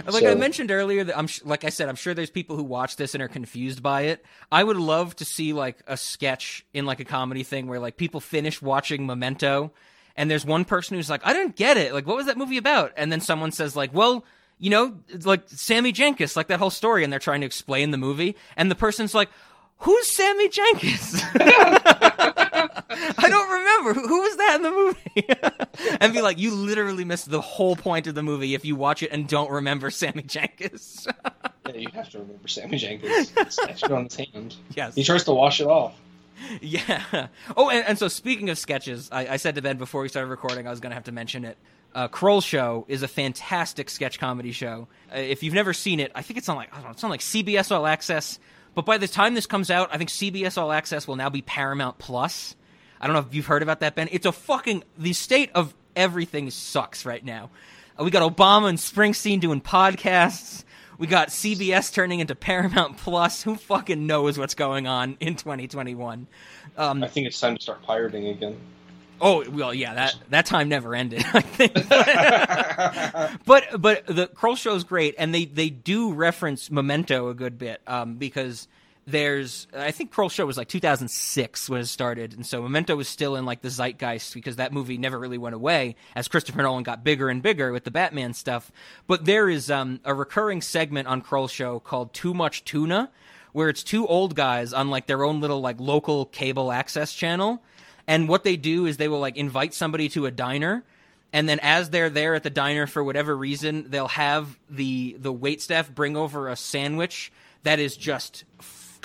Like I mentioned earlier, that I'm sh- like I said, I'm sure there's people who watch this and are confused by it. I would love to see like a sketch in like a comedy thing where like people finish watching Memento, and there's one person who's like, I don't get it. Like, what was that movie about? And then someone says like, Well, you know, like Sammy Jankis, like that whole story, and they're trying to explain the movie, and the person's like. Who's Sammy Jankis? [laughs] I don't remember. Who, who was that in the movie? [laughs] and be like, you literally missed the whole point of the movie if you watch it and don't remember Sammy Jankis. [laughs] Yeah, you have to remember Sammy Jankis. It's on his hand. yes. He tries to wash it off. [laughs] Yeah. Oh, and, and so speaking of sketches, I, I said to Ben before we started recording, I was going to have to mention it. Uh, Kroll Show is a fantastic sketch comedy show. Uh, if you've never seen it, I think it's on like I don't know, it's on like CBS All Access. But by the time this comes out, I think CBS All Access will now be Paramount Plus. I don't know if you've heard about that, Ben. It's a fucking the state of everything sucks right now. Uh, we got Obama and Springsteen doing podcasts. We got CBS turning into Paramount Plus. Who fucking knows what's going on in 2021? I think it's time to start pirating again. Oh well, yeah that that time never ended. [laughs] I think, [laughs] but but the Kroll show is great, and they they do reference Memento a good bit um, because there's I think Kroll show was like 2006 when it started, and so Memento was still in like the zeitgeist because that movie never really went away as Christopher Nolan got bigger and bigger with the Batman stuff. But there is um, a recurring segment on Kroll show called Too Much Tuna, where it's two old guys on like their own little like local cable access channel and what they do is they will like invite somebody to a diner and then as they're there at the diner for whatever reason they'll have the the wait staff bring over a sandwich that is just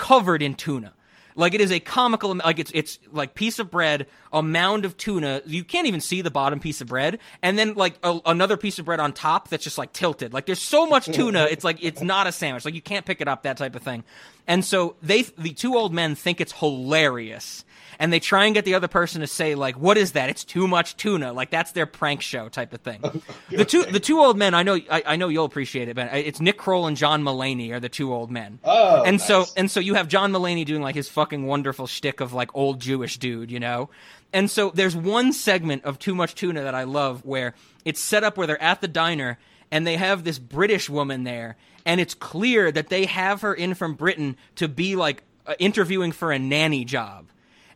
covered in tuna. Like it is a comical like it's it's like piece of bread a mound of tuna. You can't even see the bottom piece of bread. And then like a, another piece of bread on top that's just like tilted. Like there's so much tuna it's like it's not a sandwich. Like you can't pick it up that type of thing And so they, the two old men think it's hilarious. And they try and get the other person to say like, "What is that? It's too much tuna." Like that's their prank show type of thing. [laughs] The two the two old men, I know I, I know you'll appreciate it, but it's Nick Kroll and John Mulaney are the two old men. Oh, and so and so you have John Mulaney doing like his fucking wonderful shtick of like old Jewish dude, you know. And so there's one segment of Too Much Tuna that I love where it's set up where they're at the diner and they have this British woman there, and it's clear that they have her in from Britain to be like uh, interviewing for a nanny job.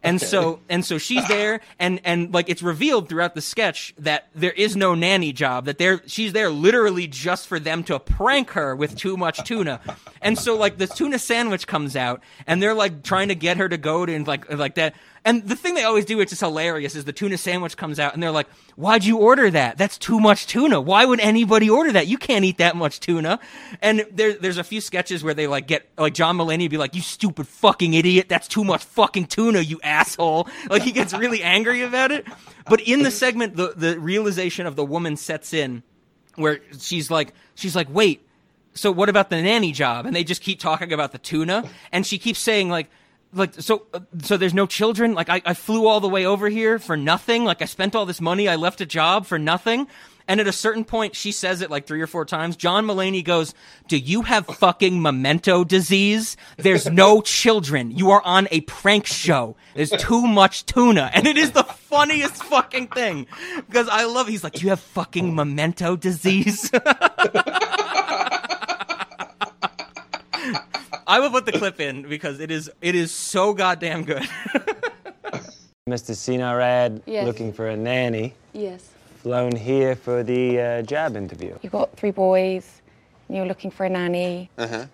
And so and so she's there and and like it's revealed throughout the sketch that there is no nanny job that they're she's there literally just for them to prank her with too much tuna. And so like the tuna sandwich comes out and they're like trying to get her to go to and like like that and the thing they always do, which is hilarious, is the tuna sandwich comes out and they're like, Why'd you order that? That's too much tuna. Why would anybody order that? You can't eat that much tuna. And there, there's a few sketches where they like get, like John Mulaney be like, You stupid fucking idiot. That's too much fucking tuna, you asshole. Like he gets really angry about it. But in the segment, the, the realization of the woman sets in where she's like, she's like, Wait, so what about the nanny job? And they just keep talking about the tuna. And she keeps saying like, like so uh, so there's no children? Like I, I flew all the way over here for nothing. Like i spent all this money. I left a job for nothing. And at a certain point she says it like three or four times. John Mulaney goes do you have fucking memento disease? There's no children. You are on a prank show. There's too much tuna. And it is the funniest fucking thing. Because i love he's like do you have fucking memento disease [laughs] I will put the clip in because it is it is so goddamn good. [laughs] Mr. Sinarad Yes. looking for a nanny, Yes. flown here for the uh, job interview. You've got three boys, and you're looking for a nanny, Uh-huh.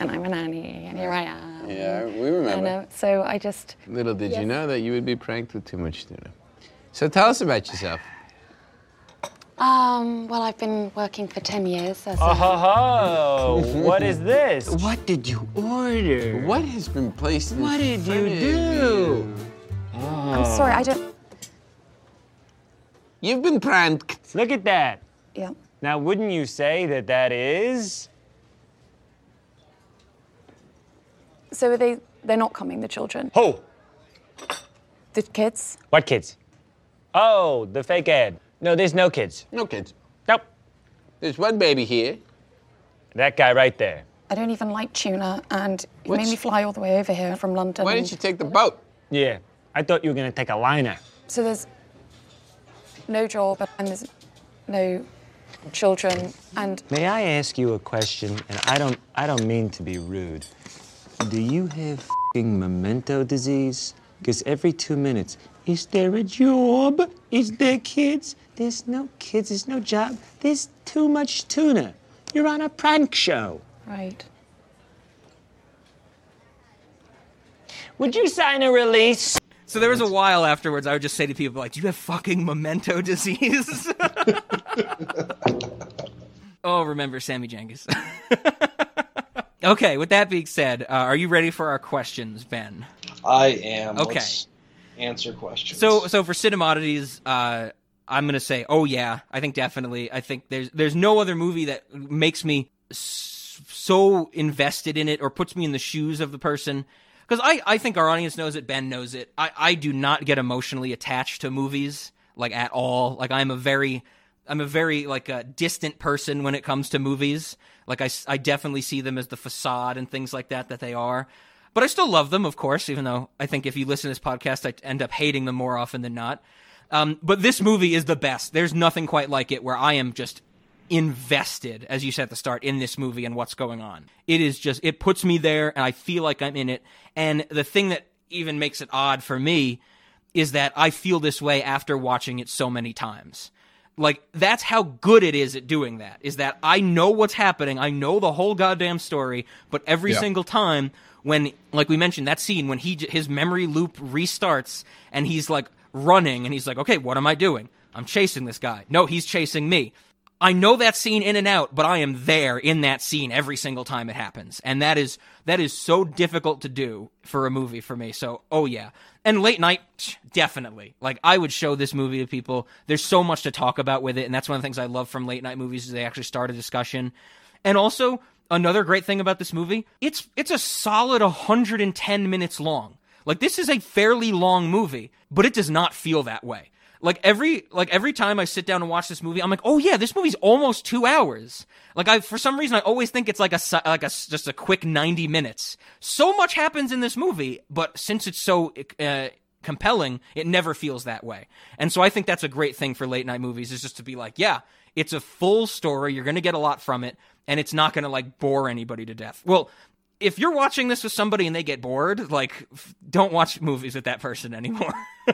and I'm a nanny, and here I am. Yeah, we And, remember. uh, so I just, Little did you know that you would be pranked with too much tuna. So tell us about yourself. Um, well, I've been working for 10 years as a, Oh, ho, ho. what is this? What did you order? What has been placed in What did front you of do? I'm sorry, I don't, You've been pranked. Look at that. yeah. Now, wouldn't you say that that is? So are they, they're not coming, the children? Who? The kids? What kids? Oh, the fake ad. No, there's no kids. No kids. Nope. There's one baby here. That guy right there. I don't even like tuna, and you What's- made me fly all the way over here from London. Why didn't you take the boat? Yeah. I thought you were gonna take a liner. So there's no job, and there's no children, and May I ask you a question? And I don't I don't mean to be rude. Do you have fing memento disease? Because every two minutes, is there a job? Is there kids? There's no kids, there's no job. There's too much tuna. You're on a prank show. right. Would you sign a release? So there was a while afterwards I would just say to people like, "Do you have fucking memento [laughs] disease?" [laughs] oh, remember Sammy Jankis. [laughs] okay, with that being said, uh, are you ready for our questions, Ben? I am. Okay. Let's answer questions. So, so for Cinemodities, uh, I'm gonna say, oh yeah, I think definitely. I think there's there's no other movie that makes me so invested in it or puts me in the shoes of the person. Because I, I think our audience knows it, Ben knows it. I, I do not get emotionally attached to movies like at all. Like I'm a very I'm a very like a distant person when it comes to movies. Like I, I definitely see them as the facade and things like that that they are. But I still love them, of course, even though I think if you listen to this podcast, I end up hating them more often than not. Um, but this movie is the best. There's nothing quite like it where I am just invested, as you said at the start, in this movie and what's going on. It is just, it puts me there and I feel like I'm in it. And the thing that even makes it odd for me is that I feel this way after watching it so many times. Like, that's how good it is at doing that, is that I know what's happening. I know the whole goddamn story, but every Yeah. single time when, like we mentioned, that scene when he, his memory loop restarts and he's like running and he's like, okay, what am I doing? I'm chasing this guy. No, he's chasing me. I know that scene in and out, but I am there in that scene every single time it happens. And that is that is so difficult to do for a movie for me. So, oh yeah. And late night [sniffs] definitely. Like I would show this movie to people. There's so much to talk about with it, and that's one of the things I love from late night movies is they actually start a discussion. And also, another great thing about this movie, it's it's a solid 110 minutes long. Like this is a fairly long movie, but it does not feel that way. Like every like every time I sit down and watch this movie, I'm like, oh yeah, this movie's almost two hours. Like I for some reason I always think it's like a like a just a quick 90 minutes. So much happens in this movie, but since it's so uh, compelling, it never feels that way. And so I think that's a great thing for late night movies is just to be like, yeah, it's a full story. You're going to get a lot from it, and it's not going to like bore anybody to death. Well, if you're watching this with somebody and they get bored, like, don't watch movies with that person anymore. [laughs]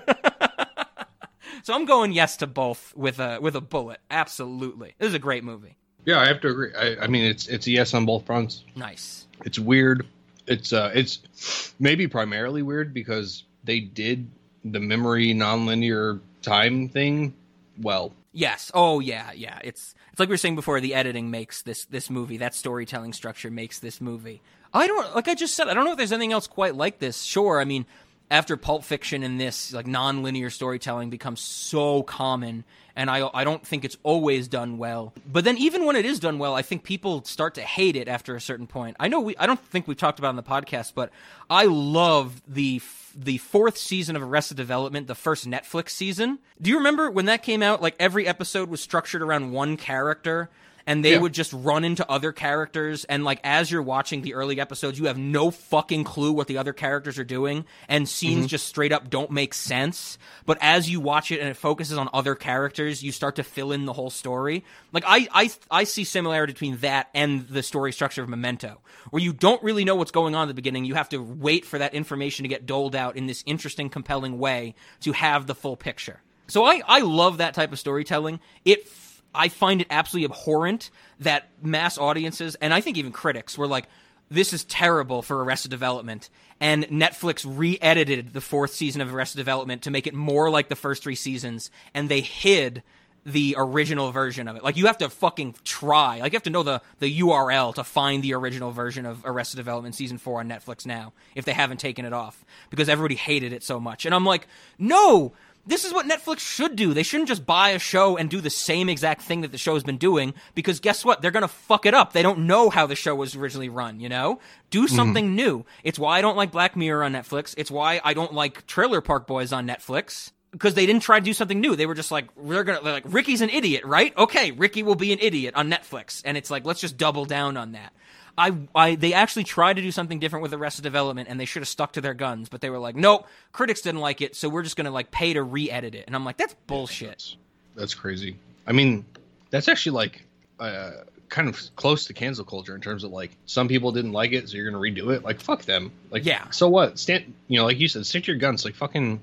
so I'm going yes to both with a with a bullet. Absolutely, this is a great movie. Yeah, I have to agree. I, I mean, it's it's a yes on both fronts. Nice. It's weird. It's uh, it's maybe primarily weird because they did the memory nonlinear time thing well. Yes. Oh yeah, yeah. It's it's like we were saying before. The editing makes this this movie. That storytelling structure makes this movie. I don't like I just said. I don't know if there's anything else quite like this. Sure. I mean, after Pulp Fiction and this like non-linear storytelling becomes so common, and I I don't think it's always done well. But then even when it is done well, I think people start to hate it after a certain point. I know we I don't think we've talked about on the podcast, but I love the the fourth season of Arrested Development, the first Netflix season. Do you remember when that came out? Like every episode was structured around one character and they Yeah. would just run into other characters and like as you're watching the early episodes you have no fucking clue what the other characters are doing and scenes Mhm. just straight up don't make sense. But as you watch it and it focuses on other characters you start to fill in the whole story. Like i i i see similarity between that and the story structure of memento where you don't really know what's going on at the beginning. You have to wait for that information to get doled out in this interesting compelling way to have the full picture. So i i love that type of storytelling. It I find it absolutely abhorrent that mass audiences and I think even critics were like, "This is terrible for Arrested Development," and Netflix re-edited the fourth season of Arrested Development to make it more like the first three seasons, and they hid the original version of it. Like you have to fucking try. Like you have to know the the URL to find the original version of Arrested Development season 4 on Netflix now if they haven't taken it off because everybody hated it so much. And I'm like, "No, this is what Netflix should do. They shouldn't just buy a show and do the same exact thing that the show's been doing because guess what? They're going to fuck it up. They don't know how the show was originally run, you know? Do mm-hmm. something new. It's why I don't like Black Mirror on Netflix. It's why I don't like Trailer Park Boys on Netflix because they didn't try to do something new. They were just like, we're gonna like Ricky's an idiot, right? Okay, Ricky will be an idiot on Netflix, and it's like let's just double down on that. I, I, they actually tried to do something different with Arrested Development, and they should have stuck to their guns. But they were like, nope, critics didn't like it, so we're just gonna like pay to re-edit it. And I'm like, that's bullshit. That's crazy. I mean, that's actually like uh, kind of close to cancel culture in terms of like some people didn't like it, so you're gonna redo it. Like fuck them. Like Yeah. So what? Stand. You know, like you said, stick to your guns. Like fucking.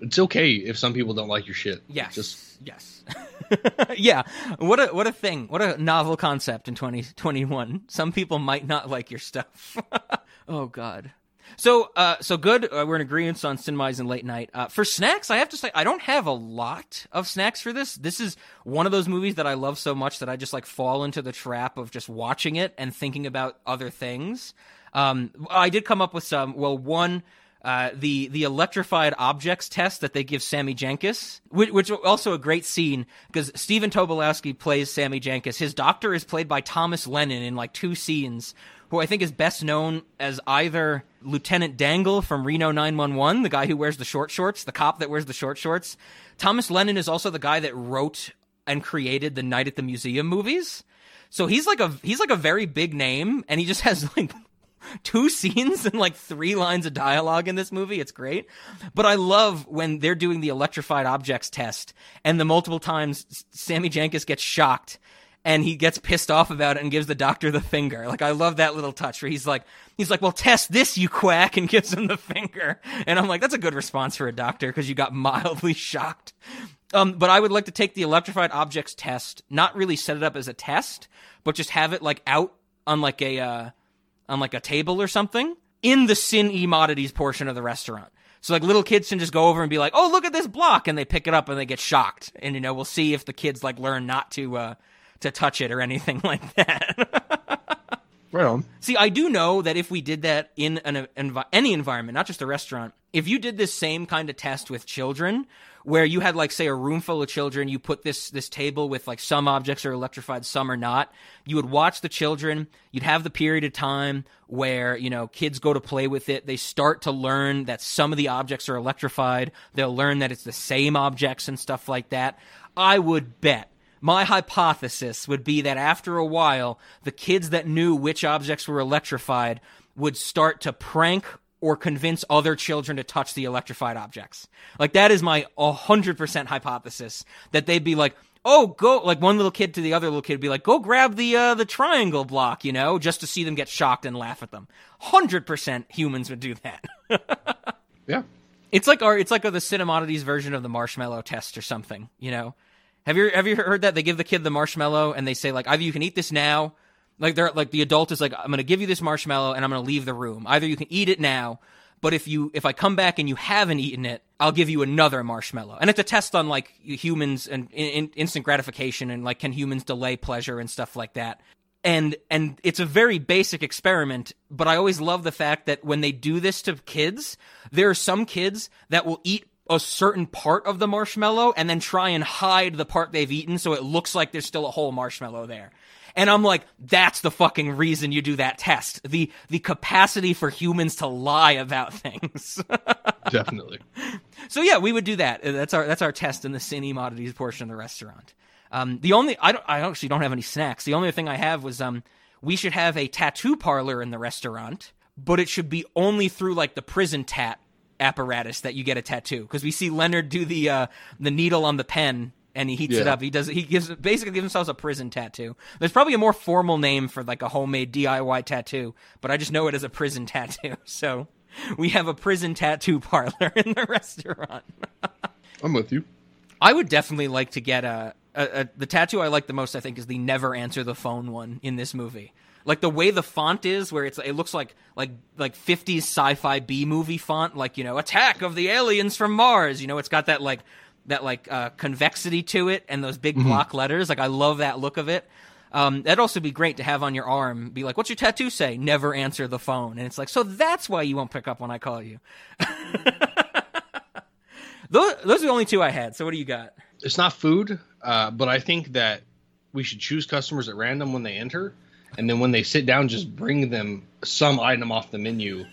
It's okay if some people don't like your shit. Yes. Just yes. [laughs] yeah. What a what a thing. What a novel concept in 2021. Some people might not like your stuff. [laughs] oh god. So uh so good. Uh, we're in agreement on Cinemize and Late Night. Uh, for snacks, I have to say I don't have a lot of snacks for this. This is one of those movies that I love so much that I just like fall into the trap of just watching it and thinking about other things. Um I did come up with some well one uh, the the electrified objects test that they give Sammy Jankis, which, which also a great scene because Stephen Tobolowsky plays Sammy Jankis. His doctor is played by Thomas Lennon in like two scenes, who I think is best known as either Lieutenant Dangle from Reno 911, the guy who wears the short shorts, the cop that wears the short shorts. Thomas Lennon is also the guy that wrote and created the Night at the Museum movies. So he's like a he's like a very big name, and he just has [laughs] like [laughs] two scenes and like three lines of dialogue in this movie. It's great. But I love when they're doing the electrified objects test and the multiple times Sammy Jankis gets shocked and he gets pissed off about it and gives the doctor the finger. Like I love that little touch where he's like he's like, "Well, test this, you quack," and [laughs] gives him the finger. And I'm like, that's a good response for a doctor because you got mildly [laughs] shocked. Um, but I would like to take the electrified objects test, not really set it up as a test, but just have it like out on like a uh, on like a table or something in the Cinemodities portion of the restaurant. So like little kids can just go over and be like, "Oh, look at this block," and they pick it up and they get shocked. And you know, we'll see if the kids like learn not to uh, to touch it or anything [laughs] like that. Right on. See, I do know that if we did that in an envi- any environment, not just a restaurant, if you did this same kind of test with children, where you had like say a room full of children, you put this this table with like some objects are electrified, some are not. You would watch the children. You'd have the period of time where you know kids go to play with it. They start to learn that some of the objects are electrified. They'll learn that it's the same objects and stuff like that. I would bet my hypothesis would be that after a while, the kids that knew which objects were electrified would start to prank or convince other children to touch the electrified objects. Like that is my 100% hypothesis that they'd be like, "Oh, go like one little kid to the other little kid would be like, "Go grab the uh, the triangle block," you know, just to see them get shocked and laugh at them. 100% humans would do that. [laughs] Yeah. It's like our it's like the Cinemodities version of the marshmallow test or something, you know. Have you have you heard that they give the kid the marshmallow and they say like either you can eat this now, like they're like the adult is like I'm going to give you this marshmallow and I'm going to leave the room. Either you can eat it now, but if you if I come back and you haven't eaten it, I'll give you another marshmallow. And it's a test on like humans and in, in, instant gratification and like can humans delay pleasure and stuff like that. And and it's a very basic experiment, but I always love the fact that when they do this to kids, there are some kids that will eat a certain part of the marshmallow and then try and hide the part they've eaten so it looks like there's still a whole marshmallow there. And I'm like, that's the fucking reason you do that test. The the capacity for humans to lie about [laughs] things. Definitely. [laughs] so yeah, we would do that. Uh, That's our that's our test in the cine oddities portion of the restaurant. Um, the only I don't I actually don't have any snacks. The only thing I have was um we should have a tattoo parlor in the restaurant, but it should be only through like the prison tat apparatus that you get a tattoo because we see Leonard do the uh, the needle on the pen and he heats it up. He does he gives basically gives himself a prison tattoo. There's probably a more formal name for like a homemade DIY tattoo, but I just know it as a prison [laughs] tattoo. So we have a prison tattoo parlor in the restaurant. [laughs] I'm with you. I would definitely like to get a, a, a the tattoo I like the most. I think is the never answer the phone one in this movie. Like the way the font is, where it's it looks like like like 50s sci-fi B movie font, like you know, attack of the aliens from Mars. You know, it's got that like that like uh, convexity to it and those big block letters. Like I love that look of it. Um, that'd also be great to have on your arm. Be like, "What's your tattoo say?" Never answer the phone, and it's like, so that's why you won't pick up when I call you. [laughs] those, those are the only two I had. So what do you got? It's not food, uh, but I think that we should choose customers at random when they enter, and then when they sit down, just bring them some item off the menu,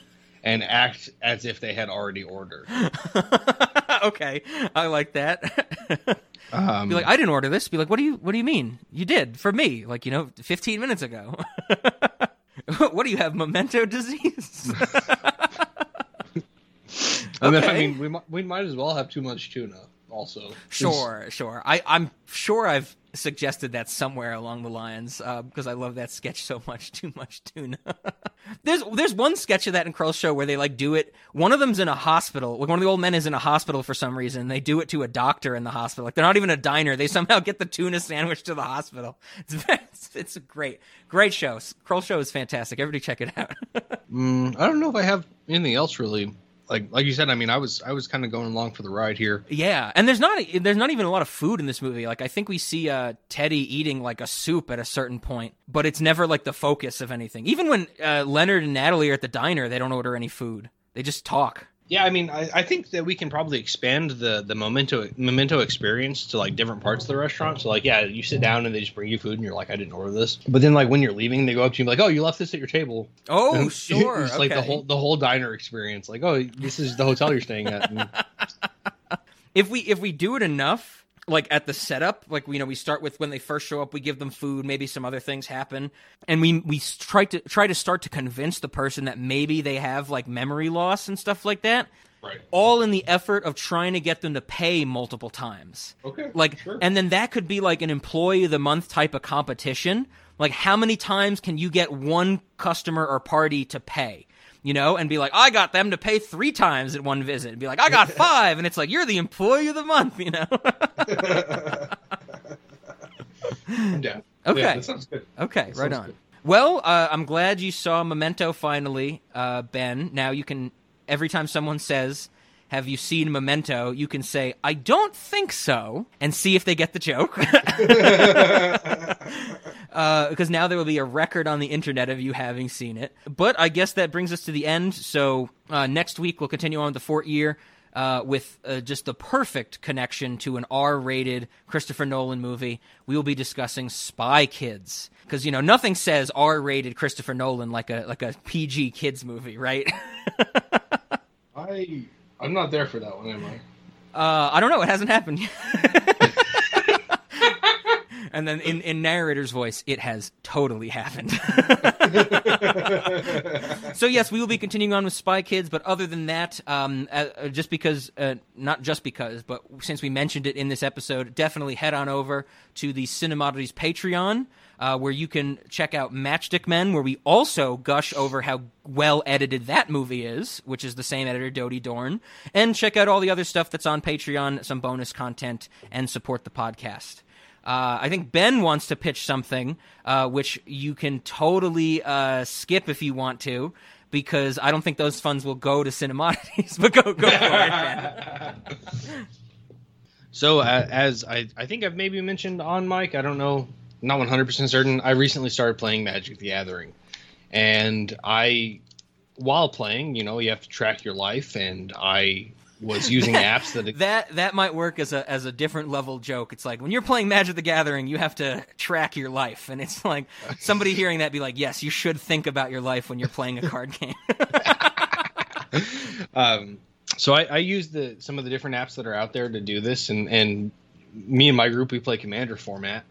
and act as if they had already ordered. [laughs] okay, I like that. [laughs] Um, Be like, I didn't order this. Be like, what do you what do you mean? You did for me, like you know, 15 minutes ago. [laughs] what do you have? Memento disease? and then, I mean, we might, we might as well have too much tuna. Also, Sure, sure. I, I'm sure I've suggested that somewhere along the lines uh, because I love that sketch so much. [laughs] Too much tuna. there's there's one sketch of that in Kroll Show where they like do it. One of them's in a hospital. Like one of the old men is in a hospital for some reason. They do it to a doctor in the hospital. Like they're not even a diner. They somehow get the tuna sandwich to the hospital. It's [laughs] it's, it's a great great show. Kroll Show is fantastic. Everybody check it out. [laughs] Mm, I don't know if I have anything else really. Like like you said, I mean, I was I was kind of going along for the ride here. Yeah, and there's not there's not even a lot of food in this movie. Like I think we see uh, Teddy eating like a soup at a certain point, but it's never like the focus of anything. Even when uh, Leonard and Natalie are at the diner, they don't order any food. They just talk. Yeah, I mean, I, I think that we can probably expand the the memento memento experience to like different parts of the restaurant. So like, yeah, you sit down and they just bring you food, and you're like, I didn't order this. But then like when you're leaving, they go up to you and be like, Oh, you left this at your table. Oh, [laughs] And sure. it's like the whole the whole diner experience. Like, oh, this is the hotel you're staying at. [laughs] And if we if we do it enough like at the setup like you know we start with when they first show up we give them food maybe some other things happen. And we we try to try to start to convince the person that maybe they have like memory loss and stuff like that. Right. all in the effort of trying to get them to pay multiple times. Okay, like sure. and then that could be like an employee of the month type of competition. Like how many times can you get one customer or party to pay you know, and be like, I got them to pay three times at one visit, and be like, I got [laughs] five, and it's like, you're the employee of the month, you know? [laughs] I'm. Okay. Yeah, that sounds good. okay, right on. good. Well, uh, I'm glad you saw Memento finally, uh, Ben. Now you can, every time someone says, have you seen Memento? You can say, I don't think so, and see if they get the joke. Because [laughs] uh, now there will be a record on the internet of you having seen it. But I guess that brings us to the end. So uh, next week we'll continue on with the Fort Year. Uh, with uh, just the perfect connection to an R-rated Christopher Nolan movie, we will be discussing Spy Kids because you know nothing says R-rated Christopher Nolan like a like a PG kids movie, right? [laughs] I I'm not there for that one, am I? Uh, I don't know. It hasn't happened yet. [laughs] [laughs] and then in, in narrator's voice, it has totally happened. [laughs] so yes, we will be continuing on with Spy Kids, but other than that, um, uh, just because, uh, not just because, but since we mentioned it in this episode, definitely head on over to the Cinemodities Patreon. Uh, where you can check out Matchstick Men, where we also gush over how well edited that movie is, which is the same editor, Dody Dorn, and check out all the other stuff that's on Patreon, some bonus content, and support the podcast. Uh, I think Ben wants to pitch something, uh, which you can totally uh, skip if you want to, because I don't think those funds will go to Cinemodities. [laughs] but go, go for it, Ben. [laughs] So, uh, as I, I think I've maybe mentioned on Mike, I don't know, not 100% certain, I recently started playing Magic the Gathering. And I, while playing, you know, you have to track your life, and I was using [laughs] apps that that that might work as a as a different level joke. It's like when you're playing Magic the Gathering, you have to track your life, and it's like somebody hearing that be like, "Yes, you should think about your life when you're playing a card game." [laughs] um, so I, I use the some of the different apps that are out there to do this, and and me and my group we play Commander format,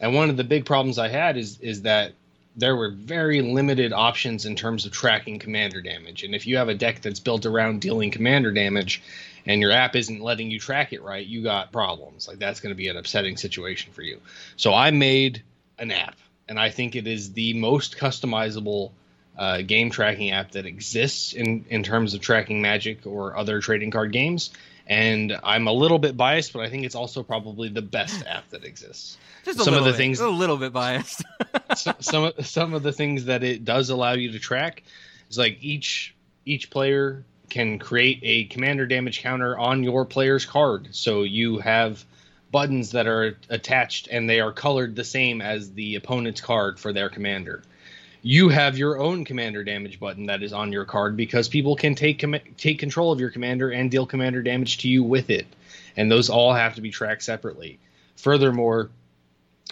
and one of the big problems I had is is that there were very limited options in terms of tracking commander damage. And if you have a deck that's built around dealing commander damage and your app isn't letting you track it right, you got problems. Like that's going to be an upsetting situation for you. So I made an app, and I think it is the most customizable uh, game tracking app that exists in, in terms of tracking magic or other trading card games. And I'm a little bit biased, but I think it's also probably the best [laughs] app that exists. Just some of the bit, things, a little bit biased. [laughs] some some of the things that it does allow you to track is like each each player can create a commander damage counter on your player's card. So you have buttons that are attached and they are colored the same as the opponent's card for their commander. You have your own commander damage button that is on your card because people can take com- take control of your commander and deal commander damage to you with it. And those all have to be tracked separately. Furthermore,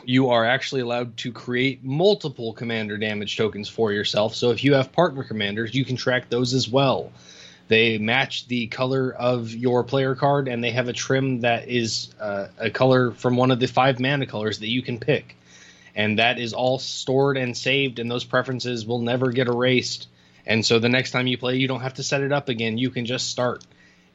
you are actually allowed to create multiple commander damage tokens for yourself. So if you have partner commanders, you can track those as well. They match the color of your player card, and they have a trim that is uh, a color from one of the five mana colors that you can pick. And that is all stored and saved, and those preferences will never get erased. And so the next time you play, you don't have to set it up again. You can just start.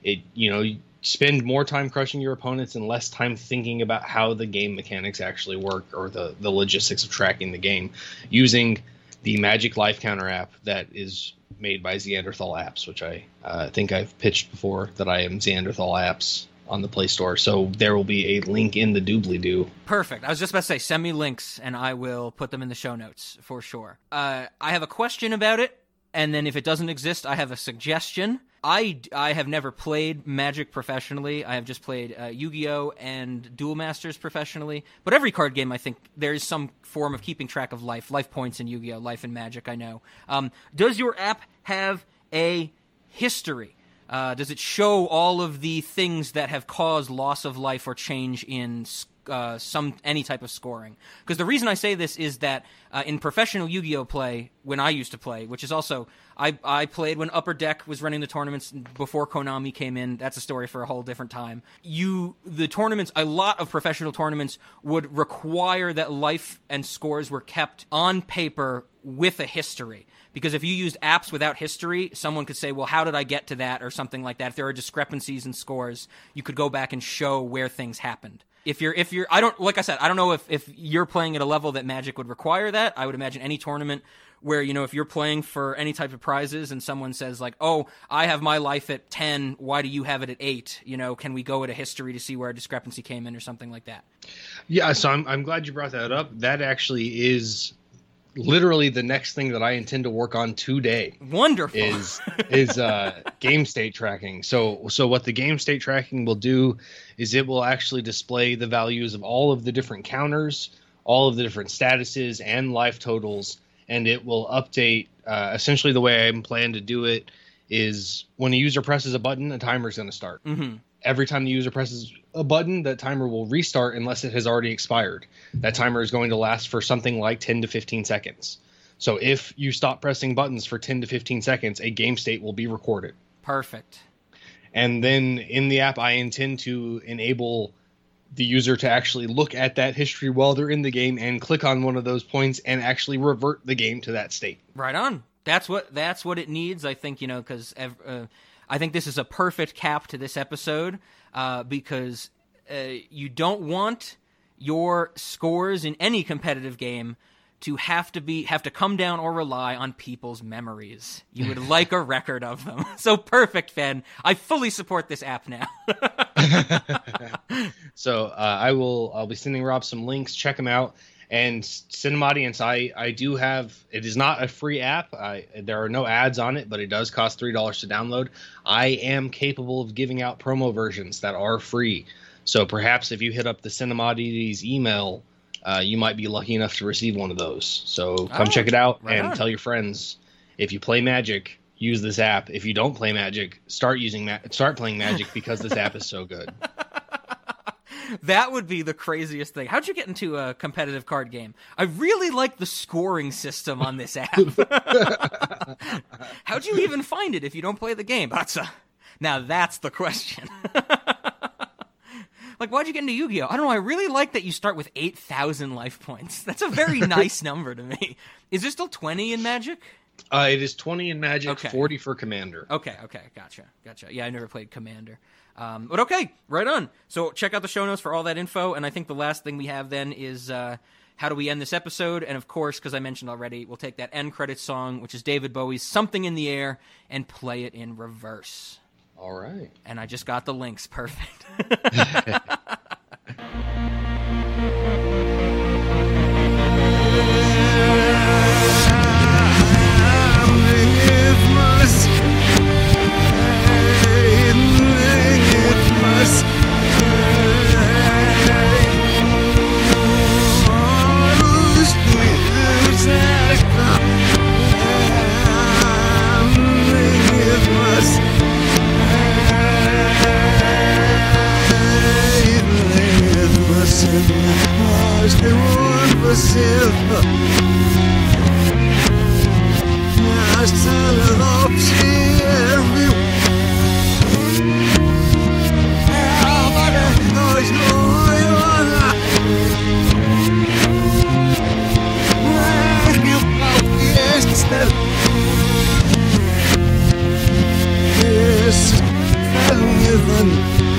It, you know, spend more time crushing your opponents and less time thinking about how the game mechanics actually work or the, the logistics of tracking the game using the Magic Life Counter app that is made by Xanderthal Apps, which I uh, think I've pitched before that I am Xanderthal Apps on the Play Store. So there will be a link in the doobly doo. Perfect. I was just about to say, send me links and I will put them in the show notes for sure. Uh, I have a question about it, and then if it doesn't exist, I have a suggestion. I, I have never played Magic professionally. I have just played uh, Yu Gi Oh! and Duel Masters professionally. But every card game, I think, there is some form of keeping track of life. Life points in Yu Gi Oh! Life in Magic, I know. Um, does your app have a history? Uh, does it show all of the things that have caused loss of life or change in uh, some any type of scoring. Because the reason I say this is that uh, in professional Yu-Gi-Oh play, when I used to play, which is also I I played when Upper Deck was running the tournaments before Konami came in. That's a story for a whole different time. You the tournaments, a lot of professional tournaments would require that life and scores were kept on paper with a history because if you used apps without history, someone could say, "Well, how did I get to that?" or something like that. If there are discrepancies in scores, you could go back and show where things happened if you're if you're I don't like I said I don't know if if you're playing at a level that Magic would require that. I would imagine any tournament where you know if you're playing for any type of prizes and someone says like, "Oh, I have my life at 10, why do you have it at 8?" You know, can we go at a history to see where a discrepancy came in or something like that? Yeah, so I'm I'm glad you brought that up. That actually is literally the next thing that I intend to work on today. Wonderful. Is is uh, [laughs] game state tracking. So so what the game state tracking will do is it will actually display the values of all of the different counters, all of the different statuses and life totals, and it will update. Uh, essentially, the way I'm planning to do it is when a user presses a button, a timer is going to start. hmm Every time the user presses a button, that timer will restart unless it has already expired. That timer is going to last for something like 10 to 15 seconds. So if you stop pressing buttons for 10 to 15 seconds, a game state will be recorded. Perfect. And then in the app, I intend to enable the user to actually look at that history while they're in the game and click on one of those points and actually revert the game to that state. Right on. That's what that's what it needs. I think you know because uh, I think this is a perfect cap to this episode uh, because uh, you don't want your scores in any competitive game to have to be have to come down or rely on people's memories. You would [laughs] like a record of them. [laughs] So perfect, Ben. I fully support this app now. [laughs] So uh, I will I'll be sending Rob some links. Check them out. And Cinemodities, I I do have. It is not a free app. I, there are no ads on it, but it does cost three dollars to download. I am capable of giving out promo versions that are free. So perhaps if you hit up the Cinemodities email, uh, you might be lucky enough to receive one of those. So come Oh, check it out right and on. tell your friends. If you play Magic, use this app. If you don't play Magic, start using Ma- start playing Magic because this app is so good. [laughs] That would be the craziest thing. How'd you get into a competitive card game? I really like the scoring system on this app. [laughs] How'd you even find it if you don't play the game? That's a, now that's the question. [laughs] like, why'd you get into Yu-Gi-Oh? I don't know. I really like that you start with eight thousand life points. That's a very [laughs] nice number to me. Is there still twenty in Magic? Uh, it is 20 in Magic, Okay. 40 for Commander. Okay, okay, gotcha, gotcha. Yeah, I never played Commander. Um, but okay, right on. So check out the show notes for all that info. And I think the last thing we have then is uh, how do we end this episode? And of course, because I mentioned already, we'll take that end credit song, which is David Bowie's "Something in the Air," and play it in reverse. All right. And I just got the links. Perfect. [laughs] [laughs] silver. Yeah, I still love you. Yeah, but I always know you are. When you come yesterday, yes, tell me.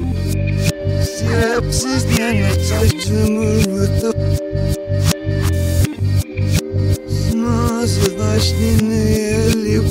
Sebepsiz yine saçımı yırtıp Nasıl baş dinleyelim